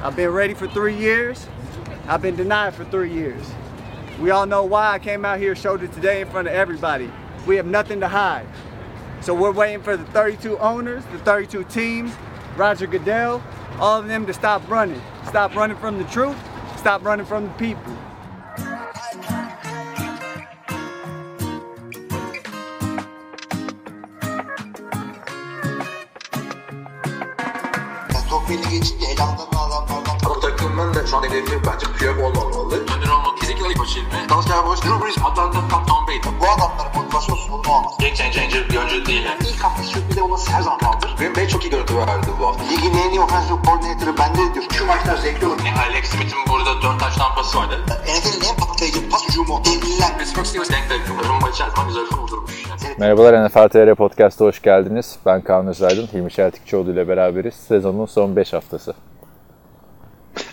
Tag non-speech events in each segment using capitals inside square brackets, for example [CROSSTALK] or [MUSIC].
I've been ready for three years. I've been denied for three years. We all know why I came out here, showed it today in front of everybody. We have nothing to hide. So we're waiting for the 32 owners, the 32 teams, Roger Goodell, all of them to stop running. Stop running from the truth, stop running from the people. Takımın da şu an hedefi bence Piyok olmamalı. Önder olmak Ezekiel Aybaşı mi? Dalsya Boş, Drew Brees, Atlanta, Tom, Tom Brady. bu adamların motivasyonsuz bunu olmaz. Game changer bir oyuncu değil. İlk hafta sürpriz olması her zaman vardır. Green Bay çok iyi görüntü verdi bu hafta. Ligin en iyi offensive coordinator'ı bende diyor. Şu maçlar zevkli olur. Yani Alex Smith'in burada 4 taş tampası vardı. NFL'in en patlayıcı pas hücumu. Devliler. Pittsburgh Steelers denk takım. Rumba her zaman güzel kurdurmuş. Merhabalar NFL TR Podcast'a hoş geldiniz. Ben Kaan Özaydın, Hilmi Şeltikçioğlu ile beraberiz. Sezonun son 5 haftası.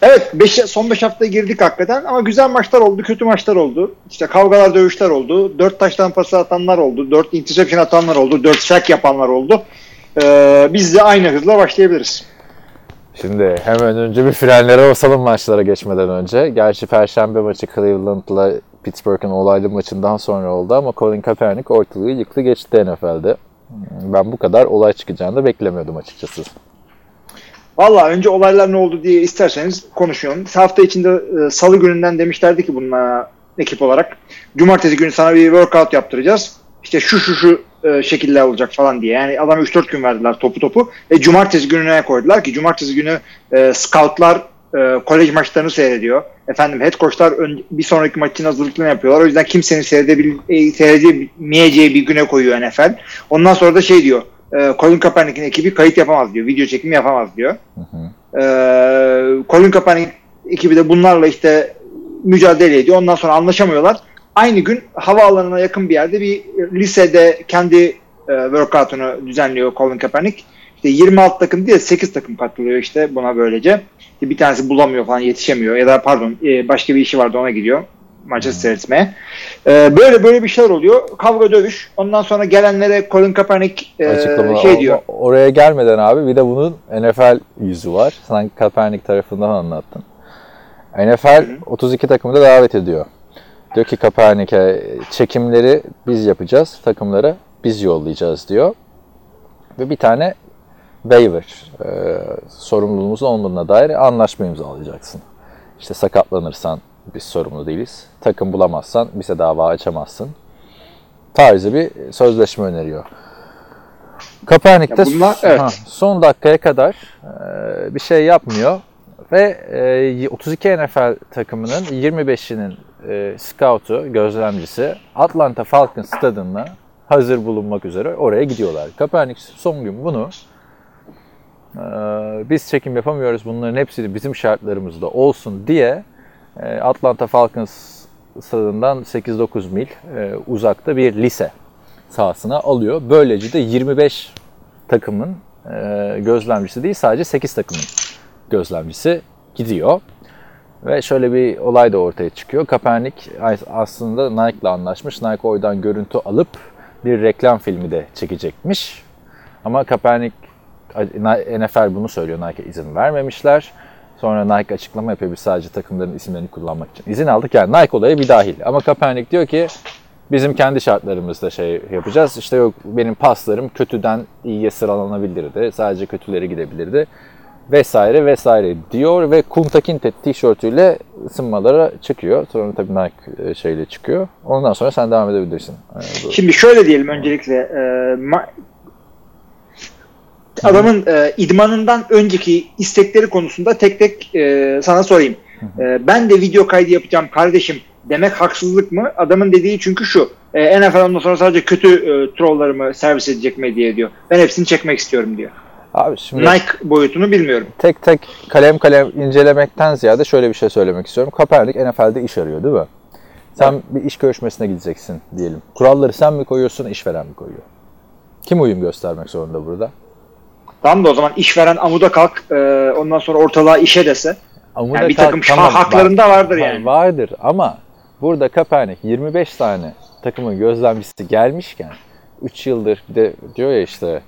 Evet beş, son 5 haftaya girdik hakikaten ama güzel maçlar oldu, kötü maçlar oldu. İşte kavgalar, dövüşler oldu. 4 taştan pası atanlar oldu, 4 interception atanlar oldu, 4 sack yapanlar oldu. Ee, biz de aynı hızla başlayabiliriz. Şimdi hemen önce bir frenlere basalım maçlara geçmeden önce. Gerçi Perşembe maçı Cleveland'la Pittsburgh'ın olaylı maçından sonra oldu ama Colin Kaepernick ortalığı yıktı geçti NFL'de. Ben bu kadar olay çıkacağını da beklemiyordum açıkçası. Valla önce olaylar ne oldu diye isterseniz konuşuyorum. Hafta içinde e, salı gününden demişlerdi ki bununla ekip olarak. Cumartesi günü sana bir workout yaptıracağız. İşte şu şu şu e, şekiller olacak falan diye. Yani adam 3-4 gün verdiler topu topu. Ve cumartesi gününe koydular ki cumartesi günü e, scoutlar e, kolej maçlarını seyrediyor. Efendim head coachlar ön- bir sonraki maç için hazırlıklarını yapıyorlar. O yüzden kimsenin seyredebil e, seyredemeyeceği bir güne koyuyor NFL. Ondan sonra da şey diyor. E, Colin Kaepernick'in ekibi kayıt yapamaz diyor. Video çekimi yapamaz diyor. E, Colin Kaepernick ekibi de bunlarla işte mücadele ediyor. Ondan sonra anlaşamıyorlar. Aynı gün havaalanına yakın bir yerde bir lisede kendi e, workout'unu düzenliyor Colin Kaepernick. İşte 26 takım değil 8 takım katılıyor işte buna böylece. İşte bir tanesi bulamıyor falan yetişemiyor ya da pardon e, başka bir işi vardı ona gidiyor maçı seyretmeye. E, böyle böyle bir şeyler oluyor. Kavga dövüş. Ondan sonra gelenlere Colin Kaepernick e, Açıklama şey diyor. o- Oraya gelmeden abi bir de bunun NFL yüzü var. Sen Kaepernick tarafından anlattın. NFL 32 takımı da davet ediyor. Diyor ki Kaepernick'e çekimleri biz yapacağız, takımları biz yollayacağız diyor. Ve bir tane waiver, e, sorumluluğumuzun olduğuna dair anlaşma imzalayacaksın. İşte sakatlanırsan biz sorumlu değiliz. Takım bulamazsan bize dava açamazsın. Tarzı bir sözleşme öneriyor. Kaepernick de Ya bunlar- evet. ha, son dakikaya kadar e, bir şey yapmıyor ve e, 32 NFL takımının 25'inin e, scout'u, gözlemcisi Atlanta Falcons stadında hazır bulunmak üzere oraya gidiyorlar. Kaepernick son gün bunu e, biz çekim yapamıyoruz bunların hepsi bizim şartlarımızda olsun diye Atlanta Falcons stadından 8-9 mil e, uzakta bir lise sahasına alıyor. Böylece de 25 takımın e, gözlemcisi değil sadece 8 takımın gözlemcisi gidiyor. Ve şöyle bir olay da ortaya çıkıyor. Kaepernick aslında Nike'la anlaşmış. Nike oradan görüntü alıp bir reklam filmi de çekecekmiş. Ama Kaepernick NFL bunu söylüyor. Nike izin vermemişler. Sonra Nike açıklama yapıyor biz sadece takımların isimlerini kullanmak için. İzin aldık yani Nike olayı bir dahil. Ama Kaepernick diyor ki bizim kendi şartlarımızda şey yapacağız. İşte yok benim paslarım kötüden iyiye sıralanabilirdi. Sadece kötüleri gidebilirdi. Vesaire vesaire diyor ve Kunta Kinte tişörtüyle ısınmalara çıkıyor. Sonra tabii Nike e, şeyle çıkıyor. Ondan sonra sen devam edebilirsin. Şimdi şöyle diyelim öncelikle e, adamın e, idmanından önceki istekleri konusunda tek tek e, sana sorayım. E, ben de video kaydı yapacağım kardeşim demek haksızlık mı? Adamın dediği çünkü şu. E, NFL ondan sonra sadece kötü e, trolllarımı servis edecek medya diyor. Ben hepsini çekmek istiyorum diyor. Abi şimdi Nike boyutunu bilmiyorum. tek tek kalem kalem incelemekten ziyade şöyle bir şey söylemek istiyorum. Kaepernick NFL'de iş arıyor değil mi? Sen bir iş görüşmesine gideceksin diyelim. Kuralları sen mi koyuyorsun, işveren mi koyuyor? Kim uyum göstermek zorunda burada? Tamam da o zaman işveren amuda kalk e, ondan sonra ortalığa işe dese. Amuda Yani bir kalk- takım tamam, haklarında vardır var- yani. Vardır ama burada Kaepernick 25 tane takımın gözlemcisi gelmişken 3 yıldır bir de diyor ya işte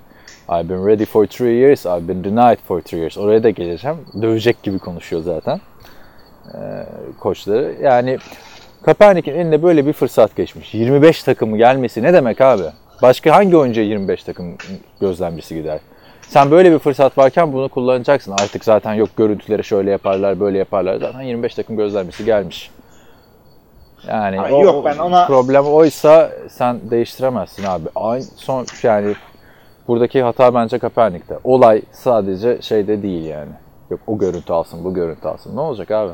I've been ready for three years, I've been denied for three years. Oraya da geleceğim. Dövecek gibi konuşuyor zaten ee, koçları. Yani Kaepernick'in eline böyle bir fırsat geçmiş. 25 takımı gelmesi ne demek abi? Başka hangi oyuncuya 25 takım gözlemcisi gider? Sen böyle bir fırsat varken bunu kullanacaksın. Artık zaten yok görüntüleri şöyle yaparlar, böyle yaparlar. Zaten 25 takım gözlemcisi gelmiş. Yani Ay o, yok, ben ona- problem oysa sen değiştiremezsin abi. Aynı son yani buradaki hata bence Kaepernick'te. Olay sadece şeyde değil yani. Yok o görüntü alsın, bu görüntü alsın. Ne olacak abi?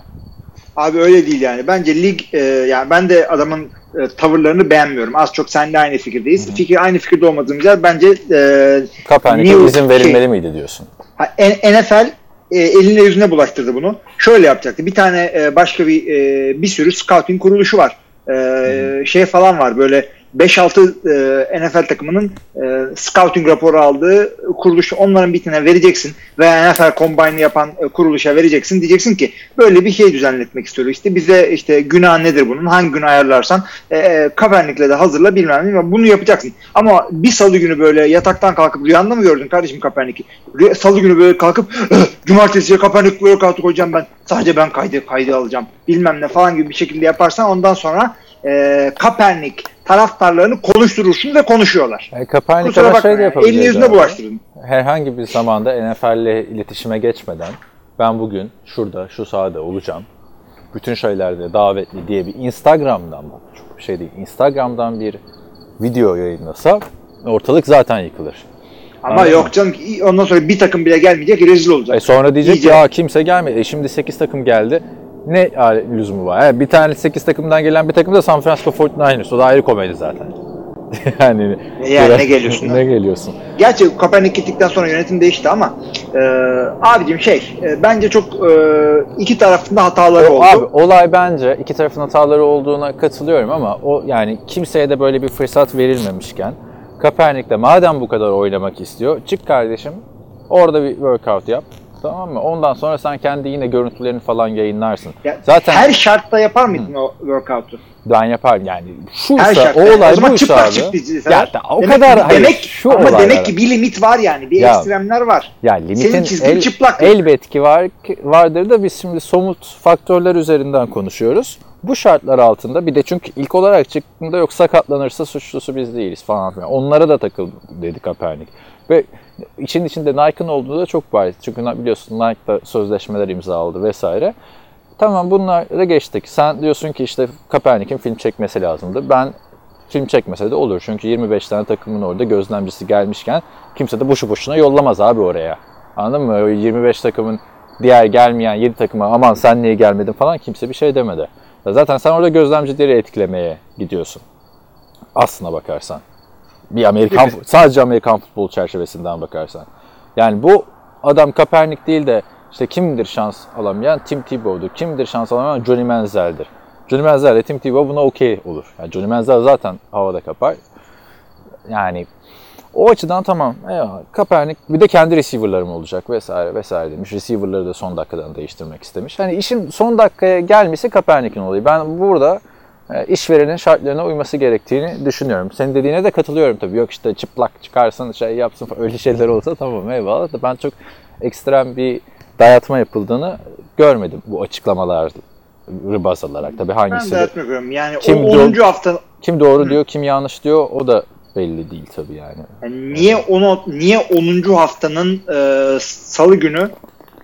Abi öyle değil yani. Bence lig e, yani ben de adamın e, tavırlarını beğenmiyorum. Az çok seninle aynı fikirdeyiz. Fikir aynı fikirde olmadığımız yer bence e, Kaepernick'e izin verilmeli miydi diyorsun? Ha, NFL e, eline yüzüne bulaştırdı bunu. Şöyle yapacaktı. Bir tane e, başka bir e, bir sürü scouting kuruluşu var. E, şey falan var böyle 5-6 e, NFL takımının e, scouting raporu aldığı kuruluş onların bir tane vereceksin veya NFL Combine'ı yapan e, kuruluşa vereceksin. Diyeceksin ki böyle bir şey düzenletmek istiyoruz. İşte bize işte günah nedir bunun? Hangi gün ayarlarsan e, e, Kaepernick'le de hazırla bilmem ne. Bunu yapacaksın. Ama bir salı günü böyle yataktan kalkıp rüyanda mı gördün kardeşim Kaepernick'i? Salı günü böyle kalkıp cumartesiye Kaepernick workout'u koyacağım ben. Sadece ben kaydı kaydı alacağım. Bilmem ne falan gibi bir şekilde yaparsan ondan sonra e, Kaepernick taraftarlarını konuşturursun ve konuşuyorlar. E, Kaepernick Kusura şey de yapabilirdi Elini yüzüne abi. bulaştırdın. herhangi bir zamanda NFL ile iletişime geçmeden ben bugün şurada şu sahada olacağım. Bütün şeylerde davetli diye bir Instagram'dan bak çok bir şey değil. Instagram'dan bir video yayınlasa ortalık zaten yıkılır. Ama Anladın yok canım ondan sonra bir takım bile gelmeyecek rezil olacak. E sonra diyecek İyice- ya kimse gelmedi. E şimdi 8 takım geldi. Ne lüzumu var? E bir tane 8 takımdan gelen bir takım da San Francisco 49ers. O da ayrı komedi zaten. [LAUGHS] yani Yani ne geliyorsun [LAUGHS] ne geliyorsun? Gerçi Kaepernick gittikten sonra yönetim değişti ama e, abicim şey e, bence çok e, iki tarafında hataları O, oldu. abi olay bence iki tarafın hataları olduğuna katılıyorum ama o yani kimseye de böyle bir fırsat verilmemişken Kaepernick de madem bu kadar oynamak istiyor çık kardeşim orada bir workout yap. Tamam mı? Ondan sonra sen kendi yine görüntülerini falan yayınlarsın. Ya, Zaten her şartta yapar mıydın o workout'u? ben yaparım yani. Şuysa o olay o zaman buysa abi. çık diyeceğiz. Ya o demek, kadar ki, hayır, demek, şu ama olaylar. demek ki bir limit var yani. Bir Ya. ekstremler var. Ya limitin Senin çizgin el, çıplak. elbet ki var vardır da biz şimdi somut faktörler üzerinden konuşuyoruz. Bu şartlar altında bir de çünkü ilk olarak çıktığında yok sakatlanırsa suçlusu biz değiliz falan filan. Onlara da takıl dedi Kaepernick. Ve için içinde Nike'ın olduğu da çok bariz. Çünkü biliyorsun Nike'da sözleşmeler imzaladı vesaire. Tamam bunları geçtik. Sen diyorsun ki işte Kaepernick'in film çekmesi lazımdı. Ben film çekmese de olur. Çünkü 25 tane takımın orada gözlemcisi gelmişken kimse de boşu boşuna yollamaz abi oraya. Anladın mı? O 25 takımın diğer gelmeyen 7 takıma aman sen niye gelmedin falan kimse bir şey demedi. Zaten sen orada gözlemcileri etkilemeye gidiyorsun. Aslına bakarsan. Bir Amerikan sadece Amerikan futbol çerçevesinden bakarsan. Yani bu adam Kaepernick değil de işte kimdir şans alamayan? Tim Tebow'dur. Kimdir şans alamayan? Johnny Manziel'dir. Johnny Manziel ile Tim Tebow buna okey olur. Yani Johnny Manziel zaten havada kapar. Yani o açıdan tamam. Eyvallah. Kaepernick bir de kendi receiver'larım olacak vesaire vesaire demiş. Receiver'ları da son dakikadan değiştirmek istemiş. Hani işin son dakikaya gelmesi Kaepernick'in olayı. Ben burada işverenin şartlarına uyması gerektiğini düşünüyorum. Senin dediğine de katılıyorum tabii. Yok işte çıplak çıkarsın şey yapsın falan. öyle şeyler olsa tamam eyvallah da ben çok ekstrem bir dayatma yapıldığını görmedim bu açıklamaları baz alarak. Tabii Ben hangisi de, yapmıyorum. Yani Kim o 10. hafta kim doğru diyor kim yanlış diyor o da belli değil tabii yani. yani niye onu niye 10. haftanın e, salı günü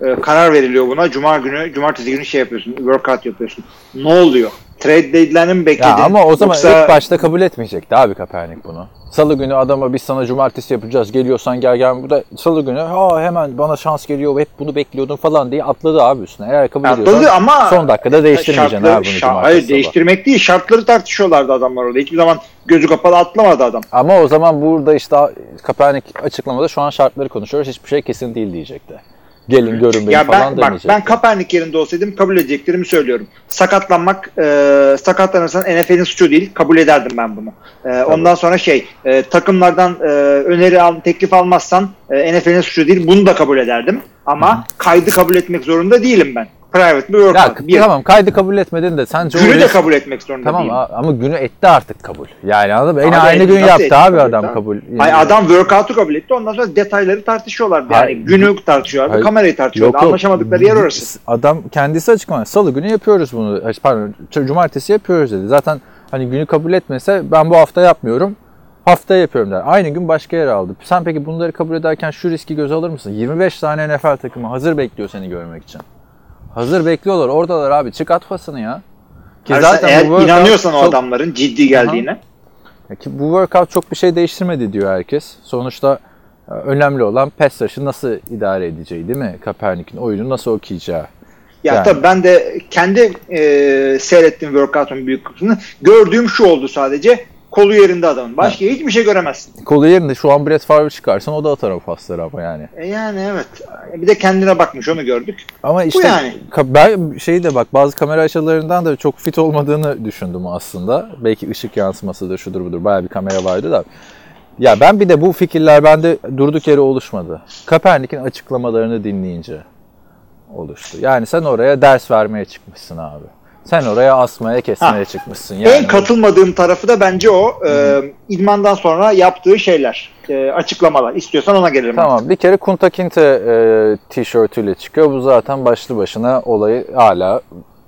e, karar veriliyor buna. Cuma günü, cumartesi günü şey yapıyorsun. Workout yapıyorsun. Ne oluyor? Trade deadline'ı bekledin? Ya ama o zaman Yoksa- ilk başta kabul etmeyecekti abi Kaepernick bunu. Salı günü adama biz sana cumartesi yapacağız geliyorsan gel gel. Bu da salı günü ha hemen bana şans geliyor hep bunu bekliyordum falan diye atladı abi üstüne. Eğer kabul Atladı ediyorsan ama son dakikada değiştirmeyeceksin şartları- abi bunu cumartesi Hayır sabah. değiştirmek değil. Şartları tartışıyorlardı adamlar orada. Hiçbir zaman gözü kapalı atlamadı adam. Ama o zaman burada işte Kaepernick açıklamada şu an şartları konuşuyoruz. Hiçbir şey kesin değil diyecekti. Gelin görün beni Ya falan ben bak demeyecekti. ben Kaepernick yerinde olsaydım kabul edeceklerimi söylüyorum. Sakatlanmak e, sakatlanırsan NFL'in suçu değil. Kabul ederdim ben bunu. E, ondan sonra şey e, takımlardan e, öneri al, teklif almazsan e, NFL'in suçu değil. Bunu da kabul ederdim. Ama kaydı kabul etmek zorunda değilim ben. Private bir Ya workout. bir. tamam kaydı kabul etmedin de sence o Günü de risk- kabul etmek zorunda Tamam değil. a- ama günü etti artık kabul. Yani anladın mı? En aynı gün yaptı etti? abi adam etti? kabul. Hayır adam workout'u kabul etti. Ondan sonra detayları tartışıyorlardı. Yani Hayır. günü tartışıyorlardı. Hayır. Kamerayı tartışıyorlardı. Yok, yok. Anlaşamadıkları yer orası. Adam kendisi açıklamadı. Salı günü yapıyoruz bunu. Pardon, cumartesi yapıyoruz dedi. Zaten hani günü kabul etmese ben bu hafta yapmıyorum. Hafta yapıyorum der. Aynı gün başka yere aldı. Sen peki bunları kabul ederken şu riski göze alır mısın? 25 tane NFL takımı hazır bekliyor seni görmek için. Hazır bekliyorlar. Oradalar abi. Çık at pasını ya. Ki Yani sen eğer workout inanıyorsan o çok- adamların ciddi geldiğine. Ya Ki bu workout çok bir şey değiştirmedi diyor herkes. Sonuçta e, önemli olan pass rush'ı nasıl idare edeceği değil mi? Kaepernick'in oyunu nasıl okuyacağı. Ya Yani. tabii ben de kendi e, seyrettiğim workout'un büyük kısmını gördüğüm şu oldu sadece. Kolu yerinde adamın. Başka hiçbir şey göremezsin. Kolu yerinde şu an Brett Favre çıkarsan o da atar o pasları ama yani. E yani evet. Bir de kendine bakmış onu gördük. Ama işte yani. ka- ben şeyi de bak bazı kamera açılarından da çok fit olmadığını düşündüm aslında. Belki ışık yansımasıdır şudur budur bayağı bir kamera vardı da. Ya ben bir de bu fikirler bende durduk yere oluşmadı. Kaepernick'in açıklamalarını dinleyince oluştu. Yani sen oraya ders vermeye çıkmışsın abi. Sen oraya asmaya kesmeye Ha. çıkmışsın. Yani en katılmadığım tarafı da bence o. E, idmandan sonra yaptığı şeyler. E, açıklamalar. İstiyorsan ona gelirim. Tamam bir kere Kunta Kinte e, tişörtüyle çıkıyor. Bu zaten başlı başına olayı hala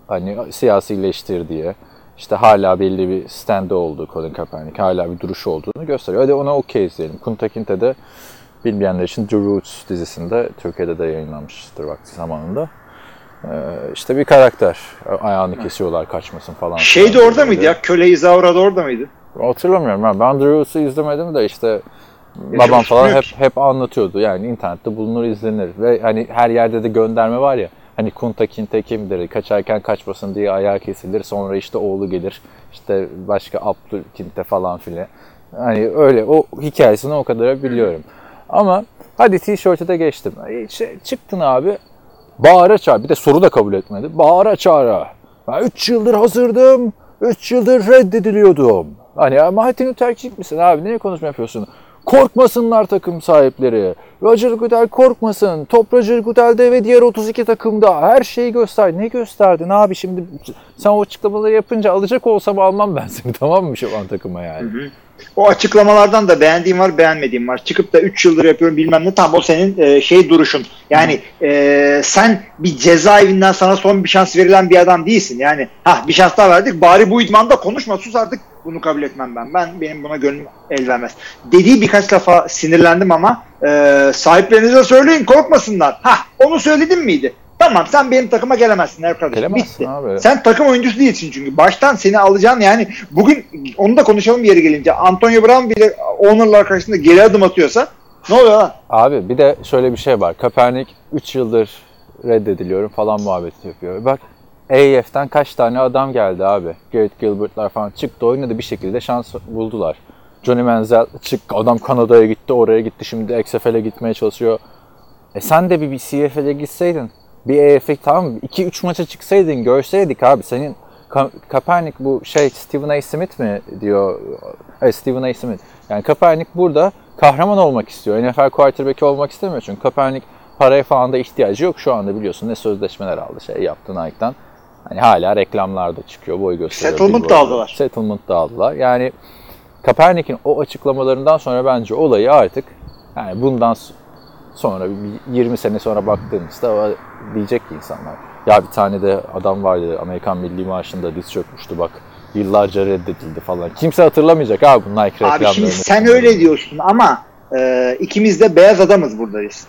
hani siyasileştir diye. İşte hala belli bir stande olduğu Colin Kaepernick, hala bir duruşu olduğunu gösteriyor. Hadi ona okey izleyelim. Kunta Kinte de bilmeyenler için The Roots dizisinde Türkiye'de de yayınlanmıştır vakti zamanında. Ee, işte bir karakter. Ayağını kesiyorlar kaçmasın falan. Şey de orada mıydı ya? Köle İzaura da orada mıydı? Hatırlamıyorum ben. Ben Roots'u izlemedim de işte Yaşamış babam falan hep hep anlatıyordu. Yani internette bulunur izlenir ve hani her yerde de gönderme var ya. Hani Kunta Kinte kimdir? Kaçarken kaçmasın diye ayağı kesilir. Sonra işte oğlu gelir. İşte başka Abdül Kinte falan filan. Hani öyle o hikayesini o kadar biliyorum. Ama hadi tişörtü de geçtim. Ay, Şey, çıktın abi. Bağıra çağır. Bir de soru da kabul etmedi. Bağıra çağıra. Ben 3 yıldır hazırdım. 3 yıldır reddediliyordum. Hani ya Luther King misin abi? Niye konuşma yapıyorsun? Korkmasınlar takım sahipleri. Roger Goodell korkmasın. Top Roger Goodell'de ve diğer 32 takımda. Her şeyi göster. Ne gösterdin abi şimdi? Sen o açıklamaları yapınca alacak olsam almam ben seni [LAUGHS] tamam mı şu an takıma yani? O açıklamalardan da beğendiğim var, beğenmediğim var. Çıkıp da 3 yıldır yapıyorum bilmem ne. Tam o senin e, şey duruşun. Yani e, sen bir cezaevinden sana son bir şans verilen bir adam değilsin. Yani ha bir şans daha verdik. Bari bu idmanda konuşma sus artık. Bunu kabul etmem ben. Ben benim buna gönlüm el vermez. Dediği birkaç defa sinirlendim ama e, sahiplerinize söyleyin korkmasınlar. Ha onu söyledim miydi? Tamam sen benim takıma gelemezsin kardeşim. Gelemezsin Bitti. abi. Sen takım oyuncusu değilsin çünkü. Baştan seni alacağın yani bugün onu da konuşalım bir yere gelince. Antonio Brown bile ownerlar karşısında geri adım atıyorsa ne oluyor lan? Abi bir de şöyle bir şey var. Kaepernick 3 yıldır reddediliyorum falan muhabbeti yapıyor. Bak AF'ten kaç tane adam geldi abi. Garrett Gilbert'lar falan çıktı oynadı bir şekilde şans buldular. Johnny Manziel çık adam Kanada'ya gitti oraya gitti şimdi XFL'e gitmeye çalışıyor. E sen de bir, bir CFL'e gitseydin. Bir AF'e tamam 2-3 maça çıksaydın görseydik abi. Senin Ka- Kaepernick bu şey Stephen A. Smith mi diyor. Evet Stephen A. Smith. Yani Kaepernick burada kahraman olmak istiyor. NFL quarterback'i olmak istemiyor çünkü Kaepernick paraya falan da ihtiyacı yok şu anda biliyorsun ne sözleşmeler aldı şey yaptı Nike'dan. Hani hala reklamlarda çıkıyor boy gösteriyor. Settlement da aldılar. Settlement da aldılar. Yani Kaepernick'in o açıklamalarından sonra bence olayı artık yani bundan sonra bir 20 sene sonra baktığımızda diyecek ki insanlar ya bir tane de adam vardı Amerikan Milli Marşı'nda diz çökmüştü bak yıllarca reddedildi falan. Kimse hatırlamayacak abi bu Nike reklamlarını. Abi şimdi sen öyle diyorsun ama e, ikimiz de beyaz adamız buradayız.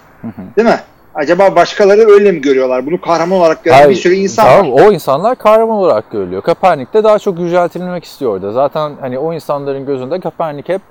Değil mi? Acaba başkaları öyle mi görüyorlar? Bunu kahraman olarak gören Hayır, bir sürü insan tamam, var. O insanlar kahraman olarak görülüyor. Kaepernick de daha çok yüceltilmek istiyor orada. Zaten hani o insanların gözünde Kaepernick hep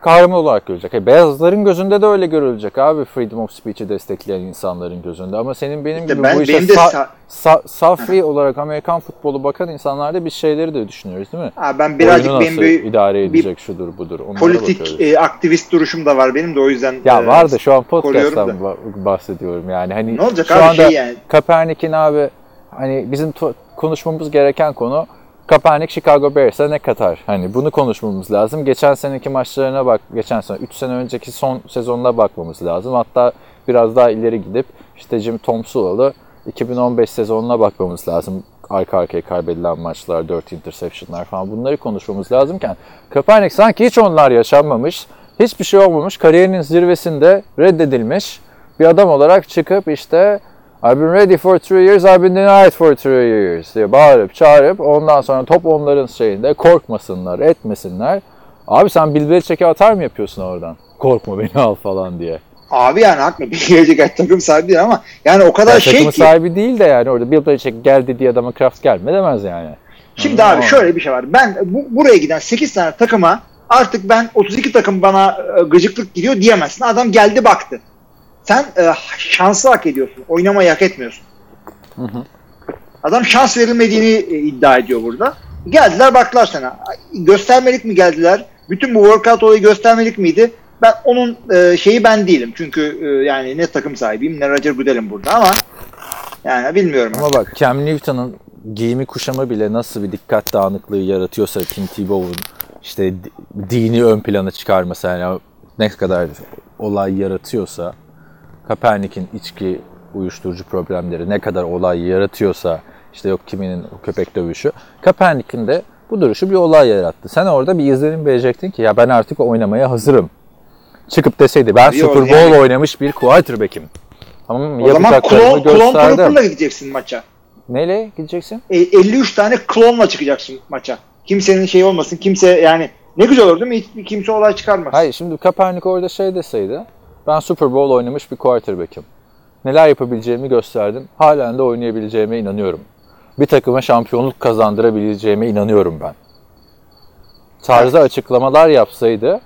kahraman olarak görülecek. E, beyazların gözünde de öyle görülecek abi Freedom of Speech'i destekleyen insanların gözünde. Ama senin benim İşte gibi ben- bu işe sa- sa- sa- safi olarak Amerikan futbolu bakan insanlarda biz şeyleri de düşünüyoruz değil mi? Ha, ben birazcık Oyunu benim bir idare bir edecek şudur budur. Onlara politik bakıyoruz. e, aktivist duruşum da var benim de o yüzden. Ya e, var da şu an podcast'tan ba- bahsediyorum yani. Hani Ne olacak şu abi anda şey yani. Kaepernick'in abi hani bizim konuşmamız gereken konu Kaepernick Chicago Bears'e ne katar? Hani bunu konuşmamız lazım. Geçen seneki maçlarına bak, geçen sene 3 sene önceki son sezonuna bakmamız lazım. Hatta biraz daha ileri gidip işte Jim Tom Sulalı 2015 sezonuna bakmamız lazım. Arka arkaya kaybedilen maçlar, 4 interceptionlar falan bunları konuşmamız lazımken Kaepernick sanki hiç onlar yaşanmamış, hiçbir şey olmamış, kariyerinin zirvesinde reddedilmiş bir adam olarak çıkıp işte I've been ready for three years, I've been denied for three years diye bağırıp çağırıp ondan sonra top onların şeyinde korkmasınlar, etmesinler. Abi sen Bill Belichick'e atar mı yapıyorsun oradan? Korkma beni al falan diye. Abi yani haklı bir gelecek takım sahibi değil ama yani o kadar Yani şey takımın ki. sahibi değil de yani orada Bill Belichick gel dediği adama Kraft gelme demez yani. Şimdi Anladın abi şöyle bir şey var. Ben bu, buraya giden 8 tane takıma artık ben 32 takım bana e, gıcıklık gidiyor diyemezsin. Adam geldi baktı. Sen e, şansı hak ediyorsun. Oynamayı hak etmiyorsun. Adam şans verilmediğini e, iddia ediyor burada. Geldiler baktılar sana. Göstermelik mi geldiler? Bütün bu workout olayı göstermelik miydi? Ben onun e, şeyi ben değilim. Çünkü e, yani ne takım sahibiyim ne Roger Goodell'im burada ama yani bilmiyorum. Ama bak Cam Newton'ın giyimi kuşamı bile nasıl bir dikkat dağınıklığı yaratıyorsa Tim Tebow'un işte di- dini ön plana çıkarması yani ne kadar olay yaratıyorsa Kaepernick'in içki uyuşturucu problemleri ne kadar olay yaratıyorsa işte yok kiminin o köpek dövüşü Kaepernick'in de bu duruşu bir olay yarattı. Sen orada bir izlenim verecektin ki ya ben artık oynamaya hazırım. Çıkıp deseydi ben Yok, Super Bowl yani- oynamış bir quarterback'im. Tamam o zaman klon, klon trooper'la gideceksin maça. Neyle gideceksin? E, 53 tane klonla çıkacaksın maça. Kimsenin şey olmasın. Kimse yani ne güzel olur değil mi? Hiç kimse olay çıkarmaz. Hayır şimdi Kaepernick orada şey deseydi. Ben Super Bowl oynamış bir quarterback'im. Neler yapabileceğimi gösterdim. Halen de oynayabileceğime inanıyorum. Bir takıma şampiyonluk kazandırabileceğime inanıyorum ben. Tarzı açıklamalar yapsaydı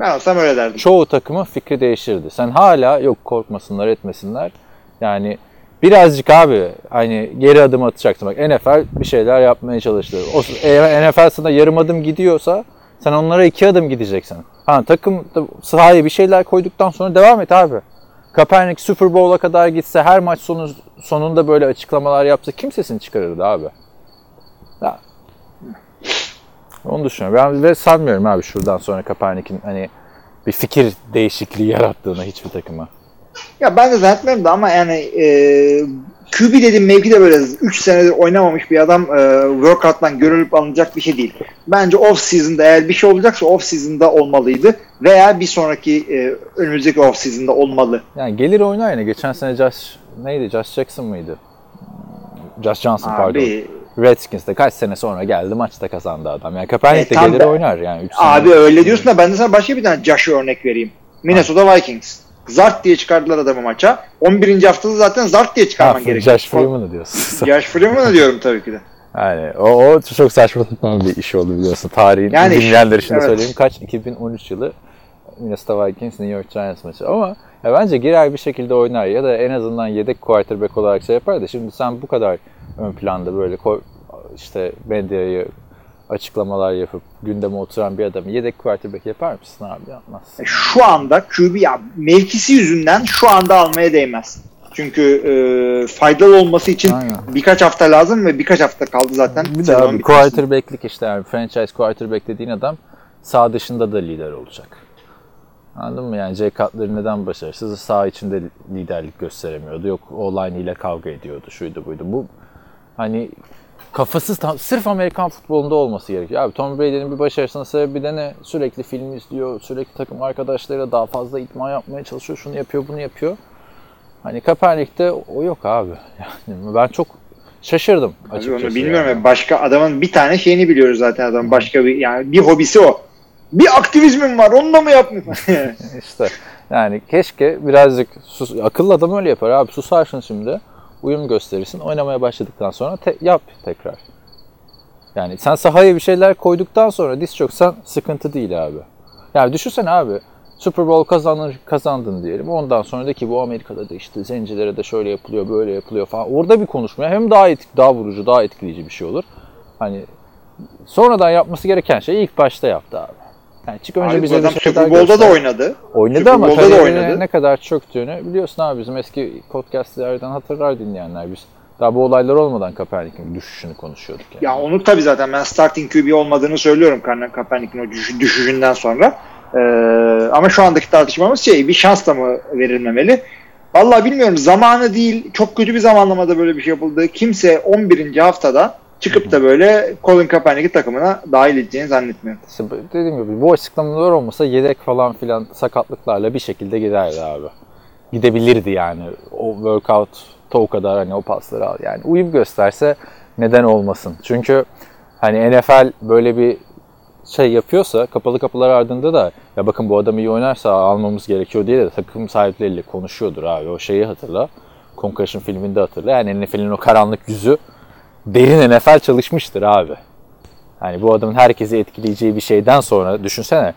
Ben olsam öyle derdim. çoğu takımın fikri değişirdi. Sen hala yok korkmasınlar etmesinler. Yani birazcık abi hani geri adım atacaksın. Bak NFL bir şeyler yapmaya çalıştı. O, eğer NFL sana yarım adım gidiyorsa sen onlara iki adım gideceksin. Ha takım sahaya bir şeyler koyduktan sonra devam et abi. Kaepernick Super Bowl'a kadar gitse her maç sonu, sonunda böyle açıklamalar yapsa kim sesini çıkarırdı abi? Ya. Onu düşünüyorum. Ben ve sanmıyorum abi şuradan sonra Kaepernick'in hani bir fikir değişikliği yarattığını hiçbir takıma. Ya ben de zannetmiyorum da ama yani e, QB dediğim mevki de böyle 3 senedir oynamamış bir adam e, workout'tan görülüp alınacak bir şey değil. Bence off season'da eğer bir şey olacaksa off season'da olmalıydı veya bir sonraki e, önümüzdeki off season'da olmalı. Yani gelir oynar yine. Geçen sene Josh neydi? Josh Jackson mıydı? Josh Johnson pardon. Abi, Redskins'te kaç sene sonra geldi maçta kazandı adam. Yani Kaepernick de E, tam gelir da- oynar yani. Üç sene. abi öyle diyorsun da ben de sana başka bir tane Josh örnek vereyim. Minnesota Vikings. Zart diye çıkardılar adamı maça. 11. haftada zaten Zart diye Ha, çıkarman gerekiyor. Josh Freeman'ı diyorsun. [LAUGHS] [LAUGHS] Josh Freeman'ı diyorum tabii ki de. yani o, o çok saçma bir iş oldu biliyorsun. Tarihin Yani dinleyenler için de evet. söyleyeyim. Kaç? 2013 yılı Minnesota Vikings New York Giants maçı. Ama ya bence girer bir şekilde oynar ya da en azından yedek quarterback olarak şey yapar da şimdi sen bu kadar ön planda böyle işte medyayı açıklamalar yapıp gündeme oturan bir adamı yedek quarterback yapar mısın abi? Yapmazsın. E, Şu anda QB ya mevkisi yüzünden şu anda almaya değmez. Çünkü e, faydalı olması için Aynen. birkaç hafta lazım ve birkaç hafta kaldı zaten. Bir de abi quarterback'lik işte yani franchise quarterback dediğin adam sağ dışında da lider olacak. Anladın mı? Yani Jay Cutler neden başarısız? Sağ içinde liderlik gösteremiyordu. Yok online ile kavga ediyordu. Şuydu buydu. Bu hani kafasız tam, sırf Amerikan futbolunda olması gerekiyor. Abi Tom Brady'nin bir başarısının sebebi de ne? Sürekli film izliyor. Sürekli takım arkadaşlarıyla daha fazla idman yapmaya çalışıyor. Şunu yapıyor, bunu yapıyor. Hani Kaepernick'te o yok abi. [LAUGHS] Yani ben çok şaşırdım Abi açıkçası. onu bilmiyorum. yani. ya. Başka adamın bir tane şeyini biliyoruz zaten adam. Başka bir yani bir hobisi o. Bir aktivizmim var. Onu da mı yapmıyor? [LAUGHS] [LAUGHS] İşte yani keşke birazcık sus, akıllı adam öyle yapar abi susarsın şimdi uyum gösterirsin oynamaya başladıktan sonra te- yap tekrar. Yani sen sahaya bir şeyler koyduktan sonra diz çöksen sıkıntı değil abi. Yani düşünsene abi Super Bowl kazanır, kazandın diyelim. Ondan sonra de ki bu Amerika'da da işte zencilere de şöyle yapılıyor, böyle yapılıyor falan. Orada bir konuşma hem daha etik, daha vurucu, daha etkileyici bir şey olur. Hani sonradan yapması gereken şeyi ilk başta yaptı abi. Yani çık önce Abi bize bir şeyler Super Bowl'da da oynadı. Oynadı Super ama Bowl'da da oynadı. ne kadar çöktüğünü biliyorsun abi bizim eski podcastlerden hatırlar dinleyenler biz. Daha bu olaylar olmadan Kaepernick'in düşüşünü konuşuyorduk yani. Ya onu tabii zaten ben starting QB olmadığını söylüyorum Ka- Kaepernick'in o düş- düşüşünden sonra. Ee, ama şu andaki tartışmamız şey bir şans da mı verilmemeli? Vallahi bilmiyorum zamanı değil çok kötü bir zamanlamada böyle bir şey yapıldı. Kimse 11. haftada çıkıp da böyle Colin Kaepernick'i takımına dahil edeceğini zannetmiyorum. İşte dediğim gibi bu açıklamalar olmasa yedek falan filan sakatlıklarla bir şekilde giderdi abi. Gidebilirdi yani. O workout'ta o kadar hani o pasları al. Yani uyum gösterse neden olmasın. Çünkü hani NFL böyle bir şey yapıyorsa kapalı kapılar ardında da ya bakın bu adam iyi oynarsa almamız gerekiyor diye de takım sahipleriyle konuşuyordur abi. O şeyi hatırla. Concussion filminde hatırla. Yani NFL'in o karanlık yüzü derin NFL çalışmıştır abi. Hani bu adamın herkesi etkileyeceği bir şeyden sonra düşünsene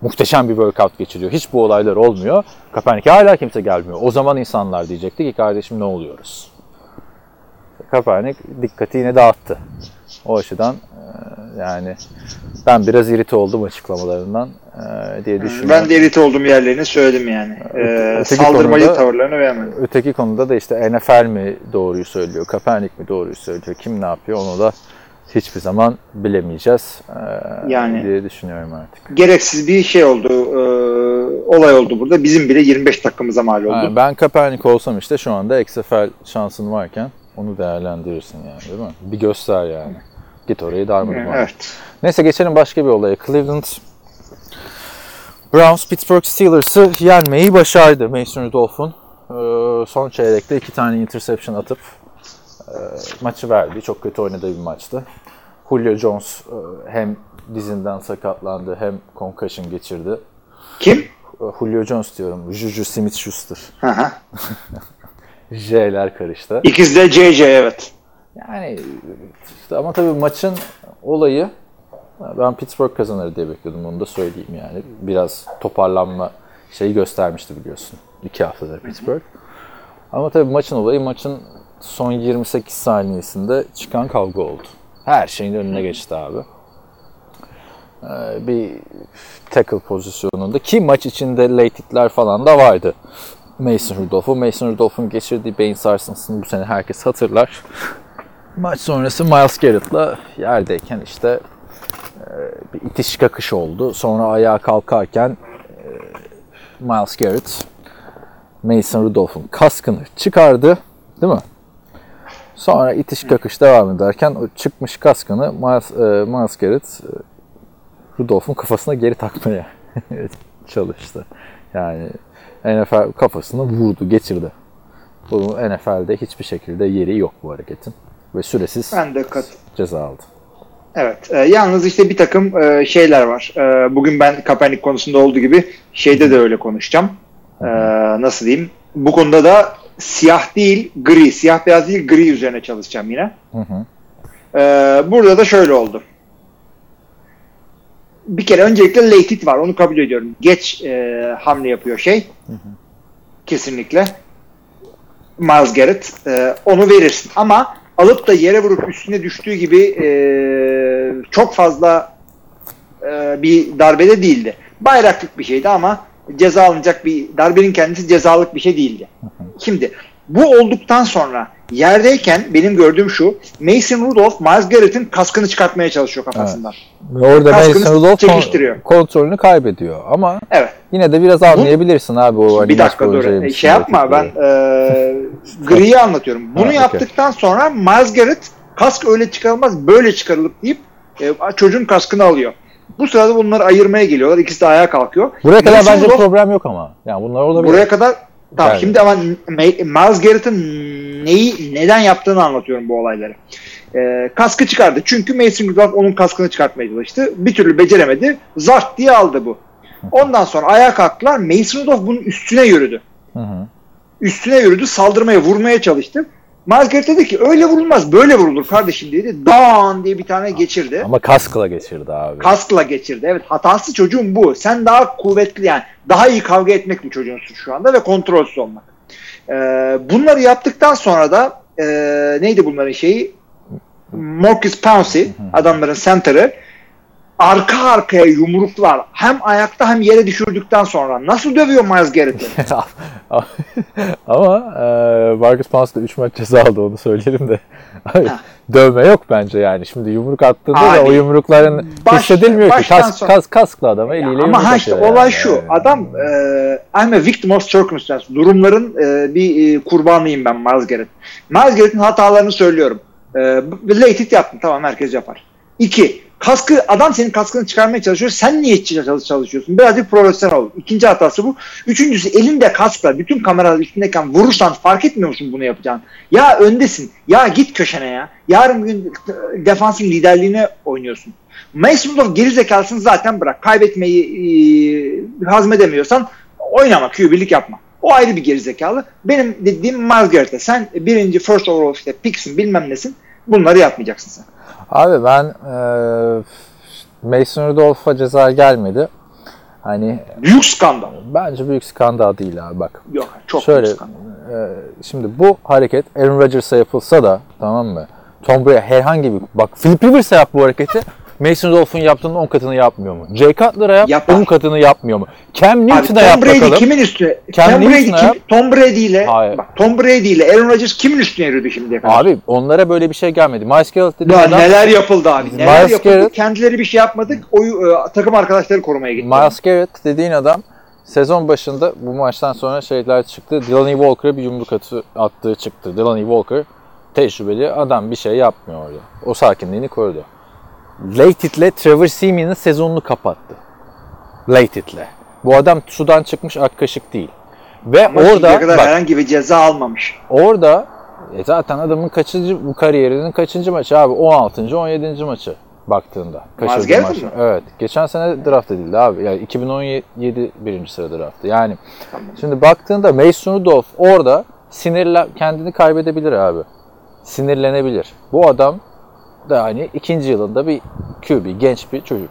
muhteşem bir workout geçiriyor. Hiç bu olaylar olmuyor. Kaepernick'e hala kimse gelmiyor. O zaman insanlar diyecekti ki kardeşim ne oluyoruz? Kaepernick dikkati yine dağıttı. O açıdan e, yani ben biraz irite oldum açıklamalarından diye düşünüyorum. Ben de irite olduğum yerlerini söyledim yani. Ee, Öteki saldırmacı konuda- tavırlarını beğenmedim. Öteki konuda da işte NFL mi doğruyu söylüyor, Kaepernick mi doğruyu söylüyor, kim ne yapıyor onu da hiçbir zaman bilemeyeceğiz e, Yani- diye düşünüyorum artık. Gereksiz bir şey oldu. e, olay oldu burada. Bizim bile 25 dakikamıza mal oldu. Yani ben Kaepernick olsam işte şu anda XFL şansın varken onu değerlendirirsin yani değil mi? Bir göster yani. Git orayı darmadağın. Evet. Neyse geçelim başka bir olaya. Cleveland Browns Pittsburgh Steelers'ı yenmeyi başardı Mason Rudolph'un. Ee, son çeyrekte iki tane interception atıp e, maçı verdi. Çok kötü oynadığı bir maçtı. Julio Jones e, hem dizinden sakatlandı hem concussion geçirdi. Kim? E, Julio Jones diyorum. Juju Smith-Schuster. [LAUGHS] J'ler karıştı. İkisi de JJ evet. Yani işte ama tabii maçın olayı ben Pittsburgh kazanır diye bekliyordum onu da söyleyeyim yani. Biraz toparlanma şeyi göstermişti biliyorsun. iki haftadır Pittsburgh. Ama tabii maçın olayı maçın son 28 saniyesinde çıkan kavga oldu. Her şeyin önüne geçti abi. Ee, bir tackle pozisyonunda ki maç içinde late hitler falan da vardı. Mason Rudolph'u. Mason Rudolph'un geçirdiği beyin sarsıntısını bu sene herkes hatırlar. Maç sonrası Miles Garrett'la yerdeyken işte bir itiş kakış oldu. Sonra ayağa kalkarken e, Miles Garrett Mason Rudolph'un kaskını çıkardı. Değil mi? Sonra itiş kakış devam ederken o çıkmış kaskını Miles, e, Miles Garrett e, Rudolph'un kafasına geri takmaya [LAUGHS] çalıştı. Yani NFL kafasını vurdu, geçirdi. Bunun NFL'de hiçbir şekilde yeri yok bu hareketin. Ve süresiz Ben de kat. ceza aldı. Evet. e, yalnız işte bir takım e, şeyler var. E, bugün ben Kaepernick konusunda olduğu gibi şeyde de öyle konuşacağım. E, nasıl diyeyim? Bu konuda da siyah değil, gri. Siyah beyaz değil, gri üzerine çalışacağım yine. Hı hı. E, burada da şöyle oldu. Bir kere öncelikle late hit var. Onu kabul ediyorum. Geç e, hamle yapıyor şey. Kesinlikle. Miles Garrett. E, onu verirsin. Ama alıp da yere vurup üstüne düştüğü gibi e, çok fazla e, bir darbede değildi. Bayraklık bir şeydi ama ceza alınacak bir darbenin kendisi cezalık bir şey değildi. Şimdi bu olduktan sonra yerdeyken benim gördüğüm şu Mason Rudolph Miles Garrett'in kaskını çıkartmaya çalışıyor kafasından. Ve orada Kaskını Mason Rudolph çekiştiriyor. kontrolünü kaybediyor. Ama Evet. yine de biraz anlayabilirsin abi o hani bir dakika dur. elbisini Şey yapma ben e, griyi anlatıyorum. Bunu Ha, yaptıktan sonra Miles Garrett kask öyle çıkarılmaz böyle çıkarılıp deyip e, çocuğun kaskını alıyor. Bu sırada bunları ayırmaya geliyorlar. İkisi de ayağa kalkıyor. Buraya kadar Mason bence Rudolph- problem yok ama. Yani bunlar olabilir. Buraya kadar tamam Yani. şimdi ama Ma- Miles Garrett'ın neyi neden yaptığını anlatıyorum bu olayları. Ee, kaskı çıkardı. Çünkü Mason Rudolph onun kaskını çıkartmaya çalıştı. Bir türlü beceremedi. Zart diye aldı bu. Ondan sonra ayağa kalktılar. Mason Rudolph bunun üstüne yürüdü. Hı hı. Üstüne yürüdü. Saldırmaya, vurmaya çalıştı. Miles Garrett dedi ki öyle vurulmaz böyle vurulur kardeşim dedi. Dan diye bir tane geçirdi. Ama kaskla geçirdi abi. Kaskla geçirdi. Evet hatası çocuğun bu. Sen daha kuvvetli yani daha iyi kavga etmek mi çocuğunsun şu anda ve kontrolsüz olmak. Ee, bunları yaptıktan sonra da e, neydi bunların şeyi? Marcus Pouncey adamların center'ı arka arkaya yumruklar hem ayakta hem yere düşürdükten sonra nasıl dövüyor Miles Garrett'i? [LAUGHS] Ama e, Marcus Pouncey da 3 maç ceza aldı onu söyleyelim de. Abi, Dövme yok bence yani. Şimdi yumruk attığında da Abi, o yumrukların baş- hissedilmiyor ki. baştan Kas, sonra- kas, kasklı adama eliyle yumruk Ama ha işte olay yani. şu. Yani. Adam e, I'm a victim of circumstance. Durumların e, bir e, kurbanıyım ben Miles Garrett. Miles Garrett'in hatalarını söylüyorum. E, late hit yaptın. Tamam herkes yapar. İki. Kaskı, adam senin kaskını çıkarmaya çalışıyor. Sen niye çalış- çalışıyorsun? Birazcık profesyonel ol. İkinci hatası bu. Üçüncüsü elinde kaskla bütün kameralar üstündeyken vurursan fark etmiyor musun bunu yapacağını? Ya öndesin. Ya git köşene ya. Yarın gün defansın liderliğine oynuyorsun. Mason Rudolph geri zekalısını zaten bırak. Kaybetmeyi e, hazmedemiyorsan oynama, QB'lik yapma. O ayrı bir gerizekalı. Benim dediğim Miles sen birinci first overall işte picksin bilmem nesin bunları yapmayacaksın sen. Abi ben e, Mason Rudolph'a ceza gelmedi. Hani Büyük skandal. bence büyük skandal değil abi bak. Yok çok Şöyle büyük skandal. e, şimdi bu hareket Aaron Rodgers'a yapılsa da tamam mı? Tom Brady herhangi bir bak Philip Rivers'a yap bu hareketi. Mason Rudolph'un yaptığının 10 katını yapmıyor mu? Jay Cutler'a yap Yapar. 10 katını yapmıyor mu? Cam Newton'a Tom yap Brady bakalım. kimin üstüne? Cam Tom Brady, Newton'a kim, yap. Tom Brady ile Hayır. bak, Tom Brady ile Aaron Rodgers kimin üstüne yürüdü şimdiye kadar? Abi onlara böyle bir şey gelmedi. Miles Garrett dediğin Ya adam neler yapıldı abi? Neler Miles yapıldı? Garrett- Kendileri bir şey yapmadık. O e, takım arkadaşları korumaya gitti. Miles Garrett dediğin adam sezon başında bu maçtan sonra şeyler çıktı. Delaney Walker'a bir yumruk atı, attığı çıktı. Delaney Walker tecrübeli adam bir şey yapmıyor orada. O sakinliğini korudu. Latit'le Trevor Simeon'ın sezonunu kapattı. Latit'le. Bu adam sudan çıkmış ak kaşık değil. Ve Ama orada kadar bak, herhangi bir ceza almamış. orada e zaten adamın kaçıncı bu kariyerinin kaçıncı maçı abi? 16. 17. maçı baktığında. Garrett'ın maçı. mı? Evet. Geçen sene draft edildi abi. Yani 2017 birinci sıra draftı. Yani şimdi baktığında Mason Rudolph orada sinirle kendini kaybedebilir abi. Sinirlenebilir. Bu adam da hani ikinci yılında bir QB, genç bir çocuk.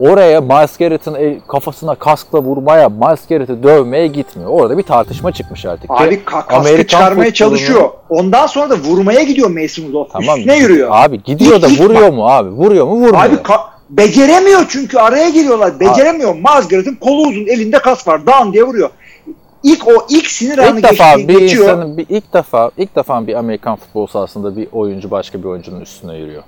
Oraya Miles Garrett'ın kafasına kaskla vurmaya, Miles Garrett'i dövmeye gitmiyor. Orada bir tartışma çıkmış artık. Abi ka- kaskı Amerikan çıkarmaya futbolunu- çalışıyor. Ondan sonra da vurmaya gidiyor Mason Rudolph. Tamam. Üstüne yürüyor. Abi gidiyor da İlk- vuruyor bak- mu abi? Vuruyor mu? Vurmuyor. Abi beceremiyor çünkü araya giriyorlar. Beceremiyor. Miles Garrett'ın kolu uzun elinde kas var. Dan diye vuruyor. İlk o ilk sinir anı ilk defa geçti, bir geçiyor. insanın bir ilk defa ilk defa bir Amerikan futbol sahasında bir oyuncu başka bir oyuncunun üstüne yürüyor.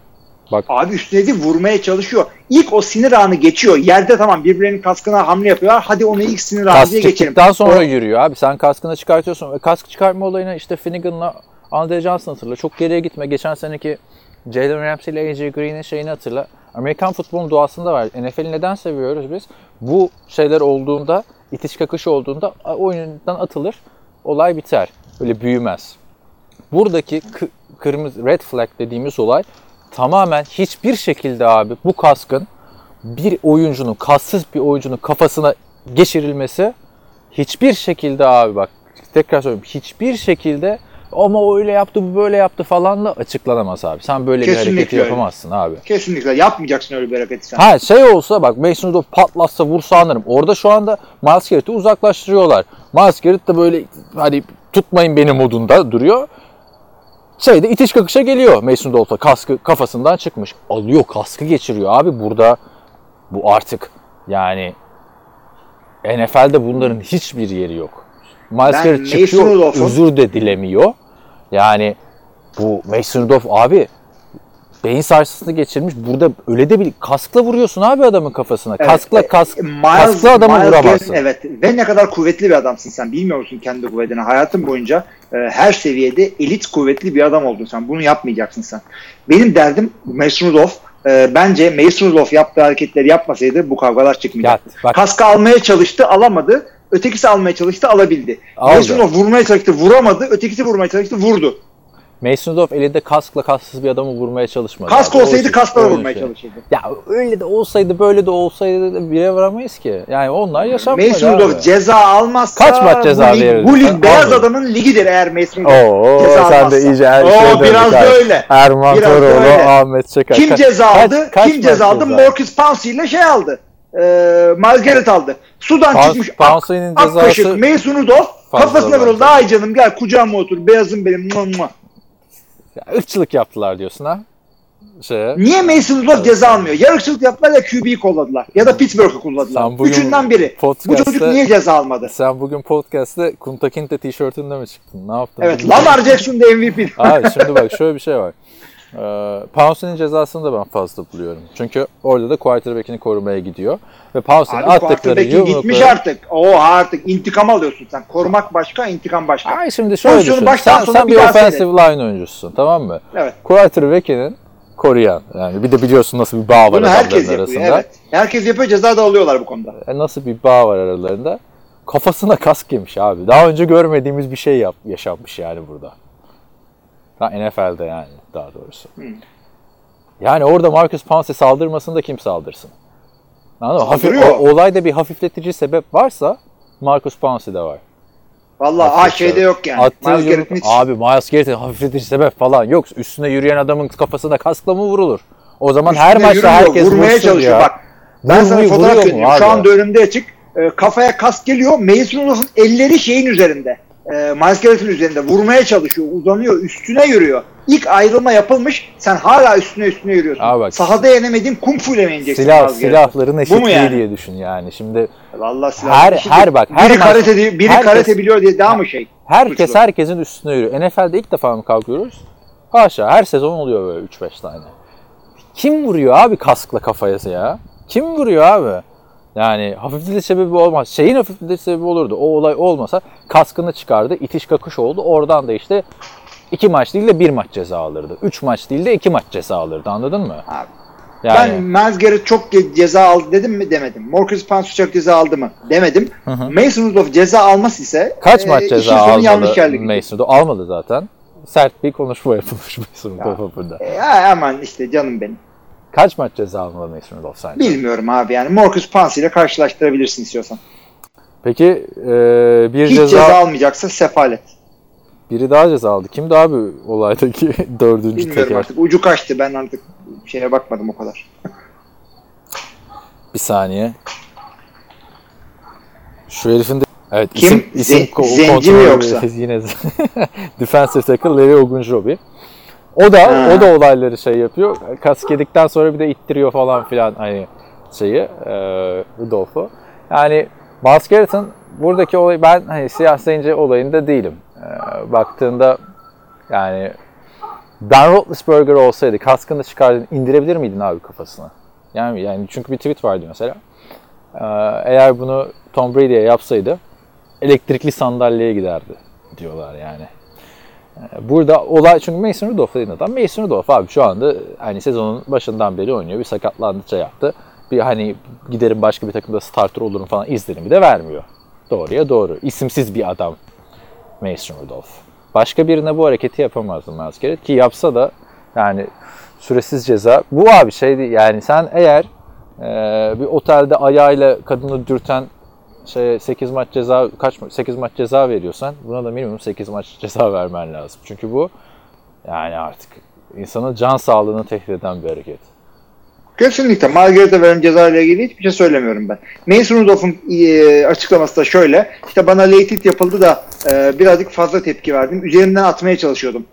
Bak Abi üstüne değil vurmaya çalışıyor. İlk o sinir anı geçiyor. Yerde tamam birbirlerinin kaskına hamle yapıyorlar. Hadi onu ilk sinir anı kask diye geçelim. çıktıktan sonra O- yürüyor abi. Sen kaskını çıkartıyorsun. Ve kask çıkartma olayına işte Finnegan'la Andre Johnson hatırla. Çok geriye gitme. Geçen seneki Jalen Ramsey ile AJ Green'in şeyini hatırla. Amerikan futbolun doğasında var. NFL'i neden seviyoruz biz? Bu şeyler olduğunda, itiş kakış olduğunda oyundan atılır. Olay biter. Öyle büyümez. Buradaki kı- kırmızı red flag dediğimiz olay tamamen hiçbir şekilde abi bu kaskın bir oyuncunun, kassız bir oyuncunun kafasına geçirilmesi hiçbir şekilde abi bak tekrar söylüyorum hiçbir şekilde ama o öyle yaptı bu böyle yaptı falanla açıklanamaz abi. Sen böyle bir Kesinlikle hareketi öyle. yapamazsın abi. Kesinlikle yapmayacaksın öyle bir hareketi sen. Ha şey olsa bak Mason Rudolph patlatsa vursa anlarım. Orada şu anda Miles Garrett'i uzaklaştırıyorlar. Miles Garrett de böyle hani tutmayın beni modunda duruyor. Şeyde itiş kakışa geliyor Mason Rudolph'a. Kaskı kafasından çıkmış. Alıyor kaskı geçiriyor abi burada. Bu artık yani NFL'de bunların hiçbir yeri yok. Miles Garrett çıkıyor özür de dilemiyor. Yani bu Mason Rudolph abi beyin sarsıntısı geçirmiş. Burada öyle de bir kaskla vuruyorsun abi adamın kafasına. Evet, kaskla e, kask, Miles- kaskla adamı Miles vuramazsın. Garrett, evet ve ne kadar kuvvetli bir adamsın sen bilmiyor musun kendi kuvvetini hayatın boyunca e, her seviyede elit kuvvetli bir adam oldun sen bunu yapmayacaksın sen. Benim derdim Mason Rudolph e, bence Mason Rudolph yaptığı hareketleri yapmasaydı bu kavgalar çıkmayacaktı. Ya, bak- Kaskı almaya çalıştı alamadı ötekisi almaya çalıştı alabildi. Aldı. Vurmaya çalıştı vuramadı ötekisi vurmaya çalıştı vurdu. Rudolph elinde kaskla kasksız bir adamı vurmaya çalışmadı. Kask abi. Olsaydı kaskla vurmaya şey. çalışırdı. Ya öyle de olsaydı böyle de olsaydı da bire varamayız ki. Yani onlar abi. Rudolph ceza almazsa Kaç maç ceza bu, bu lig beyaz adamın ligidir eğer Oo, ceza sen de almazsa. iyice her Oo, biraz da öyle. Erman Toroğlu. Ahmet Çakar. Kim Kaç- ceza kaç- aldı? kaç Kim maç ceza aldı? Marcus Pouncey ile şey aldı. Miles Garrett aldı. Sudan Pounce- çıkmış ak, ak kaşık Mason Rudolph fazla kafasına vuruldu. Ay canım gel kucağıma otur beyazım benim. Mua. Ya, ırkçılık yaptılar diyorsun ha? şeye. Niye Mason Rudolph ceza almıyor? Yarıkçılık yaptılar ya QB'yi kolladılar. Ya da Pittsburgh'ı bugün Üçünden biri. Bu çocuk niye ceza almadı? Sen bugün podcast'te Kunta Kinte tişörtünde mi çıktın? Ne yaptın? Evet Lamar Jackson da MVP. Abi şimdi bak şöyle bir şey var. Ee, Pouncey'nin cezasını da ben fazla buluyorum. Çünkü orada da quarterback'ini korumaya gidiyor. Ve Pouncey'nin Abi attıkları quarterback'in gitmiş yumrukları... artık. O artık intikam alıyorsun sen. Korumak başka, intikam başka. Ay şimdi şöyle Pozisyonu düşün. baştan Sen, sen bir bir offensive line oyuncususun tamam mı? Evet. Quarterback'inin koruyan. Yani bir de biliyorsun nasıl bir bağ var Bunu herkes yapıyor. arasında. Evet. Herkes yapıyor ceza da alıyorlar bu konuda. E, nasıl bir bağ var aralarında? Kafasına kask yemiş abi. Daha önce görmediğimiz bir şey yap, yaşanmış yani burada. NFL'de yani daha doğrusu. Yani orada Marcus Pouncey saldırmasın da kim saldırsın? Anladın mı? Hafif, o- olayda bir hafifletici sebep varsa Marcus Pouncey'de var. Vallahi ha Hafifletecek. şeyde yok yani. Attığı Miles Garrett'in hiç- Abi Miles Garrett'in hafifletici sebep falan yok. Üstüne yürüyen adamın kafasına kaskla mı vurulur? O zaman her Üstüne maçta yürümüyor, herkes vurmaya çalışıyor. ya. Bak ben sana Vurmuyor- fotoğraf gönderiyorum. Şu anda önümde açık. Ee, kafaya kask geliyor. Mason Rudolph'un elleri şeyin üzerinde. Ee, Miles Garrett'in üzerinde. Vurmaya çalışıyor. Uzanıyor. Üstüne yürüyor. İlk ayrılma yapılmış. Sen hala üstüne üstüne yürüyorsun. Abi bak- Sahada yenemediğin kung fu ile mi yeneceksin Silah, silahların eşitliği yani? diye düşün yani. Şimdi Vallahi silah. Her- Şimdi her bak, her biri karate, biri herkes- karate biliyor diye daha mı şey? herkes Suçlu. herkesin üstüne yürüyor. NFL'de ilk defa mı kalkıyoruz? Haşa her sezon oluyor böyle 3-5 tane. Kim vuruyor abi kaskla kafaya ya? Kim vuruyor abi? Yani hafifletici sebebi olmaz. Şeyin hafifletici sebebi olurdu. O olay olmasa kaskını çıkardı. itiş kakış oldu. Oradan da işte iki maç değil de bir maç ceza alırdı. Üç maç değil de iki maç ceza alırdı. Anladın mı? Abi, Yani Ben Garrett çok ceza aldı dedim mi demedim. Marcus Pouncey çok ceza aldı mı demedim. Mason Rudolph ceza almaz ise kaç e, maç işin ceza sonu yanlış. Mason Rudolph? Almadı zaten. Sert bir konuşma yapılmış Mason Rudolph'a burada. E, aman işte canım benim. Kaç maç ceza almalı Mason Rudolph sence? Bilmiyorum abi yani Marcus Pouncey ile karşılaştırabilirsin istiyorsan. Peki e, bir Hiç ceza, ceza, almayacaksa sefalet. biri daha ceza aldı. Kimdi abi olaydaki [LAUGHS] dördüncü Bilmiyorum teker? artık ucu kaçtı ben artık şeye bakmadım o kadar. Bir saniye. Şu herifin de Evet, Kim? isim, isim Ze- ko- Zenci mi yoksa? [LAUGHS] Yine [LAUGHS] defensive tackle Larry Ogunjobi. O da Ha. o da olayları şey yapıyor. Kask yedikten sonra bir de ittiriyor falan filan hani şeyi e, Rudolph'u. Yani Miles Garrett'ın buradaki olay ben hani siyah zenci olayında değilim. E, baktığında yani Ben Roethlisberger olsaydı kaskını çıkardın indirebilir miydin abi kafasına? Yani yani çünkü bir tweet vardı mesela. Ee, eğer bunu Tom Brady'ye yapsaydı elektrikli sandalyeye giderdi diyorlar yani. Burada olay çünkü Mason Rudolph dediğin adam Mason Rudolph abi şu anda hani sezonun başından beri oynuyor. Bir sakatlandıkça yaptı. Bir hani giderim başka bir takımda starter olurum falan izlenimi de vermiyor. Doğruya doğru. İsimsiz bir adam Mason Rudolph. Başka birine bu hareketi yapamazdı Miles Garrett ki yapsa da yani süresiz ceza. Bu abi şey değil yani sen eğer e, bir otelde ayağıyla kadını dürten şey 8 maç ceza kaç 8 maç ceza veriyorsan buna da minimum 8 maç [LAUGHS] ceza vermen lazım. Çünkü bu yani artık insanın can sağlığını tehdit eden bir hareket. Kesinlikle Margaret'e verilen ceza ile ilgili hiçbir şey söylemiyorum ben. Mason Rudolph'un e, açıklaması da şöyle. İşte bana late yapıldı da e, birazcık fazla tepki verdim. Üzerimden atmaya çalışıyordum.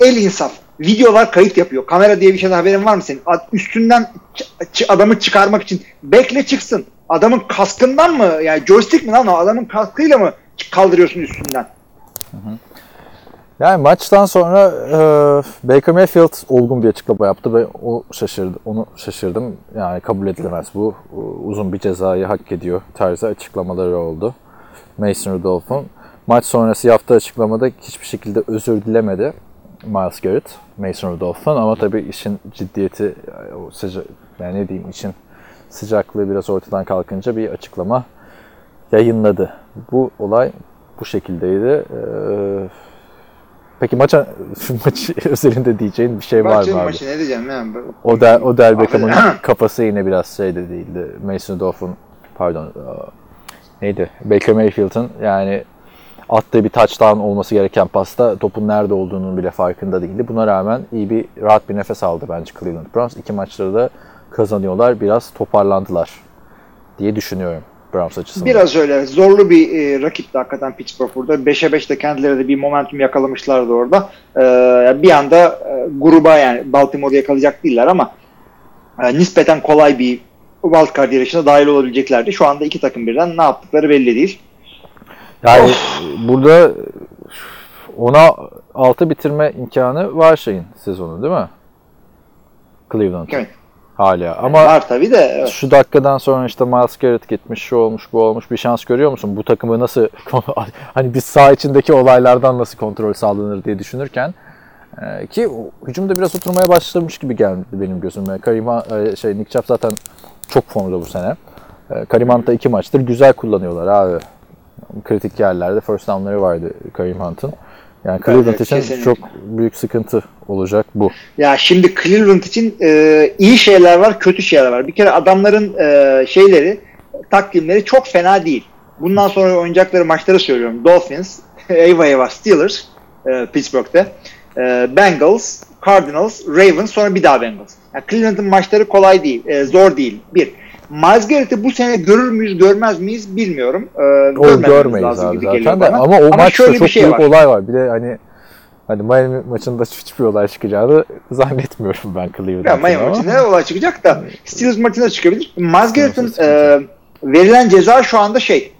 El insaf. Videolar kayıt yapıyor. Kamera diye bir şeyden haberin var mı senin? Ad- Üstünden adamı çıkarmak için bekle çıksın. Adamın kaskından mı? Yani joystick mi lan o? Adamın kaskıyla mı kaldırıyorsun üstünden? Yani maçtan sonra e, Baker Mayfield olgun bir açıklama yaptı ve o şaşırdı. Onu şaşırdım. Yani kabul edilemez bu. U- Uzun bir cezayı hak ediyor tarzı açıklamaları oldu. Mason Rudolph'un. Maç sonrası yaptığı açıklamada hiçbir şekilde özür dilemedi Miles Garrett, Mason Rudolph'un ama tabii işin ciddiyeti, sıca yani ne diyeyim işin sıcaklığı biraz ortadan kalkınca bir açıklama yayınladı. Bu olay bu şekildeydi. Ee, Peki maça [LAUGHS] maç özelinde diyeceğin bir şey var Maçın mı abi? maçı ne diyeceğim ya? Odell, Odell Beckham'ın Abi- [CLEARS THROAT] kafası yine biraz şey de değildi. Mason Rudolph'un pardon e, neydi? Baker Mayfield'ın yani attığı bir touchdown olması gereken pasta topun nerede olduğunun bile farkında değildi. Buna rağmen iyi bir rahat bir nefes aldı bence Cleveland Browns. İki maçları da kazanıyorlar. Biraz toparlandılar diye düşünüyorum Browns açısından. Biraz öyle. Zorlu bir e, rakipti hakikaten Pittsburgh burada. 5'e 5 de kendileri de bir momentum yakalamışlardı orada. E, bir anda e, gruba yani Baltimore'u yakalayacak değiller ama e, nispeten kolay bir wildcard yarışına dahil olabileceklerdi. Şu anda iki takım birden ne yaptıkları belli değil. Yani burada ona 6 bitirme imkanı var şeyin sezonu değil mi? Cleveland. Evet. Hala. Ama Var tabii de. evet. şu dakikadan sonra işte Miles Garrett gitmiş, şu olmuş, bu olmuş. Bir şans görüyor musun? Bu takımı nasıl [LAUGHS] hani biz saha içindeki olaylardan nasıl kontrol sağlanır diye düşünürken e, ki hücumda biraz oturmaya başlamış gibi geldi benim gözüme. Karim Han- e, şey Nick Chubb zaten çok formda bu sene. E, Karim Hunt da iki maçtır güzel kullanıyorlar abi. Kritik yerlerde first down'ları vardı Karim Hunt'ın. Yani Cleveland Evet, için kesinlikle. çok büyük sıkıntı olacak bu. Ya şimdi Cleveland için e, iyi şeyler var, kötü şeyler var. Bir kere adamların e, şeyleri, takvimleri çok fena değil. Bundan sonra oynayacakları maçları söylüyorum. Dolphins, [LAUGHS] eyvah eyvah Steelers, e, Pittsburgh'te, e, Bengals, Cardinals, Ravens, sonra bir daha Bengals. Yani Cleveland'ın maçları kolay değil, e, zor değil. Bir. Miles Garrett'i bu sene görür müyüz, görmez miyiz bilmiyorum. E, O görmeyiz lazım abi gibi zaten de. bana. Ama o maçta şöyle çok şey büyük var. olay var. Bir de hani hani Miami maçında hiçbir olay çıkacağını [LAUGHS] zannetmiyorum ben Cleveland'ın. Ya Miami ama. maçında ne olay çıkacak da Steelers maçında çıkabilir. Sıkıntı. e, verilen ceza şu anda şey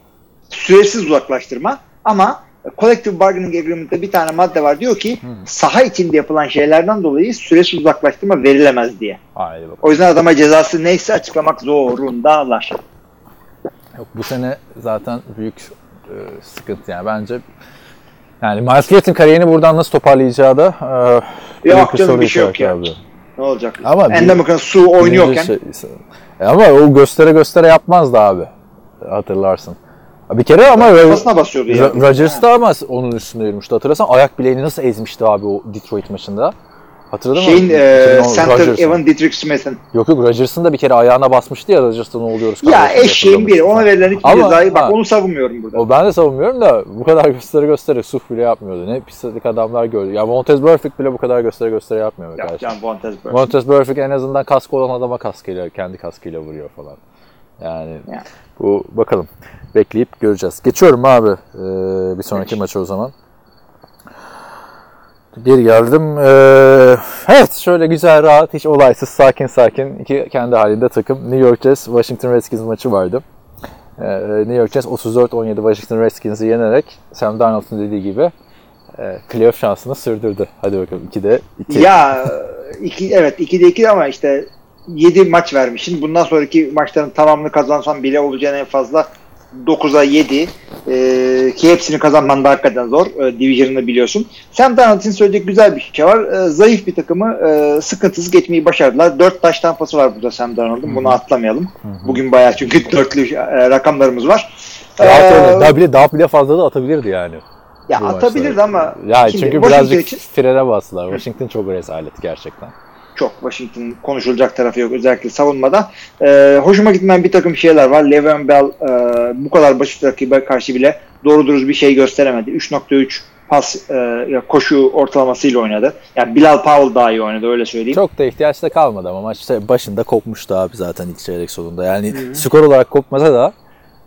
süresiz uzaklaştırma ama Collective Bargaining Agreement'te bir tane madde var diyor ki saha içinde yapılan şeylerden dolayı süresiz uzaklaştırma verilemez diye. Haydi bakalım. O yüzden adama cezası neyse açıklamak zorundalar. Yok, bu sene zaten büyük e, sıkıntı yani bence yani Miles Garrett'in kariyerini buradan nasıl toparlayacağı da e, büyük canım, soru bir şey yok ya. abi. Ne olacak? Ama bir- Endemican su oynuyorken şey- E ama o göstere göstere yapmazdı abi. Hatırlarsın. Bir kere ama kafasına basıyordu ya. Ro- Rodgers da ama onun üstünde yürümüştü. Hatırlarsan ayak bileğini nasıl ezmişti abi o Detroit maçında. Hatırladın Şeyin mı? e, 2010 center. Evan Dietrich Smith'in. Yok yok Rodgers'ın da bir kere ayağına basmıştı ya Rodgers'ta ne oluyoruz Ya eşeğin biri. Ona verilen Ama- cezayı bak ha. onu savunmuyorum burada. O ben de savunmuyorum da bu kadar göstere göstere suf bile yapmıyordu. Ne pislik adamlar gördü. Ya Montez Burfict bile bu kadar göstere göstere yapmıyor Ya, Montez Burfict. Montez Burfict en azından kaskı olan adama kaskıyla, kendi kaskıyla vuruyor falan. Yani Ya. Bu bakalım. Bekleyip göreceğiz. Geçiyorum abi ee, bir sonraki maça o zaman. Geri geldim. Ee, evet şöyle güzel, rahat, hiç olaysız, sakin sakin iki kendi halinde takım. New York Jets, Washington Redskins maçı vardı. Ee, New York Jets 34-17 Washington Redskins'i yenerek Sam Darnold'un dediği gibi e, playoff şansını sürdürdü. Hadi bakalım 2'de 2. Ya iki, evet 2'de 2 ama işte 7 maç vermişsin. Bundan sonraki maçların tamamını kazansan bile olacağın en fazla 9'a 7 ee, ki hepsini kazanman da hakikaten zor. Ee, Division'ını biliyorsun. Sam Darnold'un söyleyecek güzel bir şey var. Ee, zayıf bir takımı e, sıkıntısız geçmeyi başardılar. 4 taş tampası var burada Sam Darnold'un. Bunu atlamayalım. Bugün bayağı çünkü dörtlü e, rakamlarımız var. Daha, Ee, sonra- daha bile daha bile fazla da atabilirdi yani. ya atabilirdi maçta. ama Ya şimdi çünkü birazcık için- frene bastılar. Washington çok rezalet gerçekten. Çok Washington konuşulacak tarafı yok özellikle savunmada. Ee, hoşuma gitmeyen bir takım şeyler var. Le'Veon Bell e, bu kadar basit rakibe karşı bile doğru dürüst bir şey gösteremedi. 3.3 pas e, ya koşu ortalamasıyla oynadı. Yani Bilal Powell daha iyi oynadı öyle söyleyeyim. Çok da ihtiyaç da kalmadı ama maç başında kopmuştu abi zaten ilk çeyrek sonunda. Yani skor olarak kopmasa da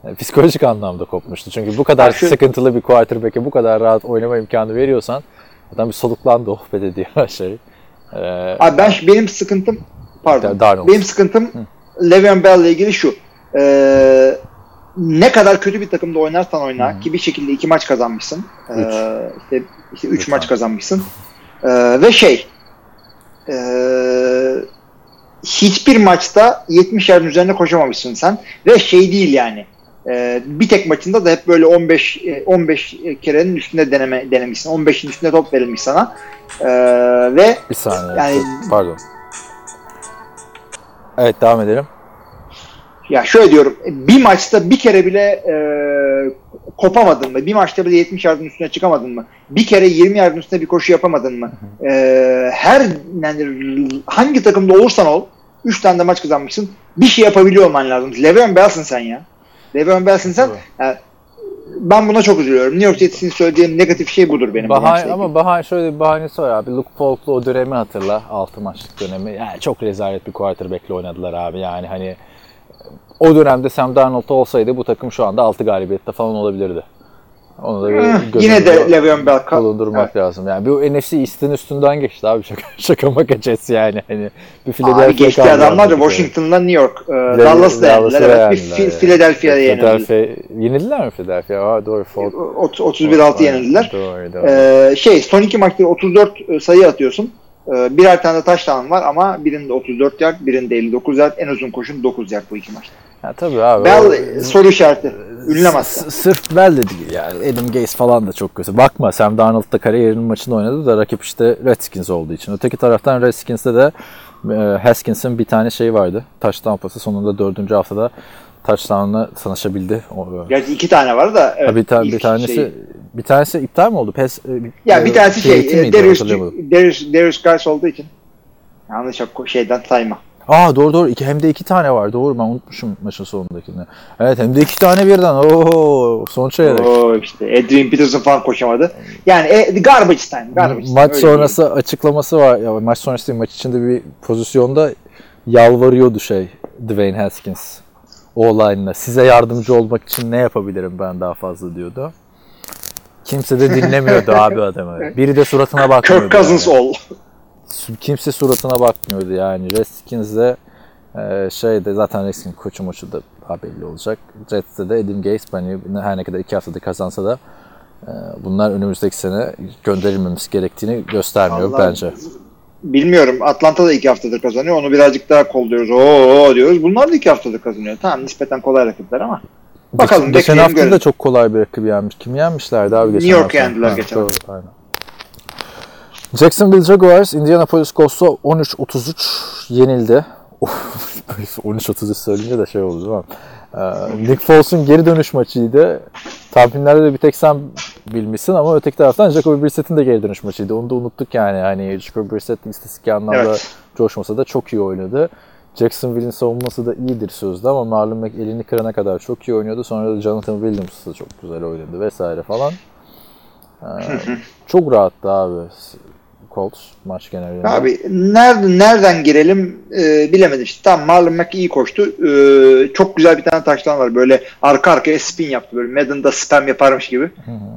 e, psikolojik anlamda kopmuştu. Çünkü bu kadar Ya şu- sıkıntılı bir quarterback'e bu kadar rahat oynama imkanı veriyorsan adam bir soluklandı oh be dedi her [LAUGHS] şey. Ee, Abi ben benim sıkıntım pardon. Darnold. Benim sıkıntım Le'Veon Bell ile ilgili şu. Ee, ne kadar kötü bir takımda oynarsan oyna ki bir şekilde iki maç kazanmışsın. Ee, Üç. işte, işte üç Lütfen. maç kazanmışsın. Ee, ve şey ee, hiçbir maçta 70 yardın üzerine koşamamışsın sen ve şey değil yani. Ee, bir tek maçında da hep böyle 15 e, 15 kerenin üstünde deneme denemişsin. 15'in üstünde top verilmiş sana. Ee, ve bir saniye. yani- Pardon. Evet devam edelim. Ya şöyle diyorum. Bir maçta bir kere bile e, kopamadın mı? Bir maçta bile 70 yardın üstüne çıkamadın mı? Bir kere 20 yardın üstüne bir koşu yapamadın mı? E, her yani hangi takımda olursan ol 3 tane de maç kazanmışsın. Bir şey yapabiliyor olman lazım. Le'Veon Bell'sin sen ya. Le'Veon Bell'sin sen. Yani ben buna çok üzülüyorum. New York Jets'in söylediği negatif şey budur benim. Bahane, ama bahane, şöyle bir bahanesi var abi. Luke Falk'lu o dönemi hatırla. 6 maçlık dönemi. Yani çok rezalet bir quarterback'le oynadılar abi. Yani hani o dönemde Sam Darnold olsaydı bu takım şu anda 6 galibiyette falan olabilirdi. Onu da bir Eh, Yine de Le'Veon Bell. bulundurmak lazım. Yani bu NFC East'in üstünden geçti abi [LAUGHS] şaka, şaka maka Jets yani. Hani bir Abi Philadelphia geçti kaldı adamlar da. Washington'dan New York. E, Ve- Dallas'da yendiler. Evet. Bir. Philadelphia'ya yenildiler. Philadelphia yenildiler mi Philadelphia? Aa, doğru. Ford. Ot- 31-6 yenildiler. Doğru, doğru. Ee, şey son iki maçta 34 sayı atıyorsun. Ee, birer tane de touchdown var ama birinde 34 yard, birinde 59 yard. En uzun koşun 9 yard bu iki maçta. Ya tabii abi. Bell o- e, soru işareti. Ünlemezsen. S- Sırf Bell de değil yani. Adam Gaze falan da çok kötü. Bakma Sam Darnold da kariyerinin maçını oynadı da rakip işte Redskins olduğu için. Öteki taraftan Redskins'te de e, Haskins'in bir tane şey vardı. Touchdown pası sonunda dördüncü haftada touchdown'la sanaşabildi. O, Gerçi iki tane var da. Evet, Ha, bir, ta- bir tanesi şey- bir tanesi iptal mi oldu? Pes, e, ya bir tanesi şey, e, Darius. Darius, Darius olduğu için. Yanlış şeyden sayma. Aa doğru doğru. İki, hem de iki tane var. Doğru ben unutmuşum maçın sonundakini. Evet hem de iki tane birden. Oo son çeyrek. Oo işte Adrian Peterson falan koşamadı. Yani e, garbage time. Garbage time. Maç sonrası açıklaması var. Ya, maç sonrası değil, maç içinde bir pozisyonda yalvarıyordu şey Dwayne Haskins. O line'la. Size yardımcı olmak için ne yapabilirim ben daha fazla diyordu. Kimse de dinlemiyordu [LAUGHS] abi adamı. Biri de suratına bakmıyordu. Kirk Cousins yani. ol. Kimse suratına bakmıyordu yani. Redskins'de e, şeyde zaten Redskins koçu maçı da daha belli olacak. Jets'te de Adam Gaze hani her ne kadar iki haftada kazansa da e, bunlar önümüzdeki sene gönderilmemesi gerektiğini göstermiyor Vallahi bence. Bilmiyorum. Atlanta da iki haftadır kazanıyor. Onu birazcık daha kolluyoruz. Oo diyoruz. Bunlar da iki haftadır kazanıyor. Tamam nispeten kolay rakipler ama. Bakalım Geçen bekleyelim hafta görelim. da çok kolay bir rakip yenmiş. Kim yenmişlerdi abi geçen New York hafta? yendiler Ha, geçen hafta. aynen. Jacksonville Jaguars Indianapolis Colts'a 13-33 yenildi. [LAUGHS] 13-33 söyleyince de şey oldu değil mi? Ee, Nick Foles'un geri dönüş maçıydı. Tahminlerde de bir tek sen bilmişsin ama öteki taraftan Jacoby Brissett'in de geri dönüş maçıydı. Onu da unuttuk yani. Hani Jacoby Brissett istatistik anlamda Evet. coşmasa da çok iyi oynadı. Jacksonville'in savunması da iyidir sözde ama Marlon Mack elini kırana kadar çok iyi oynuyordu. Sonra da Jonathan Williams da çok güzel oynadı vesaire falan. Ee, [LAUGHS] çok rahattı abi Colts maç genelinde. Abi nereden nereden girelim e, bilemedim. İşte tam Marlon Mack iyi koştu. E, çok güzel bir tane taştan var. Böyle arka arkaya spin yaptı. Böyle Madden'da spam yaparmış gibi.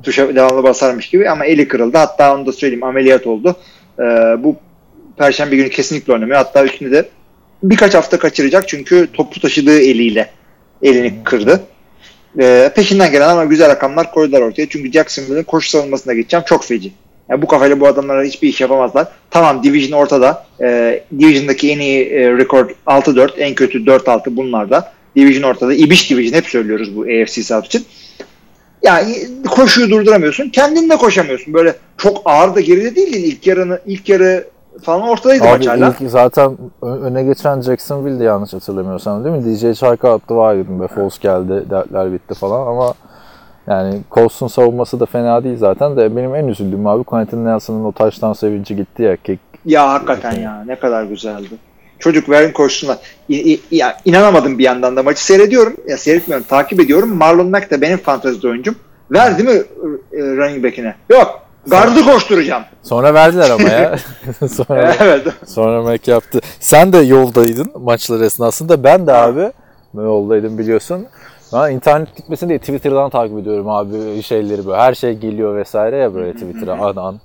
Tuşa devamlı basarmış gibi ama eli kırıldı. Hatta onu da söyleyeyim ameliyat oldu. E, bu Perşembe günü kesinlikle oynamıyor. Hatta üstünde de birkaç hafta kaçıracak çünkü topu taşıdığı eliyle elini kırdı. E, peşinden gelen ama güzel rakamlar koydular ortaya. Çünkü Jacksonville'in koşu savunmasına geçeceğim çok feci. Yani bu kafayla bu adamlara hiçbir iş yapamazlar. Tamam Division ortada. E, Division'daki en iyi e, rekor 6-4, en kötü 4-6 bunlarda. Division ortada. İbiş Division hep söylüyoruz bu AFC South için. Yani koşuyu durduramıyorsun. Kendin de koşamıyorsun. Böyle çok ağır da geride değil ilk yarını ilk yarı falan ortadaydı maç Abi hala. ilk zaten öne geçen Jacksonville'di yanlış hatırlamıyorsam değil mi? DJ Chark'a attı var dedim be Foles geldi dertler bitti falan ama yani Colts'un savunması da fena değil zaten de benim en üzüldüğüm abi Quentin Nelson'ın o taştan sevinci gitti ya. Ki, Ya hakikaten ya ne kadar güzeldi. Çocuk verin i- ya inanamadım bir yandan da maçı seyrediyorum. Ya seyretmiyorum, takip ediyorum. Marlon Mack de benim fantezide oyuncum. Ver değil mi e, running back'ine? Yok. Gardı koşturacağım. sonra verdiler ama ya. [LAUGHS] sonra, [LAUGHS] evet. sonra Mac yaptı. Sen de yoldaydın maçlar esnasında. Ben de abi yoldaydım biliyorsun. Ben internet gitmesin diye Twitter'dan takip ediyorum abi şeyleri böyle. Her şey geliyor vesaire ya böyle Twitter'a an an.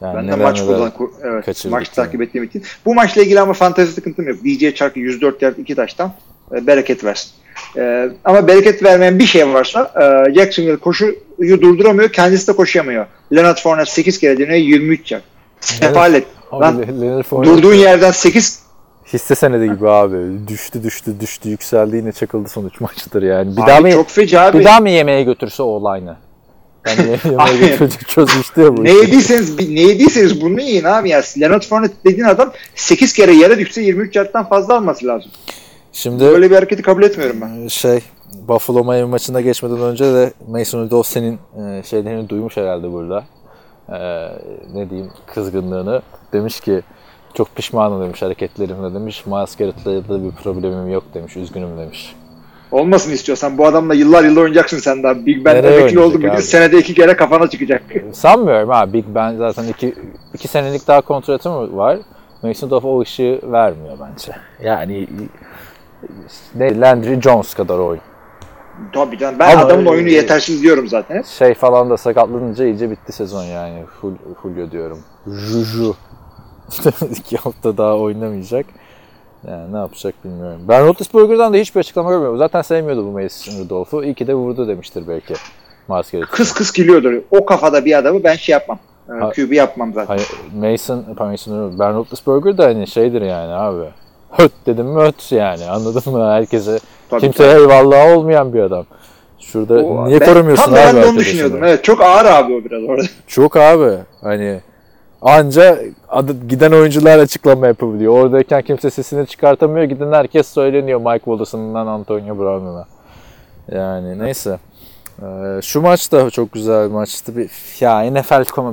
Yani Ben de maç ku- evet, maç yani. takip ettiğim için. Bu maçla ilgili ama fantezi sıkıntım yok. DJ Chark'ı 104 yard 2 taştan e, bereket versin. E, ama bereket vermeyen bir şey varsa e, Jacksonville koşuyu durduramıyor. Kendisi de koşamıyor. Leonard Fournette 8 kere dönüyor 23 yard. Sefalet. Lan durduğun yerden 8 Hisse senedi gibi [LAUGHS] abi. Düştü düştü düştü yükseldi yine çakıldı son 3 maçtır yani. Bir Abi daha mı çok feci abi. bir daha mı yemeğe götürse o olayını? Yani ye- [LAUGHS] yemeğe götürecek çözmüştü ya bu ne yediyseniz, ne yediyseniz bunu yiyin abi ya. Leonard Fournette dediğin adam 8 kere yere düşse 23 yardtan fazla alması lazım. Şimdi Böyle bir hareketi kabul etmiyorum ben. şey Buffalo Miami maçına geçmeden önce de Mason Rudolph senin e, şeylerini duymuş herhalde burada. E, ne diyeyim kızgınlığını. Demiş ki çok pişmanım demiş hareketlerimle demiş. Miles Garrett'la da bir problemim yok demiş. Üzgünüm demiş. Olmasın istiyorsan bu adamla yıllar yıllar oynayacaksın sen daha. Big Ben emekli oldu bugün senede iki kere kafana çıkacak. [LAUGHS] Sanmıyorum ha. Big Ben zaten iki, iki senelik daha kontratı mı var? Mason Rudolph o ışığı vermiyor bence. Yani ne Landry Jones kadar oyun. Tabii canım. Ben Ama- adamın oyunu yetersiz diyorum zaten. Şey falan da sakatlanınca iyice bitti sezon yani. Full, Julio diyorum. Juju. [LAUGHS] İki hafta daha oynamayacak. Yani ne yapacak bilmiyorum. Ben Roethlisberger'dan da hiçbir açıklama görmüyorum. Zaten sevmiyordu bu Mason Rudolph'u. İyi ki de vurdu demiştir belki. Gerekirse. Kıs kıs gülüyordur. O kafada bir adamı ben şey yapmam. Ee, Ha- QB yapmam zaten. Hayır, Mason, Mason. Ben Roethlisberger de hani şeydir yani abi. Höt dedim mi höt yani anladın mı? Herkese Tabii, kimseye eyvallah olmayan bir adam. Şurada O- niye ben- korumuyorsun tam abi da ben de onu düşünüyordum. Evet, çok ağır abi o biraz orada. Çok abi. Hani anca adı, giden oyuncular açıklama yapabiliyor. Oradayken kimse sesini çıkartamıyor. Giden herkes söyleniyor Mike Wallace'ından Antonio Brown'una. Yani neyse. Ee, şu maç da çok güzel bir maçtı. Bir, ya NFL konu.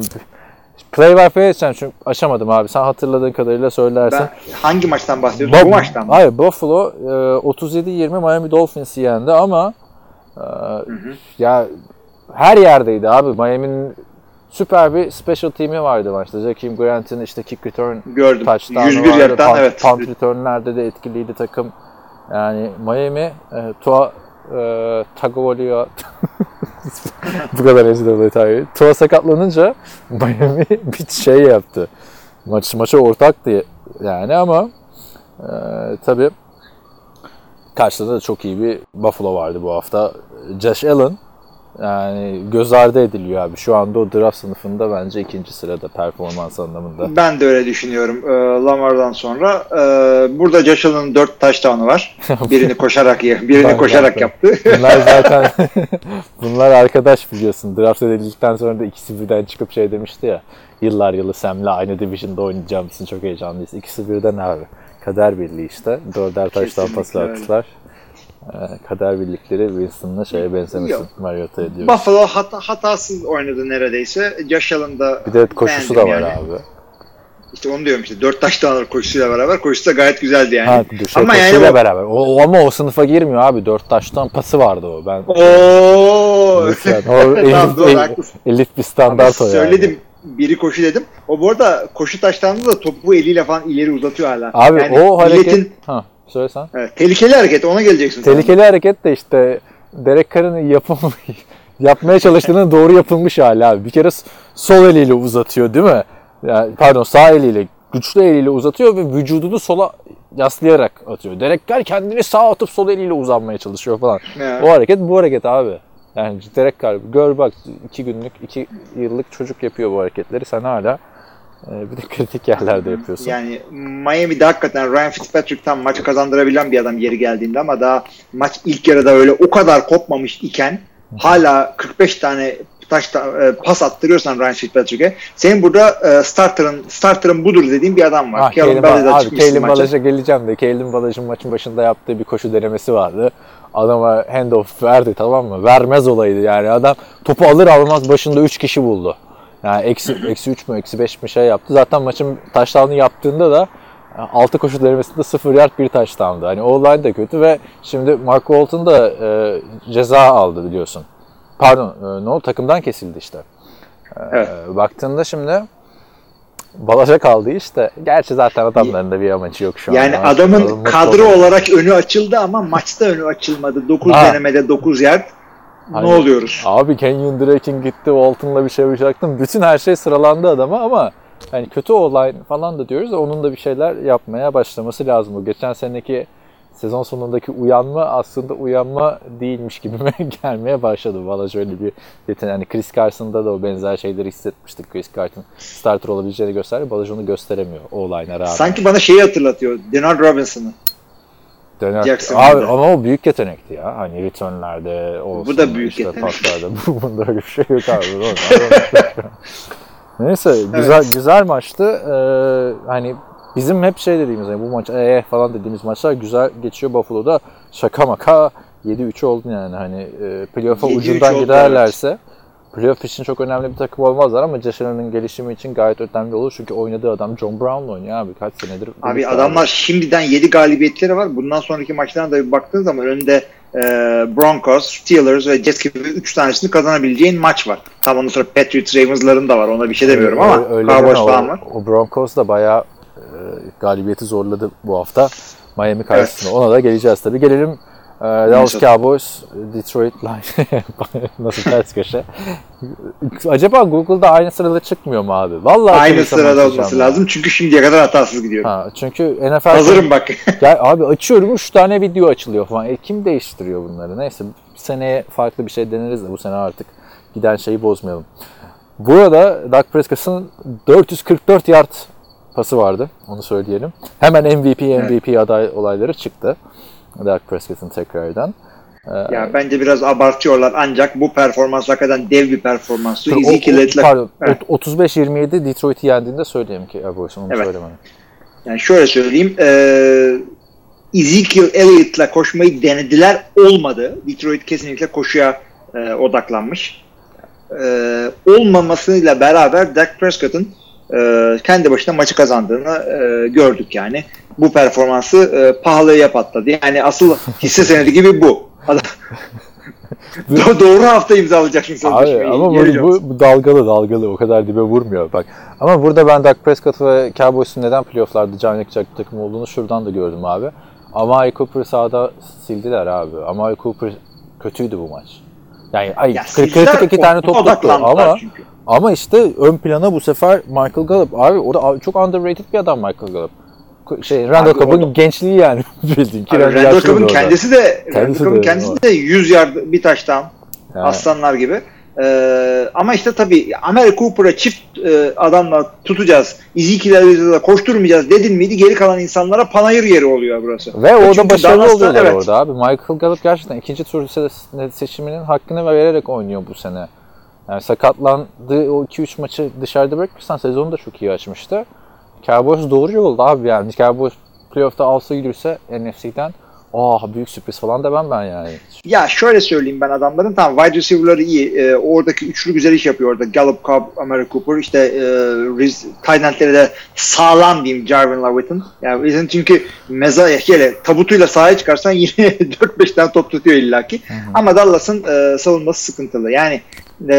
Play by play edeceğim çünkü aşamadım abi. Sen hatırladığın kadarıyla söylersin. Ben hangi maçtan bahsediyorsun? Bo- Bu maçtan mı? Hayır Buffalo e, 37-20 Miami Dolphins'i yendi ama e, ya her yerdeydi abi. Miami'nin süper bir special team'i vardı maçta. Jakeem Grant'in işte kick return Gördüm. touchdown'u 101 vardı. yardtan punt, evet. punt return'lerde de etkiliydi takım. Yani Miami e, Tua e, Tagovailoa [LAUGHS] bu kadar ezdi o detayı. Tua sakatlanınca Miami [LAUGHS] bir şey yaptı. Maç maça ortaktı yani ama e, tabii karşıda da çok iyi bir Buffalo vardı bu hafta. Josh Allen yani göz ardı ediliyor abi. Şu anda o draft sınıfında bence ikinci sırada performans anlamında. Ben de öyle düşünüyorum e, Lamar'dan sonra. E, burada Josh Allen'ın 4 touchdown'u var. [LAUGHS] Birini koşarak birini Ben koşarak zaten- yaptı. [LAUGHS] Bunlar zaten [LAUGHS] bunlar arkadaş biliyorsun. Draft edildikten sonra da ikisi birden çıkıp şey demişti ya. Yıllar yılı Sam'le aynı division'da oynayacağım için çok heyecanlıyız. İkisi birden abi. Kader birliği işte. Dörder taştan öyle. attılar. Ee, kader birlikleri Winston'la şeye benzemesin. Yok. Mariota ediyor. Buffalo hata, hatasız oynadı neredeyse. Josh Allen da Bir de koşusu da var yani. abi. İşte onu diyorum işte. 4 touchdown koşusuyla beraber. Koşusu da gayet güzeldi yani. Ha, şey, Ama yani o- beraber. O, o ama o sınıfa girmiyor abi. Dört taştan pası vardı o. Ben Oo. Lütfen. [LAUGHS] O Tamam, elit, doğru, el- haklısın. elit bir Ama standart o yani. söyledim. Biri koşu dedim. O bu arada koşu taşlarında da topu eliyle falan ileri uzatıyor hala. Abi Yani o hareket... milletin- Ha, söylesen. Evet, tehlikeli hareket ona geleceksin. Tehlikeli hareket de işte Derek Carr'ın yapım [LAUGHS] yapmaya çalıştığının doğru yapılmış hali abi. Bir kere sol eliyle uzatıyor değil mi? Yani, pardon sağ eliyle güçlü eliyle uzatıyor ve vücudunu sola yaslayarak atıyor. Derek Carr kendini sağ atıp sol eliyle uzanmaya çalışıyor falan. Ya. O hareket bu hareket abi. Yani Derek Carr gör bak iki günlük, iki yıllık çocuk yapıyor bu hareketleri. Sen hala bir de kritik yerlerde yapıyorsun. Yani Miami'de hakikaten Ryan Fitzpatrick'tan maçı kazandırabilen bir adam yeri geldiğinde ama daha maç ilk yarıda öyle o kadar kopmamış iken hala 45 tane taş e, pas attırıyorsan Ryan Fitzpatrick'e senin burada e, starter'ın starter'ın budur dediğin bir adam var. Ah, Kalen çıkmışsın Kalen. Ballage'a geleceğim de Kalen Ballage'ın maçın başında yaptığı bir koşu denemesi vardı. Adama handoff verdi tamam mı? Vermez olaydı yani. Adam topu alır almaz başında 3 kişi buldu. Yani eksi, eksi 3 mü eksi 5 mi şey yaptı. Zaten maçın taşlarını yaptığında da 6 koşu denemesinde 0 yard bir taştandı. Hani o olay da kötü ve şimdi Mark Walton da e, ceza aldı biliyorsun. Pardon e, oldu? Takımdan kesildi işte. E, Evet. baktığında şimdi Balaja kaldı işte. Gerçi zaten adamların da bir amacı yok şu an. Yani adamın kadro oluyor. olarak önü açıldı ama maçta önü açılmadı. 9 Ha. denemede 9 yard. Hani- Ne oluyoruz? Abi Kenyon Drake'in gitti Walton'la bir şey yapacaktım. Bütün her şey sıralandı adama ama hani kötü olay falan da diyoruz da onun da bir şeyler yapmaya başlaması lazım. O geçen seneki sezon sonundaki uyanma aslında uyanma değilmiş gibime [LAUGHS] gelmeye başladı. Valla şöyle bir yetenek. Hani Chris Carson'da da o benzer şeyleri hissetmiştik. Chris Carson starter olabileceğini gösterdi. Balaj onu gösteremiyor o olayına rağmen. Sanki bana şeyi hatırlatıyor. Denard Robinson'ı. Döner. Abi ama o büyük yetenekti ya. Hani returnlerde olsun. Bu da büyük işte yetenek. paslarda. [LAUGHS] Bu- Bunda öyle bir şey yok abi. [LAUGHS] Neyse güzel güzel maçtı. Ee, hani bizim hep şey dediğimiz hani bu maç ee falan dediğimiz maçlar güzel geçiyor Buffalo'da. Şaka maka 7-3 oldu yani hani e, playoff'a 7-3 ucundan oldu, giderlerse playoff için çok önemli bir takım olmazlar ama Allen'ın gelişimi için gayet önemli olur. Çünkü oynadığı adam John Brown'la oynuyor abi kaç senedir. Abi adamlar şimdiden 7 galibiyetleri var. Bundan sonraki maçlarına da bir baktığın zaman önünde e, Broncos, Steelers ve Jets gibi 3 tanesini kazanabileceğin maç var. Tam ondan sonra Patriots, Ravens'ların da var. Ona bir şey demiyorum ama Öyle- Cowboys falan o, var. O Broncos da bayağı e, galibiyeti zorladı bu hafta Miami karşısında. Ona da geleceğiz tabii. Gelelim Ee, Dallas Cowboys, Detroit Lions. [LAUGHS] Nasıl ters köşe. Acaba Google'da aynı sırada çıkmıyor mu abi? Vallahi Aynı sırada olması ya. lazım çünkü şimdiye kadar hatasız gidiyorum. Ha, çünkü NFL Hazırım bak. [LAUGHS] Ya abi açıyorum 3 tane video açılıyor falan. E, kim değiştiriyor bunları? Neyse seneye farklı bir şey deneriz de bu sene artık giden şeyi bozmayalım. Burada Dak Prescott'ın 444 yard pası vardı. Onu söyleyelim. Hemen MVP MVP aday olayları çıktı. Dak Prescott'ın tekrardan. ya bence biraz abartıyorlar ancak bu performans hakikaten dev bir performanstı. O- o- Ezekiel Elliott'la- pardon, Evet. ot- 35-27 Detroit'i yendiğinde söyleyeyim ki Cowboys'un onu Evet. söylemedim. Yani şöyle söyleyeyim. E, Ezekiel Elliott'la koşmayı denediler. Olmadı. Detroit kesinlikle koşuya e, odaklanmış. E, olmamasıyla beraber Dak Prescott'ın e, kendi başına maçı kazandığını e, gördük yani. Bu performansı e, pahalıya patladı. Yani asıl hisse senedi gibi bu. Adam- [LAUGHS] Do- Doğru hafta imzalayacaksın Abi sözleşmeyi. ama bu, bu, bu dalgalı dalgalı o kadar dibe vurmuyor bak. Ama burada ben Dak Prescott ve Cowboys'un neden playofflarda can yakacak takım olduğunu şuradan da gördüm abi. Amari Cooper'ı sahada sildiler abi. Amari Cooper kötüydü bu maç. Yani ay Ya kritik iki tane top tuttu ama çünkü. Ama işte ön plana bu sefer Michael Gallup. Abi o da çok underrated bir adam Michael Gallup. Şey Randall Cobb'un gençliği yani [LAUGHS] bildiğin ki Abi Randall Randall Cobb'un kendisi de Randall Kendisi Cobb'un de, kendisi de 100 yard bir taştan Yani. aslanlar gibi. Ee, ama işte tabii Amari Cooper'a çift e, adamla tutacağız. Ezekiel'e de koşturmayacağız dedin miydi geri kalan insanlara panayır yeri oluyor burası. Ve orada Çünkü başarılı Dallas'ta- oluyorlar evet. orada abi. Michael Gallup gerçekten ikinci tur se- seçiminin hakkını vererek oynuyor bu sene. Yani sakatlandığı o 2-3 maçı dışarıda bırakırsan sezonu da çok iyi açmıştı. Cowboys doğru yolda abi yani. Cowboys playoff'ta alsa yürürse NFC'den aa büyük sürpriz falan demem ben yani. Ya şöyle söyleyeyim ben adamların tamam wide receiver'ları iyi. Ee, oradaki üçlü güzel iş yapıyor orada. Gallup, Cobb, Amari Cooper. işte e, Riz, tight endleri de sağlam diyeyim Jarvin Lovett'ın. Yani bizim çünkü meza hele tabutuyla sahaya çıkarsan yine [LAUGHS] 4-5 tane top tutuyor illaki. Ama Dallas'ın e, savunması sıkıntılı. Yani e,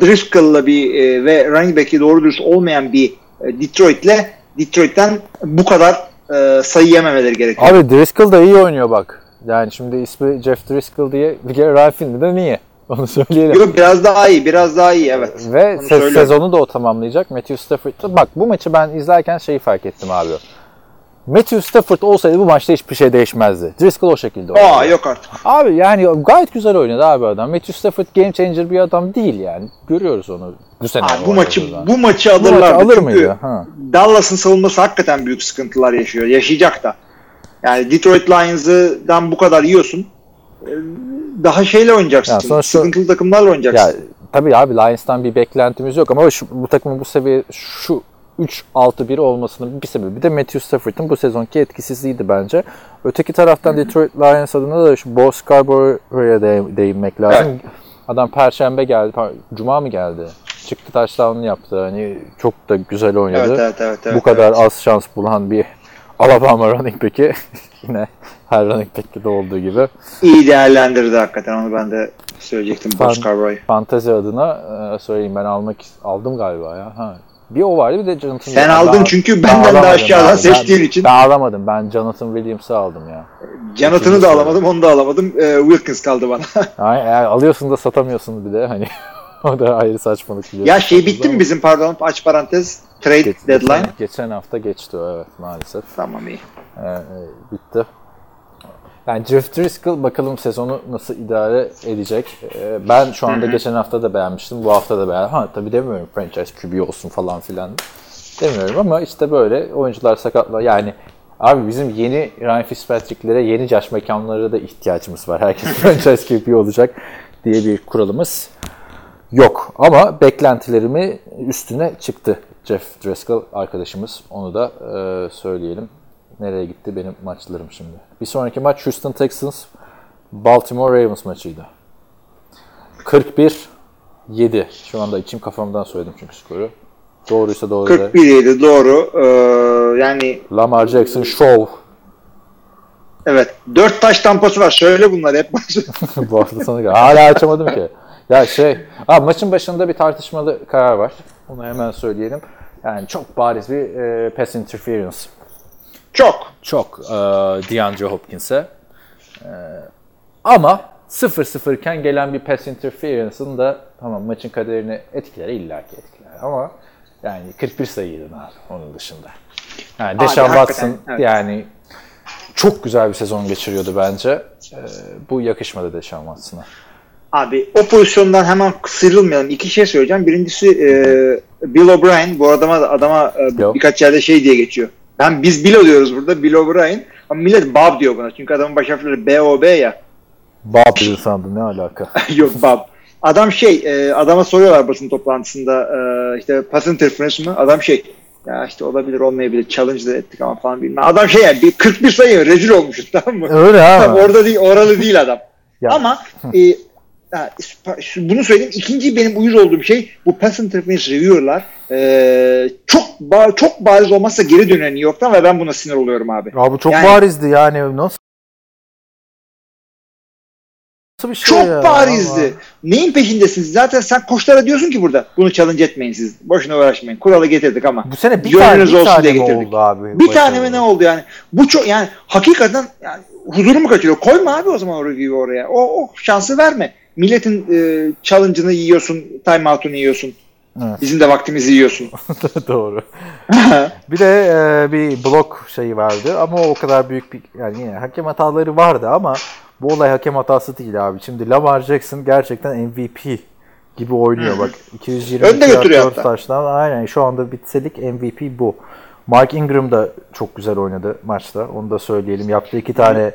Driscoll'la bir e, ve running back'i doğru dürüst olmayan bir e, Detroit'le Detroit'ten bu kadar e, sayı yememeleri gerekiyor. Abi Driscoll da iyi oynuyor bak. Yani şimdi ismi Jeff Driscoll diye bir kere Ryan Finley'den iyi. [LAUGHS] Onu söyleyelim. Yok, biraz daha iyi, biraz daha iyi evet. Ve se- sezonu da o tamamlayacak. Matthew Stafford'da bak bu maçı ben izlerken şeyi fark ettim abi. Matthew Stafford olsaydı bu maçta hiçbir şey değişmezdi. Driscoll o şekilde oynadı. Aa yok artık. Abi yani gayet güzel oynadı abi adam. Matthew Stafford game changer bir adam değil yani. Görüyoruz onu bu sene. Aa, bu maçı oynadığında. bu maçı alırlar. alır Çünkü mıydı? Ha. Dallas'ın savunması hakikaten büyük sıkıntılar yaşıyor. Yaşayacak da. Yani Detroit Lions'dan bu kadar yiyorsun. Ee, Daha şeyle oynayacaksın. Ya sonuçta- Sıkıntılı takımlarla Ya oynayacaksın. tabii abi Lions'tan bir beklentimiz yok ama şu, bu takımın bu seviye şu 3-6-1 olmasının bir sebebi de Matthew Stafford'ın bu sezonki etkisizliğiydi bence. Öteki taraftan Detroit Lions adına da şu Bo Scarborough'a de- değinmek lazım. Adam perşembe geldi, cuma mı geldi? Çıktı touchdown'ını yaptı. Hani çok da güzel oynadı. Evet, evet, evet, evet, bu kadar evet. az şans bulan bir Alabama running back'i [LAUGHS] yine her running back'te de olduğu gibi İyi değerlendirdi hakikaten. Onu ben de söyleyecektim. Ben- Bob Scarborough. fantezi adına e, söyleyeyim ben almak aldım galiba ya. Ha. Bir o vardı bir de Jonathan Sen aldın ben- çünkü ben benden de alamadım aşağıdan abi. Ben- seçtiğin için. Ben alamadım. Ben Jonathan Williams'ı aldım ya. Jonathan'ı da alamadım, onu da alamadım. Ee, Wilkins kaldı bana. [LAUGHS] Yani eğer alıyorsun da satamıyorsun bir de hani [LAUGHS] o da ayrı saçmalık ya şey bitti mi bizim pardon aç parantez trade Geç- deadline? Geçen, geçen hafta geçti o evet maalesef. Tamam iyi. Ee, e, bitti. Yani Jeff Driscoll bakalım sezonu nasıl idare edecek. Ee, ben şu anda geçen hafta da beğenmiştim. Bu hafta da beğendim. Ha tabii demiyorum franchise QB olsun falan filan. Demiyorum ama işte böyle oyuncular sakatlar. Yani abi bizim yeni Ryan Fitzpatrick'lere, yeni Josh McCown'lara da ihtiyacımız var. Herkes [LAUGHS] franchise QB olacak diye bir kuralımız yok. Ama beklentilerimi üstüne çıktı Jeff Driscoll arkadaşımız. Onu da e, söyleyelim. Nereye gitti benim maçlarım şimdi. Bir sonraki maç Houston Texans Baltimore Ravens maçıydı. 41-7. Şu anda içim kafamdan söyledim çünkü skoru. Doğruysa doğru de. 41 yedi doğru. Ee, yani Lamar Jackson show evet 4 taş tampası var. Söyle bunları hep. [LAUGHS] bu hafta sonu. Hala açamadım ki. Ya şey, abi maçın başında bir tartışmalı karar var. Onu hemen söyleyelim. Yani çok bariz bir e, pass interference Çok. çok e, DeAndre Hopkins'e. E, Ama 0-0 iken gelen bir pass interference'ın da tamam maçın kaderini etkiler illaki etkiler ama yani 41 sayıydın abi onun dışında. Yani Deshaun Watson evet. yani çok güzel bir sezon geçiriyordu bence. Ee, bu yakışmadı Deshaun Watson'a. Abi o pozisyondan hemen sıyrılmayalım. İki şey söyleyeceğim. Birincisi e, Bill O'Brien. Bu adama adama e, birkaç yerde şey diye geçiyor. Ben biz Bill diyoruz burada. Bill O'Brien. Ama millet Bob diyor buna. Çünkü adamın baş harfleri B O B ya. Bob dedi sandım ne alaka? [LAUGHS] Yok Bob. Adam şey, e, adama soruyorlar basın toplantısında e, işte pass interference mı? Adam şey, ya işte olabilir olmayabilir challenge da ettik ama falan bilmem. Adam şey yani bir 41 sayı rezil olmuş tamam mı? Öyle Tam ha. orada değil, oralı değil adam. Ya. Ama e, bunu söyleyeyim. İkinci benim uyuz olduğum şey bu pass interference review'lar e, çok ba- çok bariz olmazsa geri dönüyor New York'tan ve ben buna sinir oluyorum abi. Ya bu çok Yani- barizdi yani nasıl Nasıl bir şey Çok ya? barizdi. Neyin peşindesiniz? Zaten sen koçlara diyorsun ki burada bunu challenge etmeyin siz. Boşuna uğraşmayın. Kuralı getirdik ama. Bu sene bir tane, bir tane diye getirdik. oldu abi? Bir başarılı? tane mi ne oldu yani? Bu çok yani hakikaten yani huzurumu kaçırıyor. Koyma abi o zaman o review'u oraya. O, o şansı verme. Milletin e, challenge'ını yiyorsun, timeout'unu yiyorsun. Evet. Bizim de vaktimizi yiyorsun. [LAUGHS] Doğru. Bir de e, bir blok şeyi vardı ama o kadar büyük bir yani yine hakem hataları vardı ama bu olay hakem hatası değil abi. Şimdi Lamar Jackson gerçekten MVP gibi oynuyor bak. 220 Önde götürüyor taştan. Aynen şu anda bitselik MVP bu. Mark Ingram da çok güzel oynadı maçta. Onu da söyleyelim. Yaptığı iki tane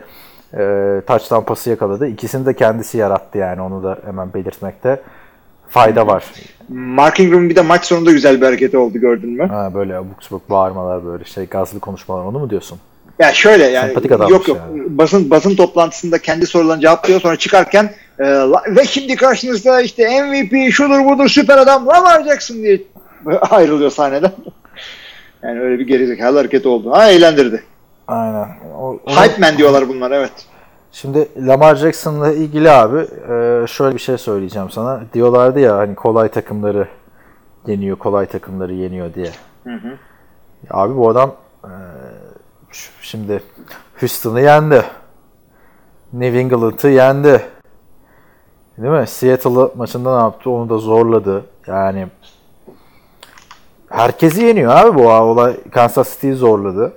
e, touchdown pası yakaladı. İkisini de kendisi yarattı yani. Onu da hemen belirtmekte fayda var. Mark Ingram'ın bir de maç sonunda güzel bir hareketi oldu gördün mü? Ha, böyle abuk subuk bağırmalar böyle şey gazlı konuşmalar onu mu diyorsun? Ya şöyle yani yok yok yani. basın basın toplantısında kendi sorularını cevaplıyor sonra çıkarken e, ve şimdi karşınızda işte MVP şudur budur süper adam Lamar Jackson diye [LAUGHS] ayrılıyor sahneden. [LAUGHS] Yani öyle bir gerizekalı hareket oldu. Ha eğlendirdi. Aynen. O, onu- Hype man diyorlar bunlar evet. Şimdi Lamar Jackson'la ilgili abi e, şöyle bir şey söyleyeceğim sana. Diyorlardı ya hani kolay takımları yeniyor, kolay takımları yeniyor diye. Abi bu adam e, şimdi Houston'ı yendi. New England'ı yendi. Değil mi? Seattle'ı maçında ne yaptı? Onu da zorladı. Yani herkesi yeniyor abi bu olay. Kansas City'yi zorladı.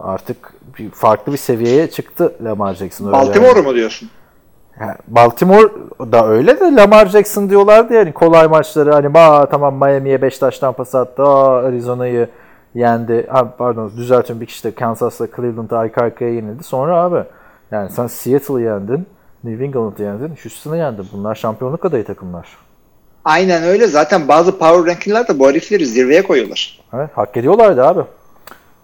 Artık bir, farklı bir seviyeye çıktı Lamar Jackson. öyle yani. Baltimore mu diyorsun? Ha, Baltimore da öyle de Lamar Jackson diyorlardı yani kolay maçları hani ba tamam Miami'ye 5 taştan pas attı. Aa, Arizona'yı yendi. Ha, pardon düzeltiyorum bir kişi de Kansas'la Cleveland'ı arka arkaya yenildi. Sonra abi yani sen Seattle'ı yendin. New England'ı yendin. Houston'ı yendin. Bunlar şampiyonluk adayı takımlar. Aynen öyle. Zaten bazı power ranking'ler de bu herifleri zirveye koyuyorlar. Evet, hak ediyorlardı abi.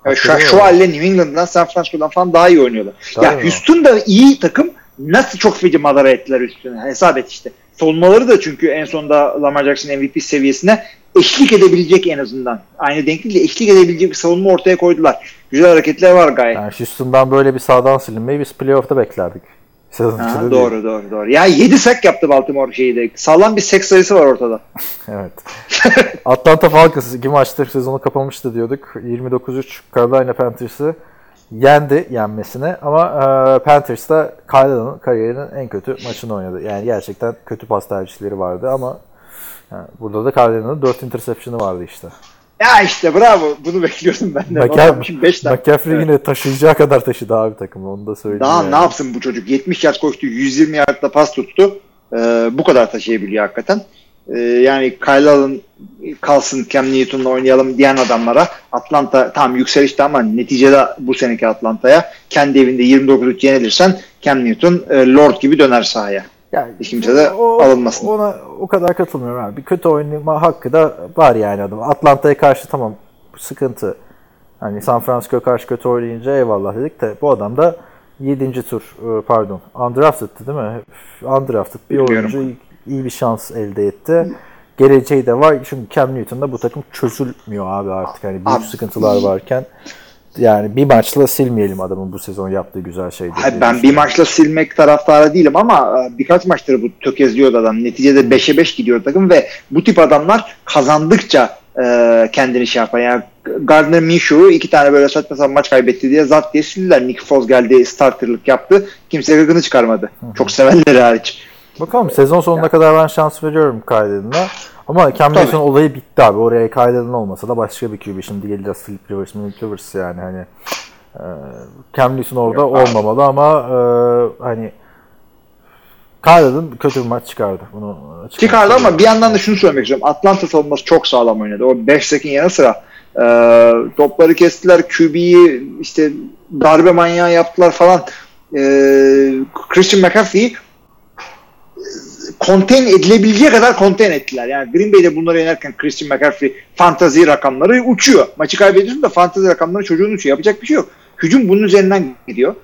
Yani şu, halde New England'dan San Francisco'dan falan daha iyi oynuyorlar. Tabii ya mi? Houston da iyi takım. Nasıl çok feci madara ettiler Houston'u. Hesap et işte. Savunmaları da çünkü en sonunda Lamar Jackson MVP seviyesine eşlik edebilecek en azından. Aynı denklikle eşlik edebilecek bir savunma ortaya koydular. Güzel hareketler var gayet. Yani Houston'dan böyle bir sağdan silinmeyi biz playoff'ta beklerdik. Sezon Ha, içinde değil. doğru doğru doğru. Ya 7 sack yaptı Baltimore şeyde. Sağlam bir sack sayısı var ortada. [LAUGHS] Evet. Atlanta Falcons iki maçtır sezonu kapamıştı diyorduk. 29-3 Carolina Panthers'ı yendi yenmesine ama e, Panthers da Kyle'ın kariyerinin en kötü maçını oynadı. Yani gerçekten kötü pas tercihleri vardı ama yani burada da Kyle'ın 4 interception'ı vardı işte. Ya işte bravo. Bunu bekliyordum ben de. McCaffrey, 5 tane. McCaffrey yine taşıyacağı kadar taşıdı abi takımı onu da söyleyeyim. Daha yani. ne yapsın bu çocuk? 70 yard koştu, 120 yardla pas tuttu. Ee, bu kadar taşıyabiliyor hakikaten. Ee, yani Kyle Allen kalsın Cam Newton'la oynayalım diyen adamlara Atlanta tam yükselişte ama neticede bu seneki Atlanta'ya kendi evinde 29-3 yenilirsen Cam Newton e, Lord gibi döner sahaya. Yani kimse de alınmasın. Ona o kadar katılmıyorum abi. Bir kötü oynama hakkı da var yani adam. Atlanta'ya karşı tamam sıkıntı. Hani San Francisco'ya karşı kötü oynayınca eyvallah dedik de bu adam da 7. tur e, pardon undrafted'tı değil mi? Undrafted bir Bilmiyorum. oyuncu iyi- iyi bir şans elde etti. Geleceği de var. Çünkü Cam Newton'da bu takım çözülmüyor abi artık. Hani büyük Abi. sıkıntılar varken yani bir maçla silmeyelim adamın bu sezon yaptığı güzel şeydi. Hayır, ben bir maçla silmek taraftarı değilim ama e, birkaç maçtır bu tökezliyordu adam. Neticede 5'e 5 gidiyor takım ve bu tip adamlar kazandıkça e, kendini şey yapar. Yani Gardner Minshew'u iki tane böyle saçma sapan maç kaybetti diye zat diye sildiler. Nick Foles geldi starterlık yaptı. Kimse gıkını çıkarmadı. Çok sevenleri hariç. Bakalım sezon sonuna kadar ben şans veriyorum Kyle'ına. Ama Cam. Newton olayı bitti abi. Oraya Kyle'ın olmasa da başka bir QB. Şimdi geleceğiz Philip Rivers, Philip Rivers yani hani e, Cam Newton orada olmamalı ama e, hani Kyle'ın kötü bir maç çıkardı. Bunu Çıkardı ama bir yandan da şunu söylemek istiyorum. Atlanta savunması çok sağlam oynadı. O 5 sekin yanı sıra e, topları kestiler. QB'yi işte darbe manyağı yaptılar falan. E, Christian McCaffrey'i contain edilebileceği kadar contain ettiler. Yani Green Bay'de bunları yenerken Christian McCaffrey fantazi rakamları uçuyor. Maçı kaybediyorsun da fantazi rakamları çocuğun uçuyor. Yapacak bir şey yok. Hücum bunun üzerinden gidiyor.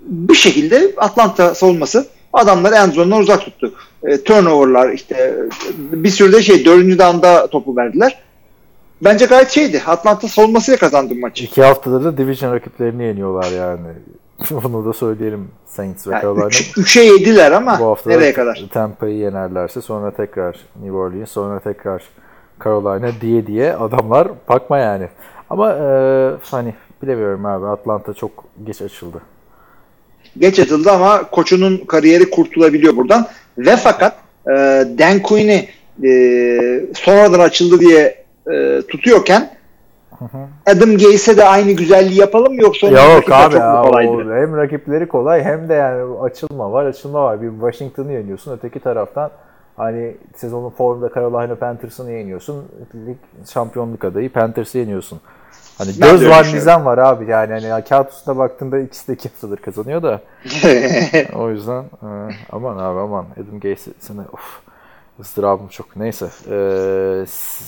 Bir şekilde Atlanta savunması adamları en zonundan uzak tuttu. E, turnoverlar işte bir sürü de şey dördüncü down'da topu verdiler. Bence gayet şeydi. Atlanta savunmasıyla kazandı maçı. İki haftadır da division rakiplerini yeniyorlar yani. [LAUGHS] Bunu da söyleyelim Saints ve Yani Carolina. üç, üçe yediler ama Bu hafta nereye kadar? Tampa'yı yenerlerse sonra tekrar New Orleans sonra tekrar Carolina diye diye adamlar bakma yani. Ama e, hani bilemiyorum abi Atlanta çok geç açıldı. Geç atıldı ama koçunun kariyeri kurtulabiliyor buradan. Ve fakat e, Dan Quinn'i e, sonradan açıldı diye e, tutuyorken Adam Gase'e de aynı güzelliği yapalım yoksa onun Yok abi çok ya, kolaydı? hem rakipleri kolay hem de yani açılma var açılma var. Bir Washington'ı yeniyorsun öteki taraftan hani sezonun formda Carolina Panthers'ını yeniyorsun. Lig şampiyonluk adayı Panthers'ı yeniyorsun. Hani Ben göz var nizam var abi yani hani kağıt üstüne baktığında ikisi de iki haftadır kazanıyor da [LAUGHS] o yüzden e, aman abi aman Adam Gase seni of ızdırabım çok neyse e,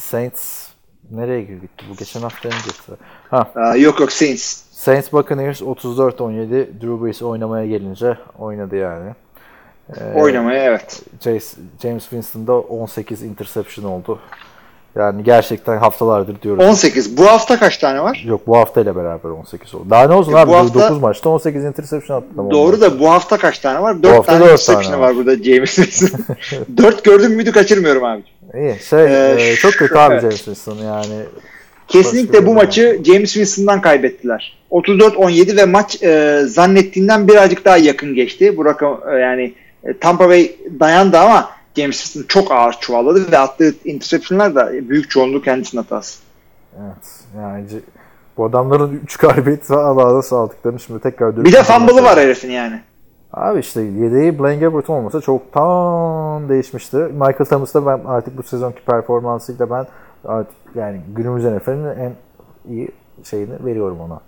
Saints nereye girdik bu geçen hafta öncesi ha Aa, yok yok Saints. Saints Buccaneers 34-17 Drew Brees oynamaya gelince oynadı yani. Ee, Oynamaya evet. Jace- James Winston'da 18 interception oldu. Yani gerçekten haftalardır diyoruz. 18. Bu hafta kaç tane var? Yok bu haftayla beraber 18 oldu. Daha ne olsun E, abi? bu hafta- 9 maçta 18 interception attı. Tamam Doğru da bu hafta kaç tane var? 4 hafta tane dört interception tane var var. burada James Winston. [LAUGHS] 4 gördüm müydü kaçırmıyorum abi. İyi. Şey, Ee, e, çok kötü abi. James Winston yani. Kesinlikle bu maçı James Winston'dan kaybettiler. 34-17 ve maç e, zannettiğinden birazcık daha yakın geçti. Bu rakam e, yani e, Tampa Bay dayandı ama James çok ağır çuvalladı ve attığı interceptionlar da büyük çoğunluğu kendisinin hatası. Evet. Yani bu adamların 3 galibiyet Allah'a demiş şimdi tekrar Bir de fumble'ı var herifin yani. Abi işte yedeği Blaine Gabbert olmasa çoktan değişmişti. Michael Thomas'ta ben artık bu sezonki performansıyla ben artık yani günümüz NFL'in en iyi şeyini veriyorum ona.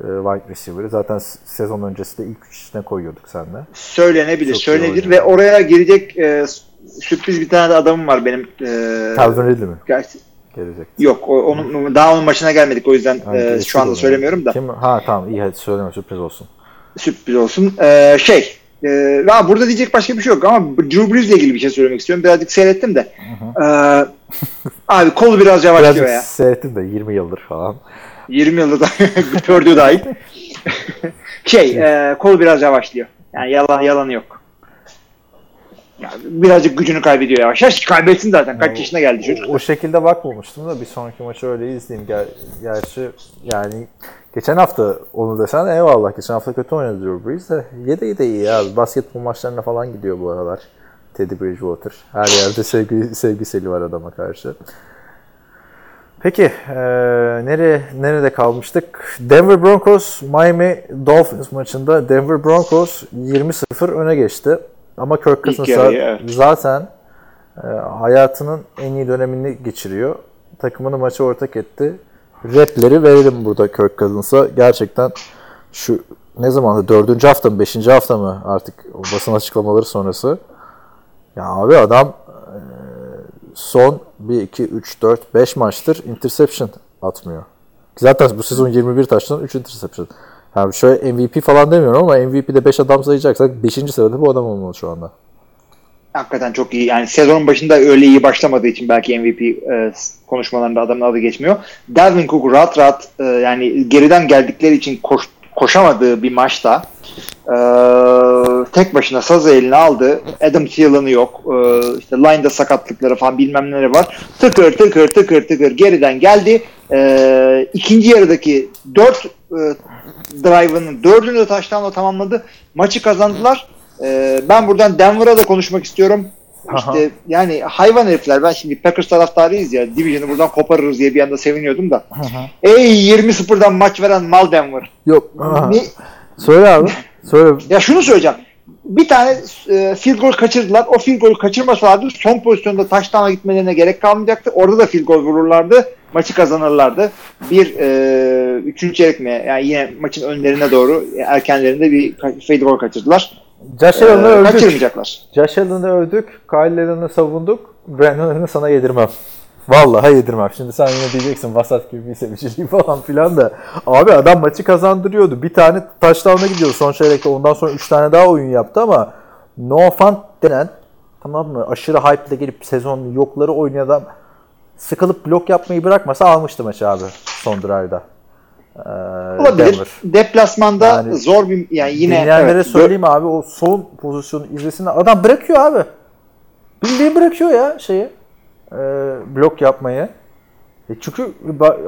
Ee, wide receiver'ı. Zaten sezon öncesi de ilk üç içine koyuyorduk seninle. Söylenebilir, Çok söylenebilir ve oraya girecek e, sürpriz bir tane de adamım var benim. E, Calvin Ridley mi? gerçi- Gelecek. yok, o- onun daha onun maçına gelmedik o yüzden Ha, e, şu anda söylemiyorum da. Kim? Ha tamam iyi hadi söyleme sürpriz olsun. sürpriz olsun. Ee, şey, e, ya burada diyecek başka bir şey yok ama Drew Brees ile ilgili bir şey söylemek istiyorum. Birazcık seyrettim de. Ee, abi kolu biraz yavaşlıyor Birazcık ya. seyrettim de 20 yıldır falan. 20 yılda da [LAUGHS] Purdue dahil. [LAUGHS] şey, e, kolu biraz yavaşlıyor. Yani yalan yalanı yok. Ya, birazcık gücünü kaybediyor yavaş. Yavaş kaybetsin zaten. Kaç yaşına geldi çocuk. O, o şekilde bakmamıştım da bir sonraki maçı öyle izleyeyim. Ger gerçi yani geçen hafta onu desen eyvallah. Geçen hafta kötü oynadı Drew Brees de. Yedeği de iyi abi. Basketbol maçlarına falan gidiyor bu aralar. Teddy Bridgewater. Her yerde sevgi, sevgiseli var adama karşı. Peki eee nereye nerede kalmıştık? Denver Broncos Miami Dolphins maçında Denver Broncos 20-0 öne geçti. Ama Kirk Cousins evet. zaten e, hayatının en iyi dönemini geçiriyor. Takımını maça ortak etti. Repleri verelim burada Kirk Cousins'a. Gerçekten şu ne zamandı? Dördüncü hafta mı? Beşinci hafta mı? Artık basın açıklamaları sonrası. Ya abi adam e, son 1, 2, 3, 4, 5 maçtır interception atmıyor. Zaten bu sezon 21 taştan 3 interception. Yani şöyle MVP falan demiyorum ama MVP'de 5 adam sayacaksak 5. sırada bu adam olmalı şu anda. Hakikaten çok iyi. Yani sezonun başında öyle iyi başlamadığı için belki MVP e, konuşmalarında adamın adı geçmiyor. Dalvin Cook rahat rahat e, yani geriden geldikleri için koş, koşamadığı bir maçta e, tek başına sazı eline aldı. Adam Thielen'ı yok. E, işte line'da sakatlıkları falan bilmem neleri var. Tıkır tıkır tıkır tıkır geriden geldi. E, ikinci yarıdaki dört e, drive'ının dördünü de taştanla tamamladı. Maçı kazandılar. E, ben buradan Denver'a da konuşmak istiyorum. İşte yani hayvan herifler. Ben şimdi Packers taraftarıyız ya. Division'ı buradan koparırız diye bir anda seviniyordum da. Ey 20-0'dan maç veren mal Denver. Yok. Ne, Söyle abi. Söyle. ya şunu söyleyeceğim. Bir tane e, field goal kaçırdılar. O field goal kaçırmasalardı son pozisyonda touchdown'a gitmelerine gerek kalmayacaktı. Orada da field goal vururlardı. Maçı kazanırlardı. Bir e, üçüncü çeyrek mi? Yani yine maçın önlerine doğru erkenlerinde bir field goal kaçırdılar. Josh Allen'ı övdük. kaçırmayacaklar. Josh Allen'ı övdük. Kyle Allen'ı savunduk. Brandon Allen'ı sana yedirmem. Vallahi yedirmem. Şimdi sen yine diyeceksin vasat gibi bir seviciliği falan filan da. Abi adam maçı kazandırıyordu. Bir tane touchdown'a gidiyordu son çeyrekte. Ondan sonra 3 tane daha oyun yaptı ama no fun denen tamam mı? Aşırı hype ile gelip sezonun yokları oynayan adam sıkılıp blok yapmayı bırakmasa almıştı maçı abi son drive'da. Ee, Olabilir. Denver. Deplasmanda Yani zor bir yani yine Dinleyenlere evet, söyleyeyim abi o son pozisyonu izlesin. Adam bırakıyor abi. Bildiğin bırakıyor ya şeyi. e, blok yapmayı. E çünkü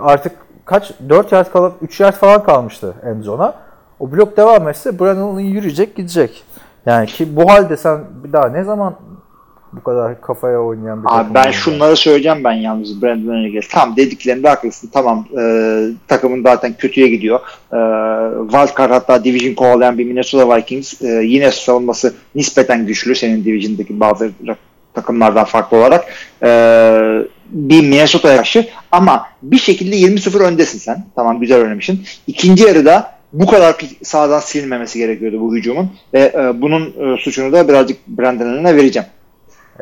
artık kaç 4 yard kalan 3 yard falan kalmıştı Enzo'na. O blok devam etse Brandon'un yürüyecek gidecek. Yani ki bu halde sen bir daha ne zaman bu kadar kafaya oynayan bir Abi ben şunları söyleyeceğim ben yalnız Brandon Önegal. Tamam dediklerinde haklısın. Tamam e, takımın zaten kötüye gidiyor. E, wildcard hatta division kovalayan bir Minnesota Vikings e, yine savunması nispeten güçlü senin division'daki bazı takımlardan farklı olarak. E, bir Minnesota'ya karşı ama bir şekilde 20-0 öndesin sen. Tamam güzel oynamışsın. İkinci yarıda bu kadar sağdan silinmemesi gerekiyordu bu hücumun ve e, bunun e, suçunu da birazcık Brandon Allen'a vereceğim.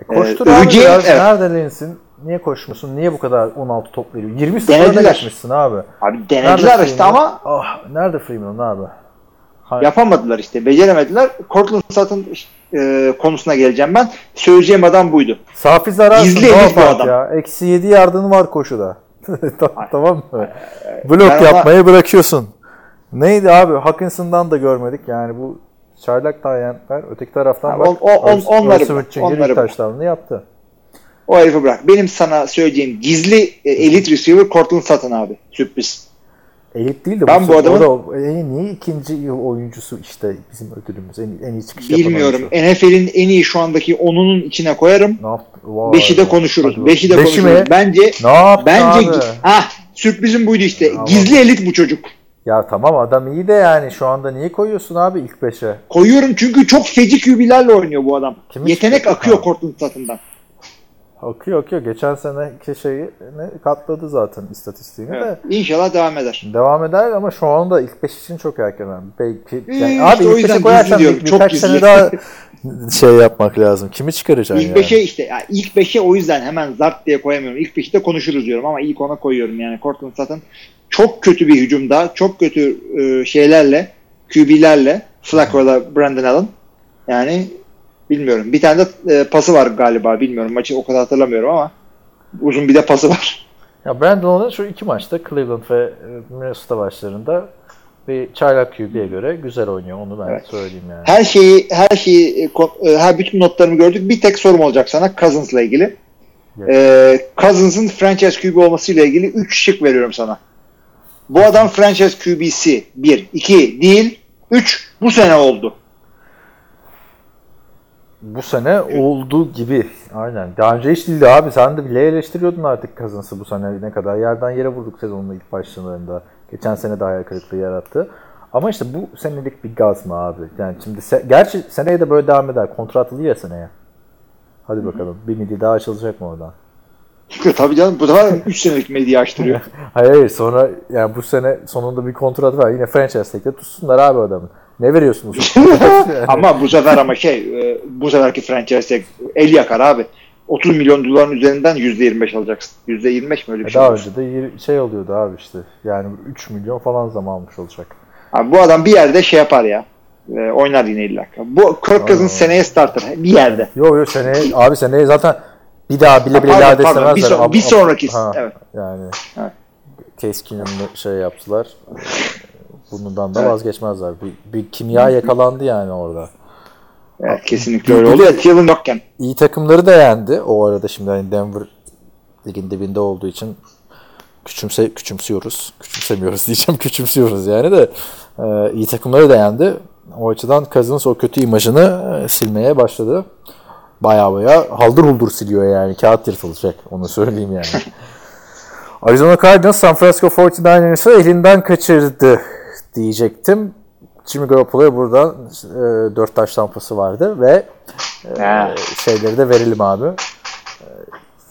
Koştur Ee, abi biraz. evet. Nerede Linsin? Niye koşmuyorsun? Niye bu kadar 16 top veriyor? 20 Denediler. sıfırda geçmişsin abi. Abi Nerede denediler işte Freeman? ama Ah, nerede Freeman abi? Hayır. yapamadılar işte. Beceremediler. Cortland Sutton e, konusuna geleceğim ben. Söyleyeceğim adam buydu. Safi zararsın. Gizli bu adam. Ya. Eksi 7 yardın var koşuda. [LAUGHS] tamam, mı? Blok ben ona- yapmayı bırakıyorsun. Neydi abi? Hawkinson'dan da görmedik. Yani bu çaylak tayyentler öteki taraftan Ha, bak. on- o- on- Urs- onları bırak, onları bırak. yaptı. O herifi bırak. Benim sana söyleyeceğim gizli e, elit receiver Cortland Sutton abi. Sürpriz. Elit değil de Ben bu bu adamın- o da, e, niye ikinci oyuncusu işte bizim ödülümüz en, en iyi çıkış Bilmiyorum. NFL'in en iyi şu andaki onunun içine koyarım. Ne yaptı? Vay Beşi de konuşuruz. Hadi Beşi de. Beşi konuşuruz. mi? Bence Ne yaptı bence abi? ah sürprizim buydu işte. Tamam. Gizli elit bu çocuk. Ya tamam adam iyi de yani şu anda niye koyuyorsun abi ilk beşe? Koyuyorum çünkü çok feci QB'lerle oynuyor bu adam. Kimi Yetenek akıyor. Cortland Sutton'dan. Akıyor akıyor. Geçen seneki şeyi katladı zaten istatistiğini Evet. de. İnşallah devam eder. Devam eder ama şu anda ilk 5 için çok erken. abi. Belki yani işte abi o ilk yüzden 5'e koyarsan bir, çok birkaç gizli. sene daha [LAUGHS] şey yapmak lazım. Kimi çıkaracaksın İlk yani? 5'e işte ya ilk 5'e o yüzden hemen zart diye koyamıyorum. İlk 5'te konuşuruz diyorum ama ilk ona koyuyorum yani Cortland Sutton çok kötü bir hücumda, çok kötü e, şeylerle, QB'lerle Flacco'la Brandon Allen yani bilmiyorum. Bir tane de e, pası var galiba bilmiyorum. Maçı o kadar hatırlamıyorum ama uzun bir de pası var. Ya Brandon'un şu iki maçta Cleveland ve e, Minnesota maçlarında bir çaylak QB'ye göre güzel oynuyor. Onu ben Evet. söyleyeyim yani. Her şeyi her şeyi e, her bütün notlarımı gördük. Bir tek sorum olacak sana Cousins'la ilgili. E, Cousins'ın franchise QB olmasıyla ilgili 3 şık veriyorum sana. Bu adam franchise QB'si 1, 2 değil 3 bu sene oldu. Bu sene olduğu gibi. Aynen. Daha önce hiç değildi abi. Sen de bile eleştiriyordun artık Cousins'ı bu sene ne kadar. Yerden yere vurduk sezonun ilk başlarında. Geçen sene de hayal kırıklığı yarattı. Ama işte bu senelik bir gaz mı abi? Yani şimdi se- gerçi seneye de böyle devam eder. Kontratlı ya seneye. Hadi bakalım. Bir midi daha açılacak mı oradan? Tabii canım bu sefer 3 senelik medya açtırıyor. [LAUGHS] Hayır hayır sonra yani bu sene sonunda bir kontrat var. Yine franchise tag'de tutsunlar abi adamı. Ne veriyorsunuz? [LAUGHS] ama bu sefer ama şey e, bu seferki franchise el yakar abi. 30 milyon doların üzerinden %25 alacaksın. %25 mi öyle bir şey? Daha önce de şey oluyordu abi işte. Yani 3 milyon falan zam almış olacak. Abi bu adam bir yerde şey yapar ya. E, oynar yine illa. Bu Kirk Cousins seneye starter bir yerde. Yok yok seneye abi seneye zaten bir daha bile bile Pardon, lade pardon, istemezler. bir Ab- bir sonraki- Ha, evet. Yani Evet. Case şey yaptılar. [LAUGHS] Bundan da Evet. vazgeçmezler. Bir, bir kimya yakalandı yani orada. Evet, kesinlikle öyle oluyor. Thielen yokken. İyi takımları da yendi. O arada şimdi hani Denver ligin dibinde olduğu için küçümse küçümsüyoruz. Küçümsemiyoruz [LAUGHS] diyeceğim. Küçümsüyoruz yani de e, iyi takımları da yendi. O açıdan Cousins o kötü imajını e, silmeye başladı. Baya baya haldır huldur siliyor yani. Kağıt yırtılacak. Onu söyleyeyim yani. [LAUGHS] Arizona Cardinals San Francisco 49ers'ı elinden kaçırdı diyecektim. Jimmy Garoppolo'ya buradan e, 4 taş tampası vardı ve e, şeyleri de verelim abi. E,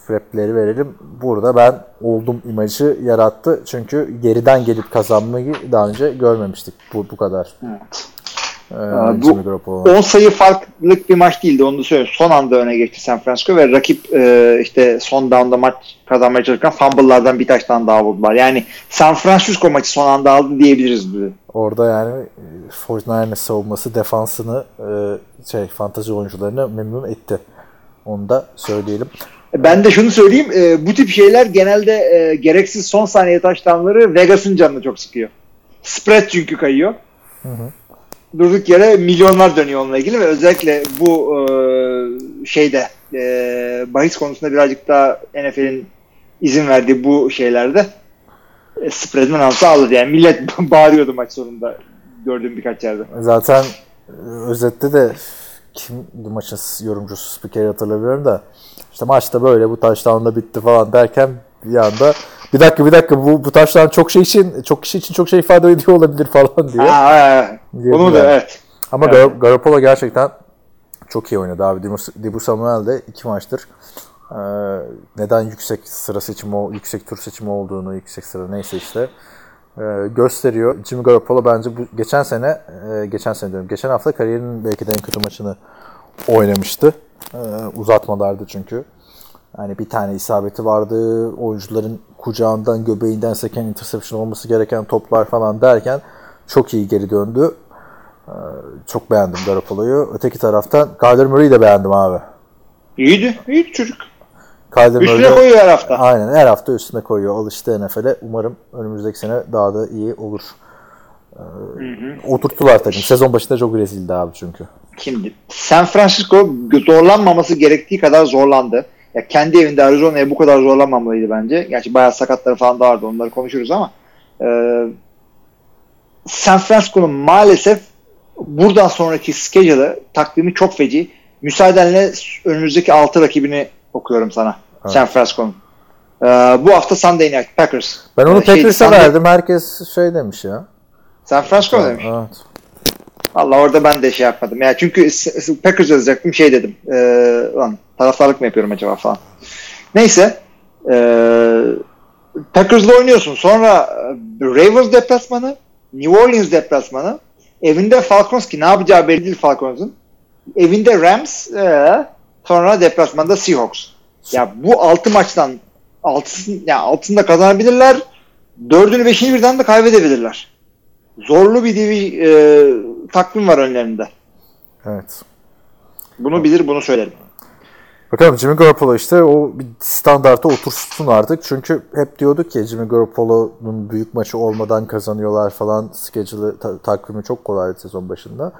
Frapleri verelim. Burada ben oldum imajı yarattı. Çünkü geriden gelip kazanmayı daha önce görmemiştik bu, bu kadar. Evet. E, Aa, bu Jimmy Garoppolo'nun. 10 sayı farklılık bir maç değildi onu da söyleyeyim. Son anda öne geçti San Francisco ve rakip e, işte son down'da maç kazanmaya çalışırken fumble'lardan bir taştan daha vurdular. Yani San Francisco maçı son anda aldı diyebiliriz bize. Orada yani e, 49ers savunması defansını e, şey fantazi oyuncularını memnun etti. Onu da söyleyelim. Ben de şunu söyleyeyim. e, bu tip şeyler genelde e, gereksiz son saniye taştanları Vegas'ın canını çok sıkıyor. Spread çünkü kayıyor. Durduk yere milyonlar dönüyor onunla ilgili ve özellikle bu e, şeyde e, bahis konusunda birazcık daha NFL'in izin verdiği bu şeylerde e, spread'in altı aldı. Yani millet [LAUGHS] bağırıyordu maç sonunda gördüğüm birkaç yerde. Zaten e, özette de kim maçın yorumcusu spikeri hatırlamıyorum da işte maçta böyle bu touchdown'da bitti falan derken bir anda bir dakika bir dakika bu, bu touchdown çok şey için çok kişi için çok şey ifade ediyor olabilir falan diye. Ha. Diyebilirim. Onu da evet. Ama Evet. Gar- Garoppolo gerçekten çok iyi oynadı abi. Dibu, Samuel de iki maçtır e, neden yüksek sıra seçimi, o- yüksek tur seçimi olduğunu, yüksek sıra neyse işte e, gösteriyor. Jimmy Garoppolo bence bu geçen sene, e, geçen sene diyorum, geçen hafta kariyerinin belki de en kötü maçını oynamıştı. E, uzatmalardı çünkü. Hani bir tane isabeti vardı. Oyuncuların kucağından, göbeğinden seken interception olması gereken toplar falan derken çok iyi geri döndü. Ee, Çok beğendim Garoppolo'yu. Öteki taraftan Kyler Murray'i de beğendim abi. İyiydi. İyiydi çocuk. Kyler Üstüne Murray koyuyor her hafta. aynen her hafta üstüne koyuyor. Alıştı NFL'e. Umarım önümüzdeki sene daha da iyi olur. Ee, Oturttular takım. Sezon başında çok rezildi abi çünkü. Şimdi San Francisco zorlanmaması gerektiği kadar zorlandı. Ya kendi evinde Arizona'ya bu kadar zorlanmamalıydı bence. Gerçi bayağı sakatları falan da vardı onları konuşuruz ama e, San Francisco'nun maalesef buradan sonraki schedule'ı takvimi çok feci. Müsaadenle önümüzdeki 6 rakibini okuyorum sana. San Francisco'nun. E, bu hafta Sunday Night Packers. Ben onu E, şey, Packers'a Sunday- verdim. Herkes şey demiş ya. San Francisco mu demiş. Evet. Valla orada ben de şey yapmadım. Ya çünkü Packers yazacaktım şey dedim. Ee, lan taraftarlık mı yapıyorum acaba falan. Neyse. Ee, Packers'la oynuyorsun. Sonra e, Ravens deplasmanı, New Orleans deplasmanı. Evinde Falcons ki ne yapacağı belli değil Falcons'un. Evinde Rams, ee, sonra deplasmanda Seahawks. Ya bu 6 maçtan altısını, ya altını da kazanabilirler. Dördünü beşini birden de kaybedebilirler. Zorlu bir divi, e, takvim var önlerinde. Evet. Bunu bilir, bunu söylerim. Bakalım Jimmy Garoppolo işte o bir standarta otursun artık. Çünkü hep diyorduk ki Jimmy Garoppolo'nun büyük maçı olmadan kazanıyorlar falan. Schedule'ı, ta- takvimi çok kolaydı sezon başında.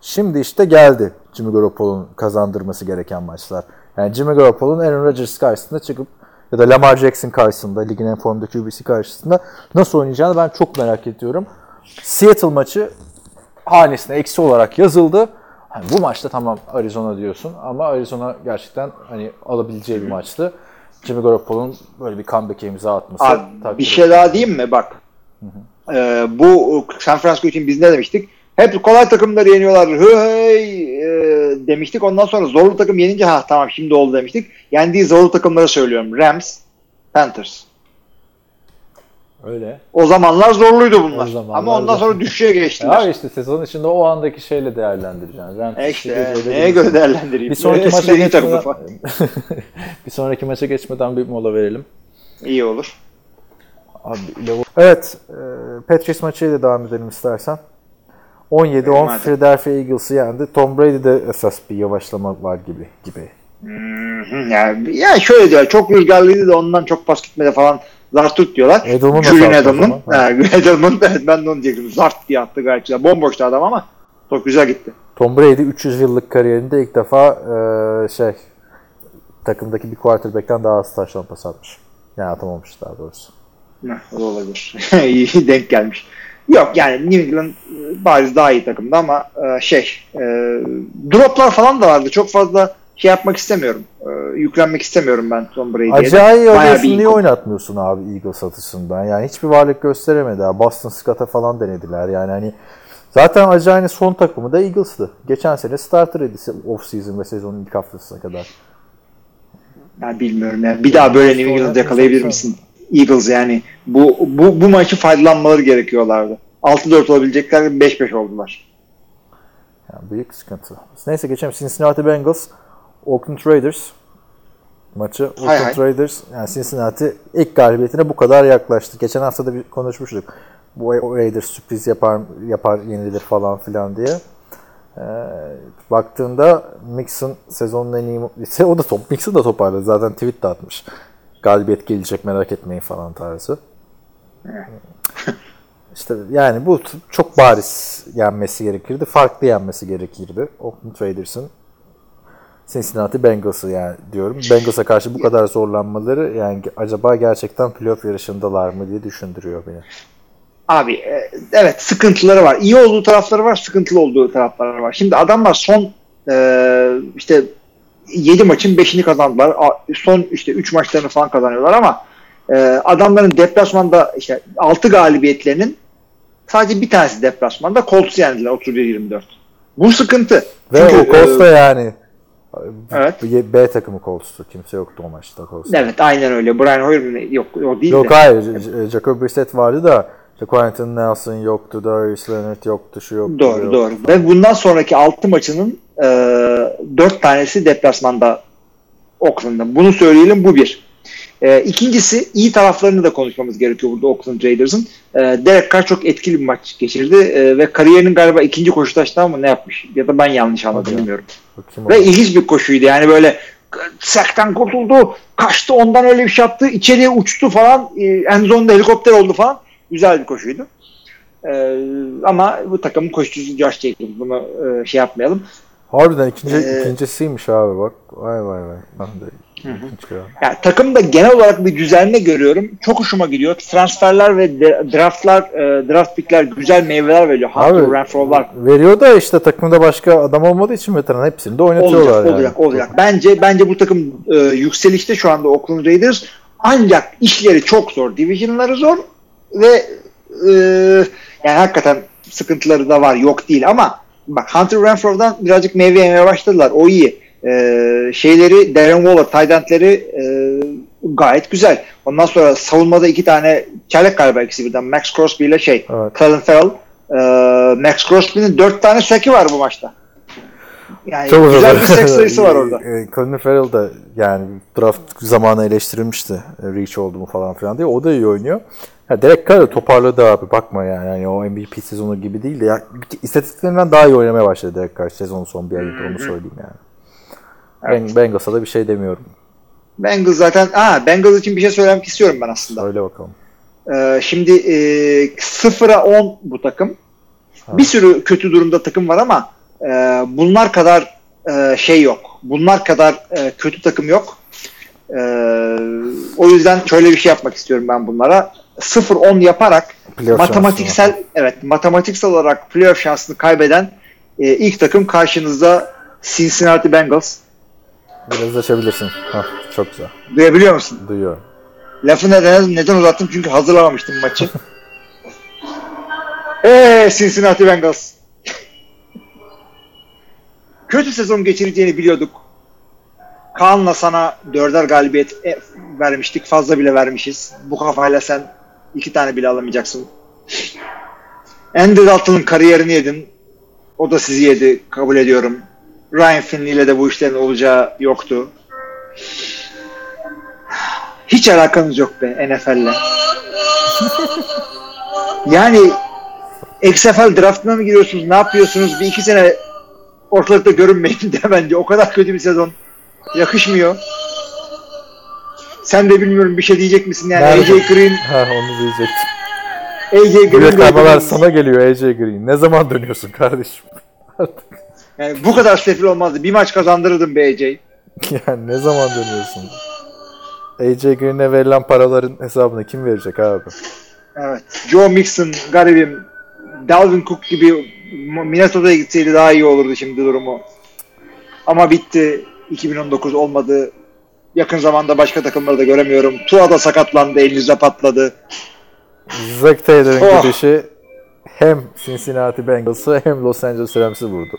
Şimdi işte geldi Jimmy Garoppolo'nun kazandırması gereken maçlar. Yani Jimmy Garoppolo'nun Aaron Rodgers karşısında çıkıp ya da Lamar Jackson karşısında, ligin en formda QB'si karşısında nasıl oynayacağını ben çok merak ediyorum. Seattle maçı hanesine eksi olarak yazıldı. Hani bu maçta tamam Arizona diyorsun ama Arizona gerçekten hani alabileceği bir maçtı. Jimmy Garoppolo'nun böyle bir comeback imza atması. Abi, bir şey daha diyeyim mi? Bak. Ee, bu San Francisco için biz ne demiştik? Hep kolay takımları yeniyorlar. Hey e, demiştik. Ondan sonra zorlu takım yenince ha tamam şimdi oldu demiştik. Yendiği zorlu takımları söylüyorum. Rams, Panthers. Öyle. O zamanlar zorluydu bunlar. Zamanlar Ama ondan sonra düşüşe geçtiler. [LAUGHS] Ya işte sezon içinde o andaki şeyle değerlendireceksin. Rams E işte neye göre değerlendireyim? Bir sonraki maça iyi takım geçmeden bir sonraki maça geçmeden bir mola verelim. İyi olur. Abi, Levo- evet, e, Patriots maçıyla devam edelim istersen. 17-10 Hadi. Philadelphia Eagles'ı yendi. Tom Brady'de esas bir yavaşlama var gibi gibi. Hı, Yani, ya şöyle diyor çok rüzgarlıydı da ondan çok pas gitmedi falan Zart tut diyorlar. Edelman Julian Edelman. Edelman ben de onu diyecektim. Zart diye attı gayet güzel. Bomboştu adam ama çok güzel gitti. Tom Brady 300 yıllık kariyerinde ilk defa e, şey takımdaki bir quarterback'ten daha az taşlan pas atmış. Yani atamamış daha doğrusu. Da olabilir. [LAUGHS] İyi denk gelmiş. Yok yani New England e, bariz daha iyi takımdı ama e, şey e, droplar falan da vardı. Çok fazla şey yapmak istemiyorum. E, yüklenmek istemiyorum ben Tom Brady'ye. Acayip bir niye oynatmıyorsun abi Eagles atışından? Yani hiçbir varlık gösteremedi. ha. Boston Scott'a falan denediler. Yani hani zaten Acayip'in son takımı da Eagles'tı. Geçen sene starter'ıydı off season ve sezonun ilk haftasına kadar. Ben bilmiyorum yani. Bir daha böyle New England yakalayabilir misin? Eagles yani. Bu, bu, bu maçı faydalanmaları gerekiyorlardı. 6-4 olabilecekler 5-5 oldular. Yani büyük sıkıntı. Neyse geçelim. Cincinnati Bengals, Oakland Raiders maçı. Oakland Hay hay. Raiders yani Cincinnati ilk galibiyetine bu kadar yaklaştı. Geçen hafta da bir konuşmuştuk. Bu Raiders sürpriz yapar yapar yenilir falan filan diye. Ee, baktığında Mixon sezonun en iyi ise [LAUGHS] o da top Mixon da toparladı. Zaten tweet de atmış. Galibiyet gelecek merak etmeyin falan tarzı. [LAUGHS] İşte yani bu çok bariz yenmesi gerekirdi. Farklı yenmesi gerekirdi. Oakland Raiders'ın Cincinnati Bengals'ı yani diyorum. Bengals'a karşı bu kadar zorlanmaları yani acaba gerçekten playoff yarışındalar mı diye düşündürüyor beni. Abi e, evet sıkıntıları var. İyi olduğu tarafları var, sıkıntılı olduğu tarafları var. Şimdi adamlar son e, işte 7 maçın 5'ini kazandılar. Son işte 3 maçlarını falan kazanıyorlar ama e, adamların deplasmanda işte 6 galibiyetlerinin sadece bir tanesi deplasmanda Colts'u yendiler 31-24. Bu sıkıntı. Ve Çünkü, o Colts da e, yani Evet. B, B takımı Colts'tu. Kimse yoktu o maçta Colts'ta. Evet aynen öyle. Brian Hoyer? Yok o değil Yok de. hayır. J- Jacob Brissett vardı da Quentin Nelson yoktu, Darius Leonard yoktu, şu yoktu. Doğru yoktu. doğru. Ve bundan sonraki 6 maçının e, 4 tanesi deplasmanda Oakland'da. Bunu söyleyelim bu bir. E, ikincisi iyi taraflarını da konuşmamız gerekiyor burada Oakland Raiders'ın. E, Derek Carr çok etkili bir maç geçirdi e, ve kariyerinin galiba ikinci koşu taştan mı ne yapmış? Ya da ben yanlış anladım bilmiyorum. Ve ilginç bir koşuydu yani böyle sekten kurtuldu, kaçtı ondan öyle bir şey yaptı, içeriye uçtu falan, e, zone'da helikopter oldu falan. Güzel bir koşuydu. Ee, ama bu takımın koşucusu Josh Jacobs. Bunu e, şey yapmayalım. Harbiden ikinci, Ee, ikincisiymiş abi bak. Vay vay vay. Ben de ya. Yani takımda genel olarak bir düzelme görüyorum. Çok hoşuma gidiyor. Transferler ve draftlar, e, draft pickler güzel meyveler veriyor. Hunter Abi, Renfro'lar Veriyor da işte takımda başka adam olmadığı için veteran hepsini de oynatıyorlar olacak, yani. olacak, olacak. Bence bence bu takım e, yükselişte şu anda Oakland Raiders. Ancak işleri çok zor. Division'ları zor ve e, yani hakikaten sıkıntıları da var. Yok değil ama bak Hunter Renfro'dan birazcık meyve yemeye başladılar. O iyi. E, şeyleri Darren Waller, tight endleri e, gayet güzel. Ondan sonra savunmada iki tane çaylak galiba ikisi birden. Max Crosby ile şey Evet. Colin Farrell. E, Max Crosby'nin dört tane sack'i var bu maçta. Yani Çok güzel bir sack sayısı var orada. E, Colin Farrell da yani draft zamanı eleştirilmişti. e, Reach oldu mu falan filan diye. O da iyi oynuyor. Ya Derek Carr da toparladı abi. Bakma yani. yani o MVP sezonu gibi değil de ya, istatistiklerinden daha iyi oynamaya başladı Derek Carr sezonun son bir ayında onu söyleyeyim yani. Ben, Bengals'a da bir şey demiyorum. Bengals zaten aa Bengals için bir şey söylemek istiyorum ben aslında. Söyle bakalım. Ee, şimdi e, 0'a 10 bu takım. Bir sürü kötü durumda takım var ama e, bunlar kadar e, şey yok. Bunlar kadar e, kötü takım yok. E, o yüzden şöyle bir şey yapmak istiyorum ben bunlara. 0-10 yaparak Playoff matematiksel evet matematiksel olarak playoff şansını kaybeden e, ilk takım karşınızda Cincinnati Bengals. Biraz açabilirsin. Hah, çok güzel. Duyabiliyor musun? Duyuyorum. Lafı neden, neden uzattım? Çünkü hazırlamamıştım maçı. [LAUGHS] Eee Cincinnati Bengals. Kötü sezon geçireceğini biliyorduk. Kaan'la sana dörder galibiyet e, vermiştik. Fazla bile vermişiz. Bu kafayla sen iki tane bile alamayacaksın. Andy Dalton'ın kariyerini yedin. O da sizi yedi. Kabul ediyorum. Ryan Finley ile de bu işlerin olacağı yoktu. Hiç alakanız yok be NFL'le. [LAUGHS] yani XFL draftına mı giriyorsunuz? Ne yapıyorsunuz? Bir iki sene ortalıkta görünmeyin de bence. O kadar kötü bir sezon. Yakışmıyor. sen de bilmiyorum bir şey diyecek misin yani Nerede? AJ Green Ha onu diyecektim. AJ Bu Green yakalamalar de- sana geliyor AJ Green. Ne zaman dönüyorsun kardeşim? [LAUGHS] yani bu kadar sefil olmazdı. Bir maç kazandırırdım be AJ. [LAUGHS] yani ne zaman dönüyorsun? AJ Green'e verilen paraların hesabını kim verecek abi? Evet. Joe Mixon garibim. Dalvin Cook gibi Minnesota'ya gitseydi daha iyi olurdu şimdi durumu. Ama bitti. 2019 olmadı. Yakın zamanda başka takımları da göremiyorum. Tua da sakatlandı. Elinizde patladı. Zack Taylor'ın Oh. gidişi hem Cincinnati Bengals'ı hem Los Angeles Rams'ı vurdu.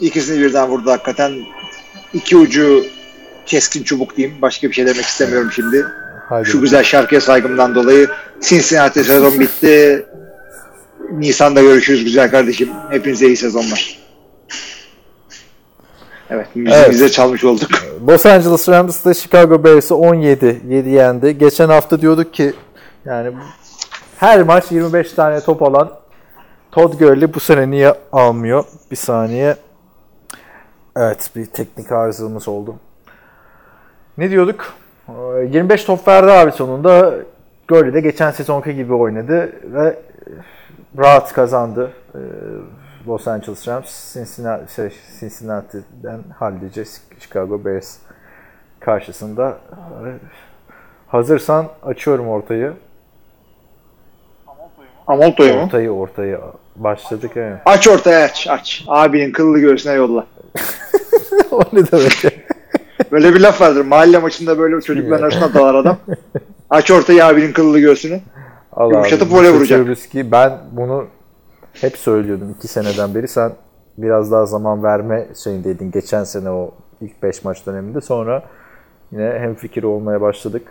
İkisini birden vurdu hakikaten. İki ucu keskin çubuk diyeyim. Başka bir şey demek istemiyorum şimdi. Haydi Şu güzel şarkıya saygımdan dolayı. Cincinnati sezon bitti. Nisan'da görüşürüz güzel kardeşim. Hepinize iyi sezonlar. Evet, müziğimize çalmış olduk. [LAUGHS] Los Angeles Rams da Chicago Bears'ı 17 7 yendi. Geçen hafta diyorduk ki yani her maç 25 tane top alan Todd Gurley bu sene niye almıyor? Bir saniye. Evet bir teknik arızamız oldu. Ne diyorduk? Ee, 25 top verdi abi sonunda. Gurley de geçen sezonki gibi oynadı ve rahat kazandı. Ee, Los Angeles Rams Cincinnati, şey, Cincinnati'den hallice Chicago Bears karşısında. Ee, Hazırsan açıyorum ortayı. Amolto'yu mu? Ortayı ortayı başladık. Evet. Aç ortaya aç aç. Abinin kıllı göğsüne yolla. [LAUGHS] o ne demek? Böyle bir laf vardır. Mahalle maçında böyle çocukların arasında dalar adam. Aç ortaya abinin kıllı göğsünü. Allah Yumuşatıp Mr. vuracak. Trubisky, ben bunu hep söylüyordum iki seneden beri. Sen biraz daha zaman verme şeyindeydin geçen sene o ilk 5 maç döneminde. Sonra yine hem fikir olmaya başladık.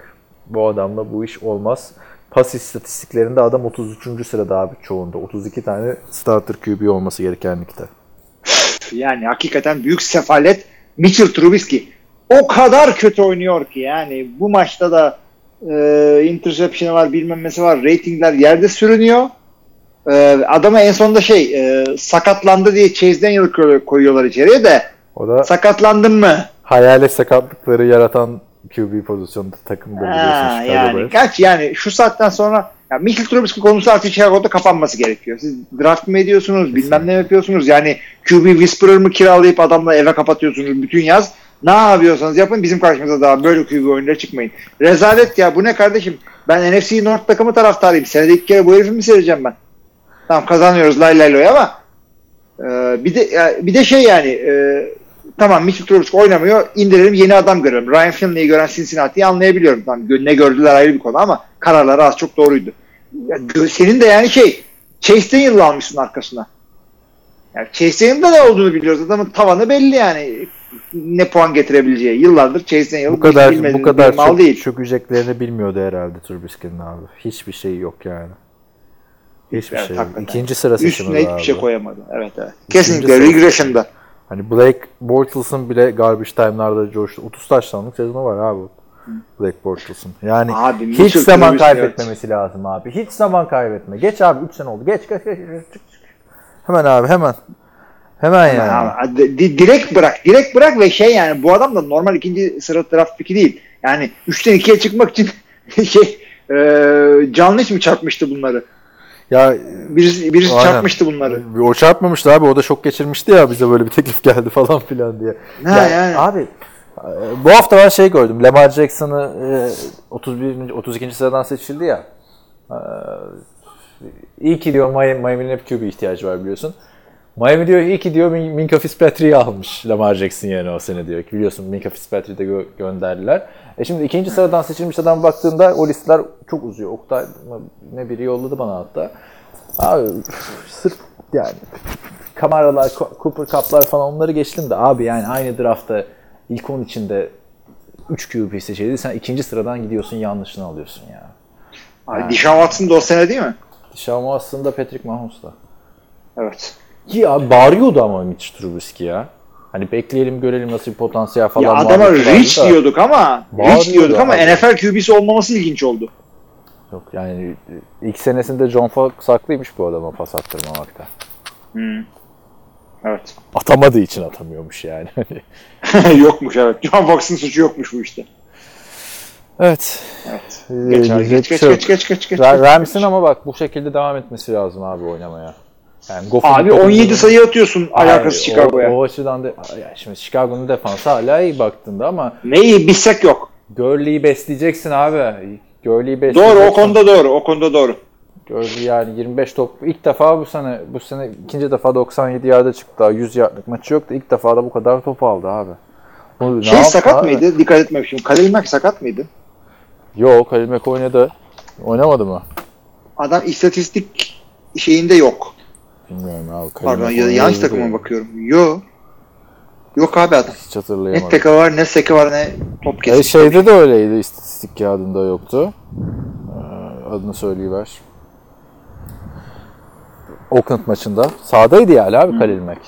Bu adamla bu iş olmaz. Pas istatistiklerinde adam 33. sırada abi çoğunda. 32 tane starter QB olması gereken ligde. Yani hakikaten büyük sefalet. Mitchell Trubisky o kadar kötü oynuyor ki yani bu maçta da e, interception var bilmem nesi var ratingler yerde sürünüyor. E, adama en sonunda şey e, sakatlandı diye Chase Daniel koy- koyuyorlar içeriye de O da sakatlandın mı? hayalet sakatlıkları yaratan QB pozisyonda takımda biliyorsun yani Bears. kaç yani şu saatten sonra ya Mitchell Trubisky konusu artık Chicago'da kapanması gerekiyor. Siz draft mı ediyorsunuz, bilmem ne yapıyorsunuz. Yani QB Whisperer mı kiralayıp adamla eve kapatıyorsunuz bütün yaz. Ne yapıyorsanız yapın bizim karşımıza daha böyle QB oyunlara çıkmayın. Rezalet ya bu ne kardeşim? Ben NFC North takımı taraftarıyım. Senede iki kere bu herifi mi seyredeceğim ben? Tamam kazanıyoruz lay lay loy ama e, bir de ya, bir de şey yani e, tamam Mitchell Trubisky oynamıyor. indirelim yeni adam görüyorum. Ryan Finley'i gören Cincinnati'yi anlayabiliyorum. Tamam, ne gördüler ayrı bir konu ama kararları az çok doğruydu. Ya, senin de yani şey Chase Daniel'ı almışsın arkasına. Yani Chase Daniel'da ne olduğunu biliyoruz. Adamın tavanı belli yani. Ne puan getirebileceği. Yıllardır Chase Daniel Bu kadar bu kadar çok değil. çökeceklerini bilmiyordu herhalde Trubisky'nin abi. Hiçbir şey yok yani. Hiçbir Evet, şey hakikaten. İkinci sıra seçimi Üstüne hiçbir abi. şey koyamadı. Evet evet. Kesinlikle regression'da. Hani Blake Bortles'ın bile garbage time'larda coştu. 30 taşlanlık sezonu var abi. Blake Bortles'ın. Yani Abi, hiç zaman kaybetmemesi lazım abi. Hiç zaman kaybetme. Geç abi 3 sene oldu. Geç geç geç. Çık, çık. Hemen abi hemen. Hemen yani. Yani. Di- direkt bırak. Direkt bırak ve şey yani bu adam da normal ikinci sıra draft piki değil. Yani 3'ten 2'ye çıkmak için [LAUGHS] şey e, canlı iş mi çarpmıştı bunları? Ya Birisi, birisi Aynen. çarpmıştı bunları. O çarpmamıştı abi. O da şok geçirmişti ya bize böyle bir teklif geldi [LAUGHS] falan filan diye. Ha, yani. Abi e, bu hafta ben şey gördüm. Lamar Jackson'ı e, 31. 32. sıradan seçildi ya. E, İyi ki diyor Miami- Miami'nin hep QB ihtiyacı var biliyorsun. Miami diyor iyi ki diyor Min- Minka Fitzpatrick'i almış Lamar Jackson yerine o sene diyor. Ki biliyorsun Minka Fitzpatrick'i de gö- gönderdiler. E şimdi ikinci sıradan seçilmiş adam baktığında o listeler çok uzuyor. Oktay mı- ne biri yolladı bana hatta. Abi sırf yani Kamaralar, Ko- Cooper Cup'lar falan onları geçtim de abi yani aynı draftta ilk 10 içinde 3 QB seçildi. Sen ikinci sıradan gidiyorsun yanlışını alıyorsun ya. Abi, Deshaun Watson da o sene değil mi? Dişamo aslında Patrick Mahomes'la. Evet. Ki abi bağırıyordu ama Mitch Trubisky ya. Hani bekleyelim görelim nasıl bir potansiyel falan Ya adama Rich da. diyorduk ama Rich diyorduk ama abi. NFL QB'si olmaması ilginç oldu. Yok yani ilk senesinde John Fox haklıymış bu adama pas attırmamakta. Evet. Atamadığı için atamıyormuş yani. [LAUGHS] yokmuş evet. John Fox'ın suçu yokmuş bu işte. Evet. Evet. Ee, Geç diyecek geç geç şey yok. geç geç geç geç. Ra- Rams'in ama bak bu şekilde devam etmesi lazım abi oynamaya. Yani Goff'un Abi topunu- 17 sayı atıyorsun Hayır, alakası Chicago'ya. O, o açıdan da ya şimdi Chicago'nun defansı hala iyi baktığında ama Neyi bilsek yok. Gurley'i besleyeceksin abi. Gurley'i besleyeceksin. Doğru o konuda doğru. O konuda doğru. Gurley yani 25 top ilk defa bu sene bu sene ikinci defa 97 yarda çıktı. Daha 100 yardlık maçı yoktu. İlk defa da bu kadar top aldı abi. Bu ne Şey sakat abi? mıydı? Dikkat etmemişim. Kalil Mack sakat mıydı? Yok Halil Mack oynadı. Oynamadı mı? Adam istatistik şeyinde yok. Bilmiyorum abi. Pardon ya, yanlış takıma bakıyorum. Yok. Yok abi adam. Hiç Ne hatırlayamadım. teka var ne seki var ne top E, kesmiş. şeyde de öyleydi istatistik kağıdında yoktu. Ee, adını söyleyiver. Oakland maçında. Sağdaydı ya abi Halil Mack.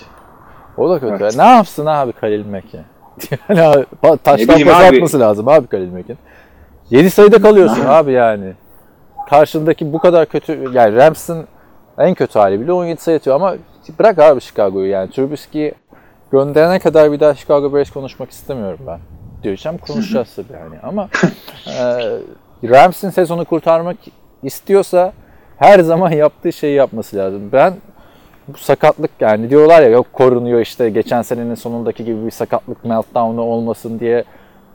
O da kötü. Evet. Ne yapsın abi Halil Mack ya? [LAUGHS] yani abi, taştan pas atması lazım abi Halil Mack'in. 7 sayıda kalıyorsun abi yani. Karşındaki bu kadar kötü yani Rams'ın en kötü hali bile 17 sayı atıyor ama bırak abi Chicago'yu yani Trubisky gönderene kadar bir daha Chicago Bears konuşmak istemiyorum ben. Diyeceğim konuşacağız tabii yani ama [LAUGHS] e, Rams'in sezonu kurtarmak istiyorsa her zaman yaptığı şeyi yapması lazım. Ben bu sakatlık yani diyorlar ya yok korunuyor işte geçen senenin sonundaki gibi bir sakatlık meltdown'u olmasın diye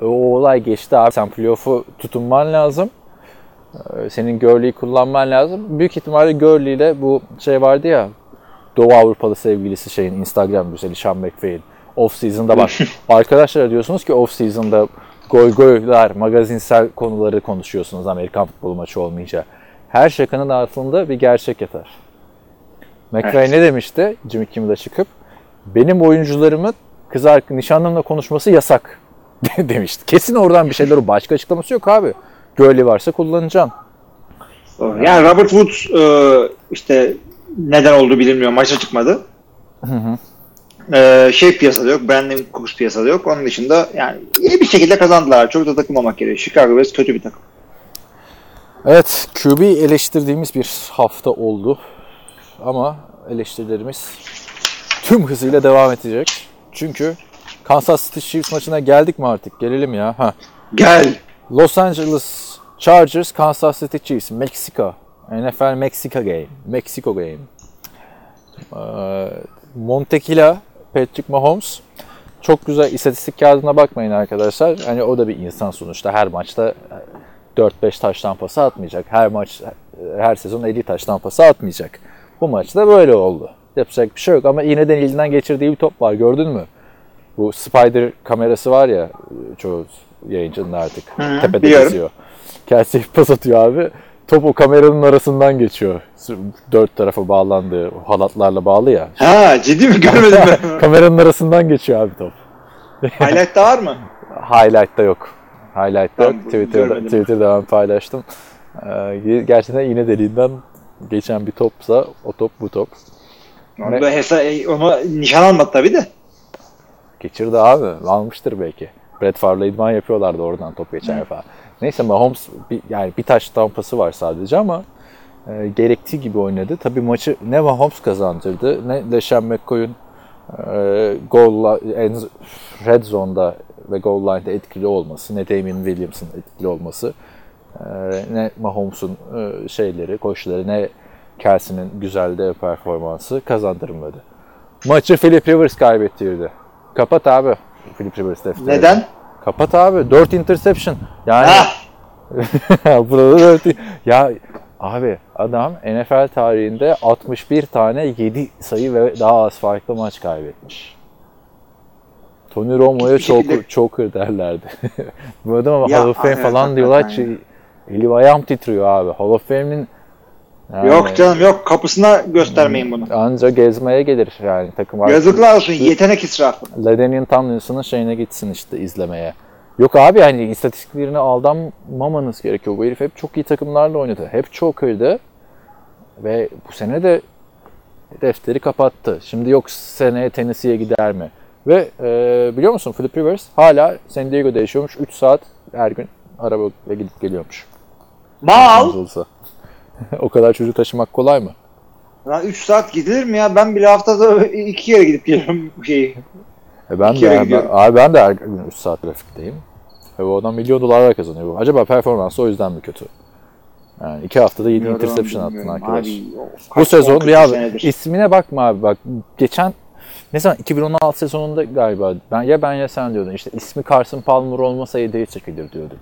o olay geçti abi. Sen playoff'u tutunman lazım. Ee, Senin Gurley'i kullanman lazım. Büyük ihtimalle Gurley ile bu şey vardı ya Doğu Avrupalı sevgilisi şeyin Instagram güzeli Sean McVay'in off season'da bak. [LAUGHS] Arkadaşlar diyorsunuz ki off season'da goy goylar, magazinsel konuları konuşuyorsunuz Amerikan futbolu maçı olmayınca. Her şakanın altında bir gerçek yatar. McVay ne demişti Jimmy Kimmel'e çıkıp? Benim oyuncularımın kız nişanlımla konuşması yasak [LAUGHS] demişti. Kesin oradan bir şeyler o. Başka açıklaması yok abi. Gurley varsa kullanacaksın. Doğru. Yani Robert Woods e, işte neden oldu bilinmiyor. Maça çıkmadı. E, şey piyasada yok. Brandon Cooks piyasada yok. Onun dışında yani iyi bir şekilde kazandılar. Çok da takılmamak gerekiyor. Chicago Bears kötü bir takım. Evet, QB eleştirdiğimiz bir hafta oldu. Ama eleştirilerimiz tüm hızıyla devam edecek. Çünkü Kansas City Chiefs maçına geldik mi artık? Gelelim ya. Ha. Gel. Los Angeles Chargers, Kansas City Chiefs, Meksika. NFL Meksika Game. Mexico Game. Ee, Montequila, Patrick Mahomes. Çok güzel istatistik kağıdına bakmayın arkadaşlar. Hani o da bir insan sonuçta. Her maçta 4-5 taş tampası atmayacak. Her maç, her sezon 50 taş tampası atmayacak. Bu maçta böyle oldu. Yapacak bir şey yok ama yine de elinden geçirdiği bir top var. Gördün mü? Bu Spider kamerası var ya çoğu yayıncının artık. Hı, Tepede biliyorum. geziyor. Kelsey [LAUGHS] pas atıyor abi. Top o kameranın arasından geçiyor. Dört tarafa bağlandığı halatlarla bağlı ya. Ha ciddi mi görmedim ben. [LAUGHS] Kameranın arasından geçiyor abi top. Highlight'ta var mı? [LAUGHS] Highlight'ta yok. Highlight'ta yok. Twitter'da, görmedim. Twitter'da ben paylaştım. Ee, gerçekten iğne deliğinden geçen bir topsa o top bu top. Onu, hesa onu nişan almadı tabii de. Geçirdi abi. Almıştır belki. Brett Favre'la idman yapıyorlardı oradan top geçer falan. Neyse Mahomes bir, yani bir taş tampası var sadece ama e, gerektiği gibi oynadı. Tabii maçı ne Mahomes kazandırdı ne LeSean McCoy'un e, goal li- en red zone'da ve goal line'da etkili olması, ne Damien Williams'ın etkili olması, e, ne Mahomes'un e, şeyleri, koşuları, ne Kelsey'nin güzel de performansı kazandırmadı. Maçı Philip Rivers kaybettirdi. Kapat abi Philip Rivers defteri. Neden? Kapat abi. 4 interception. Yani Ha! [LAUGHS] burada da 4 Ya abi adam NFL tarihinde 61 tane 7 sayı ve daha az farklı maç kaybetmiş. Tony Romo'ya Hiçbir şekilde- choker, derlerdi. [LAUGHS] Bu adama Ya, Hall of Fame falan diyorlar elim ayağım titriyor abi. Hall of Fame'in yani Yok canım yok kapısına göstermeyin bunu. Anca gezmeye gelir yani takım Yazıklar olsun yetenek israfı. Ladanian Tomlinson'ın şeyine gitsin işte izlemeye. Yok abi hani istatistiklerine aldanmamanız gerekiyor. Bu herif hep çok iyi takımlarla oynadı. Hep çok iyiydi. Ve bu sene de defteri kapattı. Şimdi yok seneye Tennessee'ye gider mi? Ve e, biliyor musun Philip Rivers hala San Diego'da yaşıyormuş. 3 saat her gün arabayla gidip geliyormuş. Mal. [LAUGHS] O kadar çocuğu taşımak kolay mı? Lan 3 saat gidilir mi ya? Ben bile haftada [LAUGHS] 2 kere gidip geliyorum bu şeyi. E ben de ben, abi ben de her gün 3 saat trafikteyim. Ve bu adam milyon dolarlar kazanıyor. Acaba performansı o yüzden mi kötü? Yani iki haftada 7 Bilmiyorum, interception attın arkadaş. Abi, o Bu kaç- sezon 10 bir abi senedir. ismine bakma abi bak geçen ne zaman 2016 sezonunda galiba ben ya ben ya sen diyordun işte ismi Carson Palmer olmasa 7'ye çekilir diyorduk.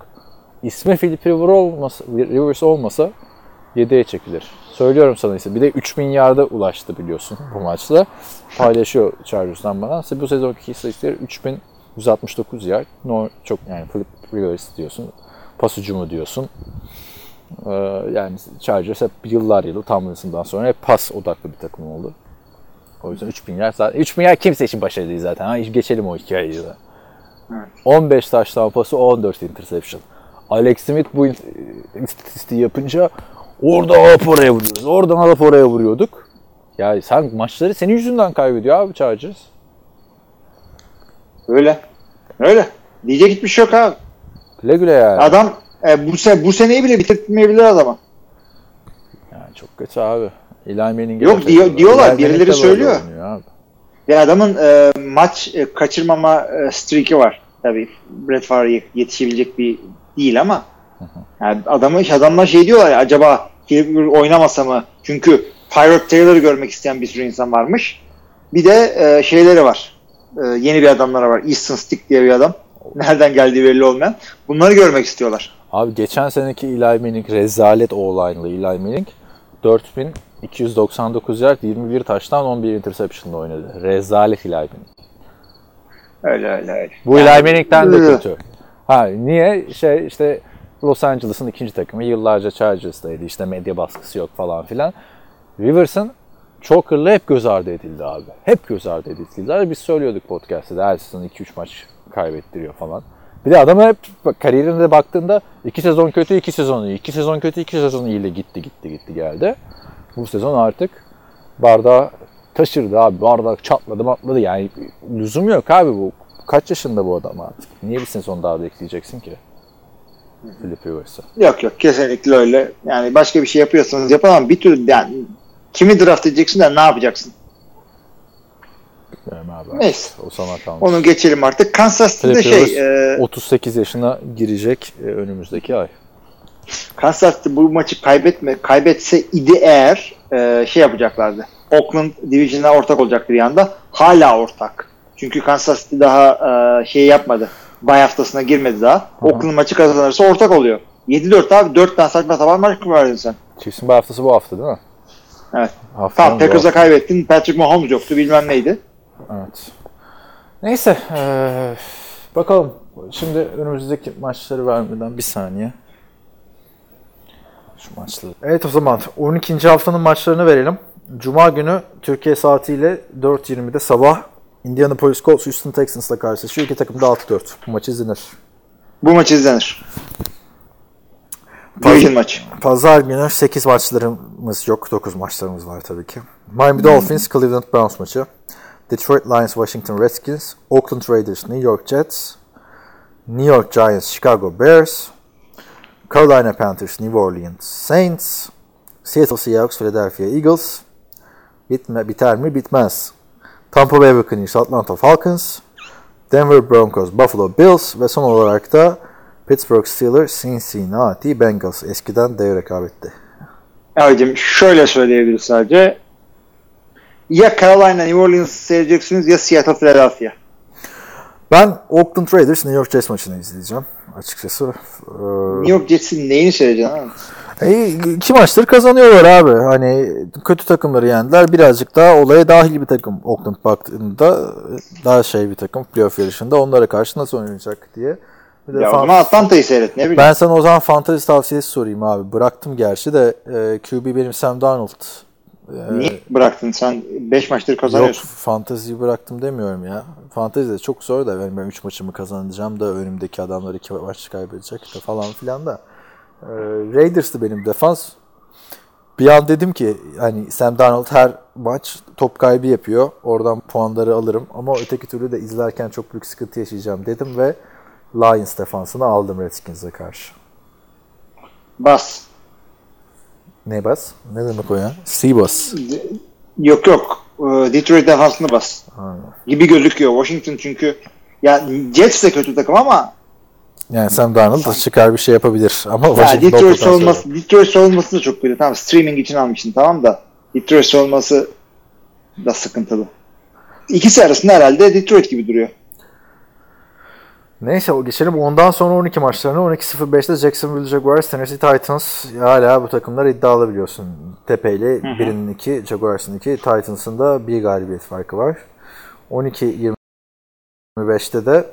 İsmi Philip Rivers olmasa, Rivers olmasa 7'ye çekilir. Söylüyorum sana ise bir de 3000 yarda ulaştı biliyorsun bu maçta. Paylaşıyor Chargers'dan bana. İşte bu sezonki istatistikleri 3169 yard. No, çok yani Philip Rivers diyorsun. Pasucu mu diyorsun. Ee, yani Chargers hep yıllar yılı Tomlinson'dan sonra hep pas odaklı bir takım oldu. O yüzden 3000 yer zaten 3000 yer kimse için başarılı değil zaten. Ha, geçelim o hikayeyi de. 15 taştan pası 14 interception. Alex Smith bu istatistiği yapınca oradan alıp oraya vuruyoruz. Oradan alıp oraya vuruyorduk. Ya sen maçları senin yüzünden kaybediyor abi Chargers. Öyle. Öyle. Diyecek hiçbir şey yok abi. Güle güle yani. Adam e, bu, se bu seneyi bile bitirtmeyebilir adama. Yani çok kötü abi. Eli Manning'e Yok, diyor- diyorlar, Eli Manning birileri söylüyor. Abi. Ve adamın e, maç e, kaçırmama e, streak'i var. Tabii Brett Favre'ye yetişebilecek bir değil ama yani adamı adamlar şey diyorlar ya acaba Rivers oynamasa mı? Çünkü Tyrod Taylor'ı görmek isteyen bir sürü insan varmış. Bir de e, şeyleri var. E, yeni bir adamlara var. Easton Stick diye bir adam. [LAUGHS] Nereden geldiği belli olmayan. Bunları görmek istiyorlar. Abi geçen seneki Eli Manning rezalet o-line'lı Eli Manning 4299 yard 21 taştan 11 interception'la oynadı. Rezalet Eli Manning. Öyle öyle öyle. Bu Eli Manning'den de ıı. kötü. Ha niye? Şey işte Los Angeles'ın ikinci takımı yıllarca Chargers'taydı. İşte medya baskısı yok falan filan. Rivers'ın Choker'la hep göz ardı edildi abi. Hep göz ardı edildi. Biz söylüyorduk podcast'ta da her sezon 2-3 maç kaybettiriyor falan. Bir de adam hep bak, kariyerine baktığında 2 sezon kötü, 2 sezon iyi. 2 sezon kötü, 2 sezon iyi ile gitti gitti gitti geldi. Bu sezon artık bardağı taşırdı abi. Bardak çatladı matladı. Yani lüzum yok abi bu. Kaç yaşında bu adam artık? Niye bir sezon daha bekleyeceksin ki? Philip Rivers'a. Yok yok kesinlikle öyle. Yani başka bir şey yapıyorsanız yapın ama bir türlü yani kimi draft edeceksin de ne yapacaksın? Bilmiyorum abi. Neyse. O sana kalmış. Onu geçelim artık. Kansas City'de şey e, 38 yaşına girecek e, önümüzdeki ay. Kansas City bu maçı kaybetme kaybetse idi eğer e, şey yapacaklardı. Oakland Division'a ortak olacaktı bir anda. Hala ortak. Çünkü Kansas City daha e, şey yapmadı. Bay haftasına girmedi daha. Oakland maçı kazanırsa ortak oluyor. 7-4 abi 4 tane saçma sapan maç verdin sen. Chiefs'in bir haftası bu hafta değil mi? Evet. Haftanın Tamam Packers'a kaybettin. Patrick Mahomes yoktu bilmem neydi. Evet. Neyse. eee, bakalım. Şimdi önümüzdeki maçları vermeden bir saniye. Şu maçları. Evet o zaman 12. haftanın maçlarını verelim. Cuma günü Türkiye saatiyle 4.20'de sabah Indianapolis Colts Houston Texans'la karşılaşıyor. İki takım da 6-4. Bu maç izlenir. Bu maç izlenir. Division maçı. Pazar günü 8 maçlarımız yok. 9 maçlarımız var tabii ki. Miami Dolphins, Cleveland Browns maçı. Detroit Lions, Washington Redskins. Oakland Raiders, New York Jets. New York Giants, Chicago Bears. Carolina Panthers, New Orleans Saints. Seattle Seahawks, Philadelphia Eagles. Bitme, biter mi? Bitmez. Tampa Bay Buccaneers, Atlanta Falcons. Denver Broncos, Buffalo Bills ve son olarak da Pittsburgh Steelers, Cincinnati Bengals. Eskiden dev rekabetti. Abicim şöyle söyleyebiliriz sadece. Ya Carolina, New Orleans seyredeceksiniz ya Seattle, Philadelphia. Ben Oakland Raiders New York Jets maçını izleyeceğim açıkçası. New York Jets'in neyini seyredeceksin? Ee, iki maçtır kazanıyorlar abi. Hani kötü takımları yendiler. Birazcık daha olaya dahil bir takım Oakland baktığında daha şey bir takım playoff yarışında onlara karşı nasıl oynayacak diye. Bir de Ya o fan- zaman Atlanta'yı seyret ne bileyim. ben sana o zaman fantasy tavsiyesi sorayım abi. Bıraktım gerçi de e, QB benim Sam Darnold. E, Niye bıraktın? Sen 5 maçtır Yok kazanıyorsun. fanteziyi bıraktım demiyorum ya. Fantezi de çok zor da ben 3 maçımı kazanacağım da önümdeki adamlar 2 maç kaybedecek de falan filan da. Ee, Raiders'tı benim defans. Bir an dedim ki hani Sam Darnold her maç top kaybı yapıyor. Oradan puanları alırım ama öteki türlü de izlerken çok büyük sıkıntı yaşayacağım dedim ve Lions defansını aldım Redskins'e karşı. Bas. Ne bas? Ne demek o ya? C-bas. Yok yok. Ee, Detroit defansını bas. Gibi gözüküyor. Washington çünkü ya Jets de kötü takım ama Yani Sam Darnold da çıkar bir şey yapabilir ama Ya Detroit savunması, Detroit savunması da çok kötü. Tamam streaming için almışsın tamam da Detroit savunması da sıkıntılı. İkisi arasında herhalde Detroit gibi duruyor. Neyse o geçelim. Ondan sonra 12 maçlarına 12-0-5'te Jacksonville Jaguars, Tennessee Titans. Hala bu takımlar iddialı biliyorsun. Tepe ile birinin 2, Jaguars'ın 2, Titans'ın da bir galibiyet farkı var. 12-25'te de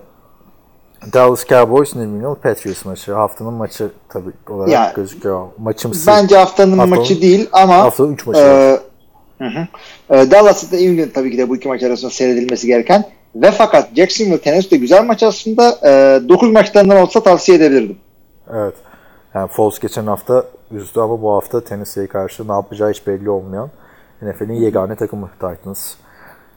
Dallas Cowboys, New England Patriots maçı. Haftanın maçı tabii olarak Ya, gözüküyor. Maçımsı. Bence haftanın, Haftanın- maçı değil ama haftanın üç maçı e, hı hı. E, Dallas'ta New England tabii ki de bu iki maç arasında seyredilmesi gereken ve fakat Jacksonville Tennessee'de güzel maç aslında. E, 9 maçlarından olsa tavsiye edebilirdim. Evet. Yani Foles geçen hafta üzdü ama bu hafta Tennessee'ye karşı ne yapacağı hiç belli olmayan NFL'in yegane takımı Titans.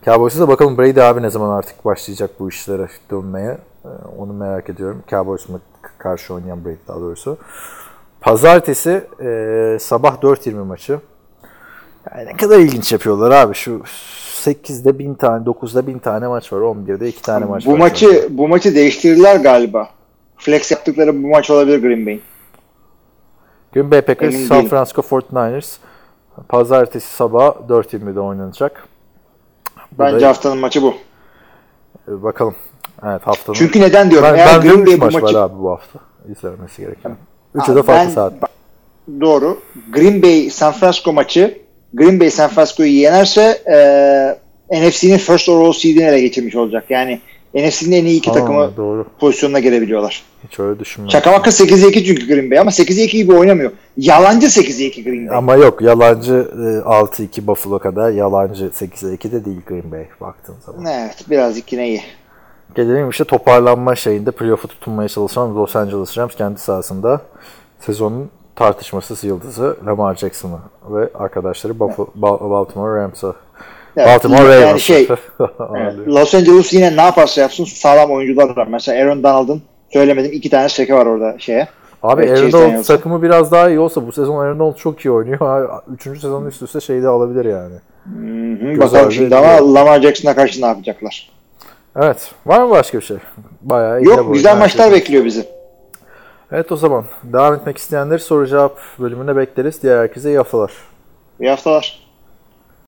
Cowboys'a da bakalım Brady abi ne zaman artık başlayacak bu işlere dönmeye. Ee, Onu merak ediyorum. Cowboys mı karşı oynayan Brady daha doğrusu. Pazartesi e, sabah 4.20 maçı. Yani ne kadar ilginç yapıyorlar abi. Şu 8'de 1000 tane, 9'da 1000 tane maç var. 11'de 2 tane maç bu var. maçı bu maçı değiştirdiler galiba. Flex yaptıkları bu maç olabilir Green Bay'in. Green Bay Packers, Emin San. Francisco 49ers. Pazartesi sabah 4.20'de oynanacak. Bence haftanın maçı bu. Ee, Bakalım. Evet haftanın. Çünkü neden diyorum? ben, Eğer ben Green Bay bu maç maçı var abi bu hafta. İzlenmesi gereken. Üçü de farklı ben- saat. Doğru. Green Bay San Francisco maçı Green Bay San Francisco'yu yenerse e, NFC'nin first overall seed'ini ele geçirmiş olacak. Yani NFC'nin en iyi iki Aa, takımı Doğru. pozisyonuna gelebiliyorlar. Hiç öyle düşünmedim. Şaka maka 8'e 2 çünkü Green Bay ama 8'e 2 gibi oynamıyor. Yalancı 8'e 2 Green Bay. Ama yok yalancı e, 6-2 Buffalo kadar yalancı 8-2 de değil Green Bay baktığın zaman. Evet birazcık yine iyi. Gelelim işte toparlanma şeyinde playoff'a tutunmaya çalışan Los Angeles Rams kendi sahasında sezonun tartışmasız yıldızı Lamar Jackson'ı ve arkadaşları Buffalo, Ba- Baltimore Rams'ı. Evet, Baltimore yani Ravens. şey, [LAUGHS] Evet, Los Angeles yine ne yaparsa yapsın sağlam oyuncular var. Mesela Aaron Donald'ın söylemedim iki tane şeke var orada şeye. Abi Evet, Aaron Donald Daniels'ın. takımı biraz daha iyi olsa bu sezon Aaron Donald çok iyi oynuyor. Üçüncü sezonun üst üste şeyi de alabilir yani. Hı, Göz bakalım şimdi ama Lamar Jackson'a karşı ne yapacaklar? Evet. Var mı başka bir şey? Bayağı Yok güzel maçlar bekliyor bizi. Evet o zaman devam etmek isteyenleri soru cevap bölümüne bekleriz. Diğer herkese iyi haftalar. İyi haftalar.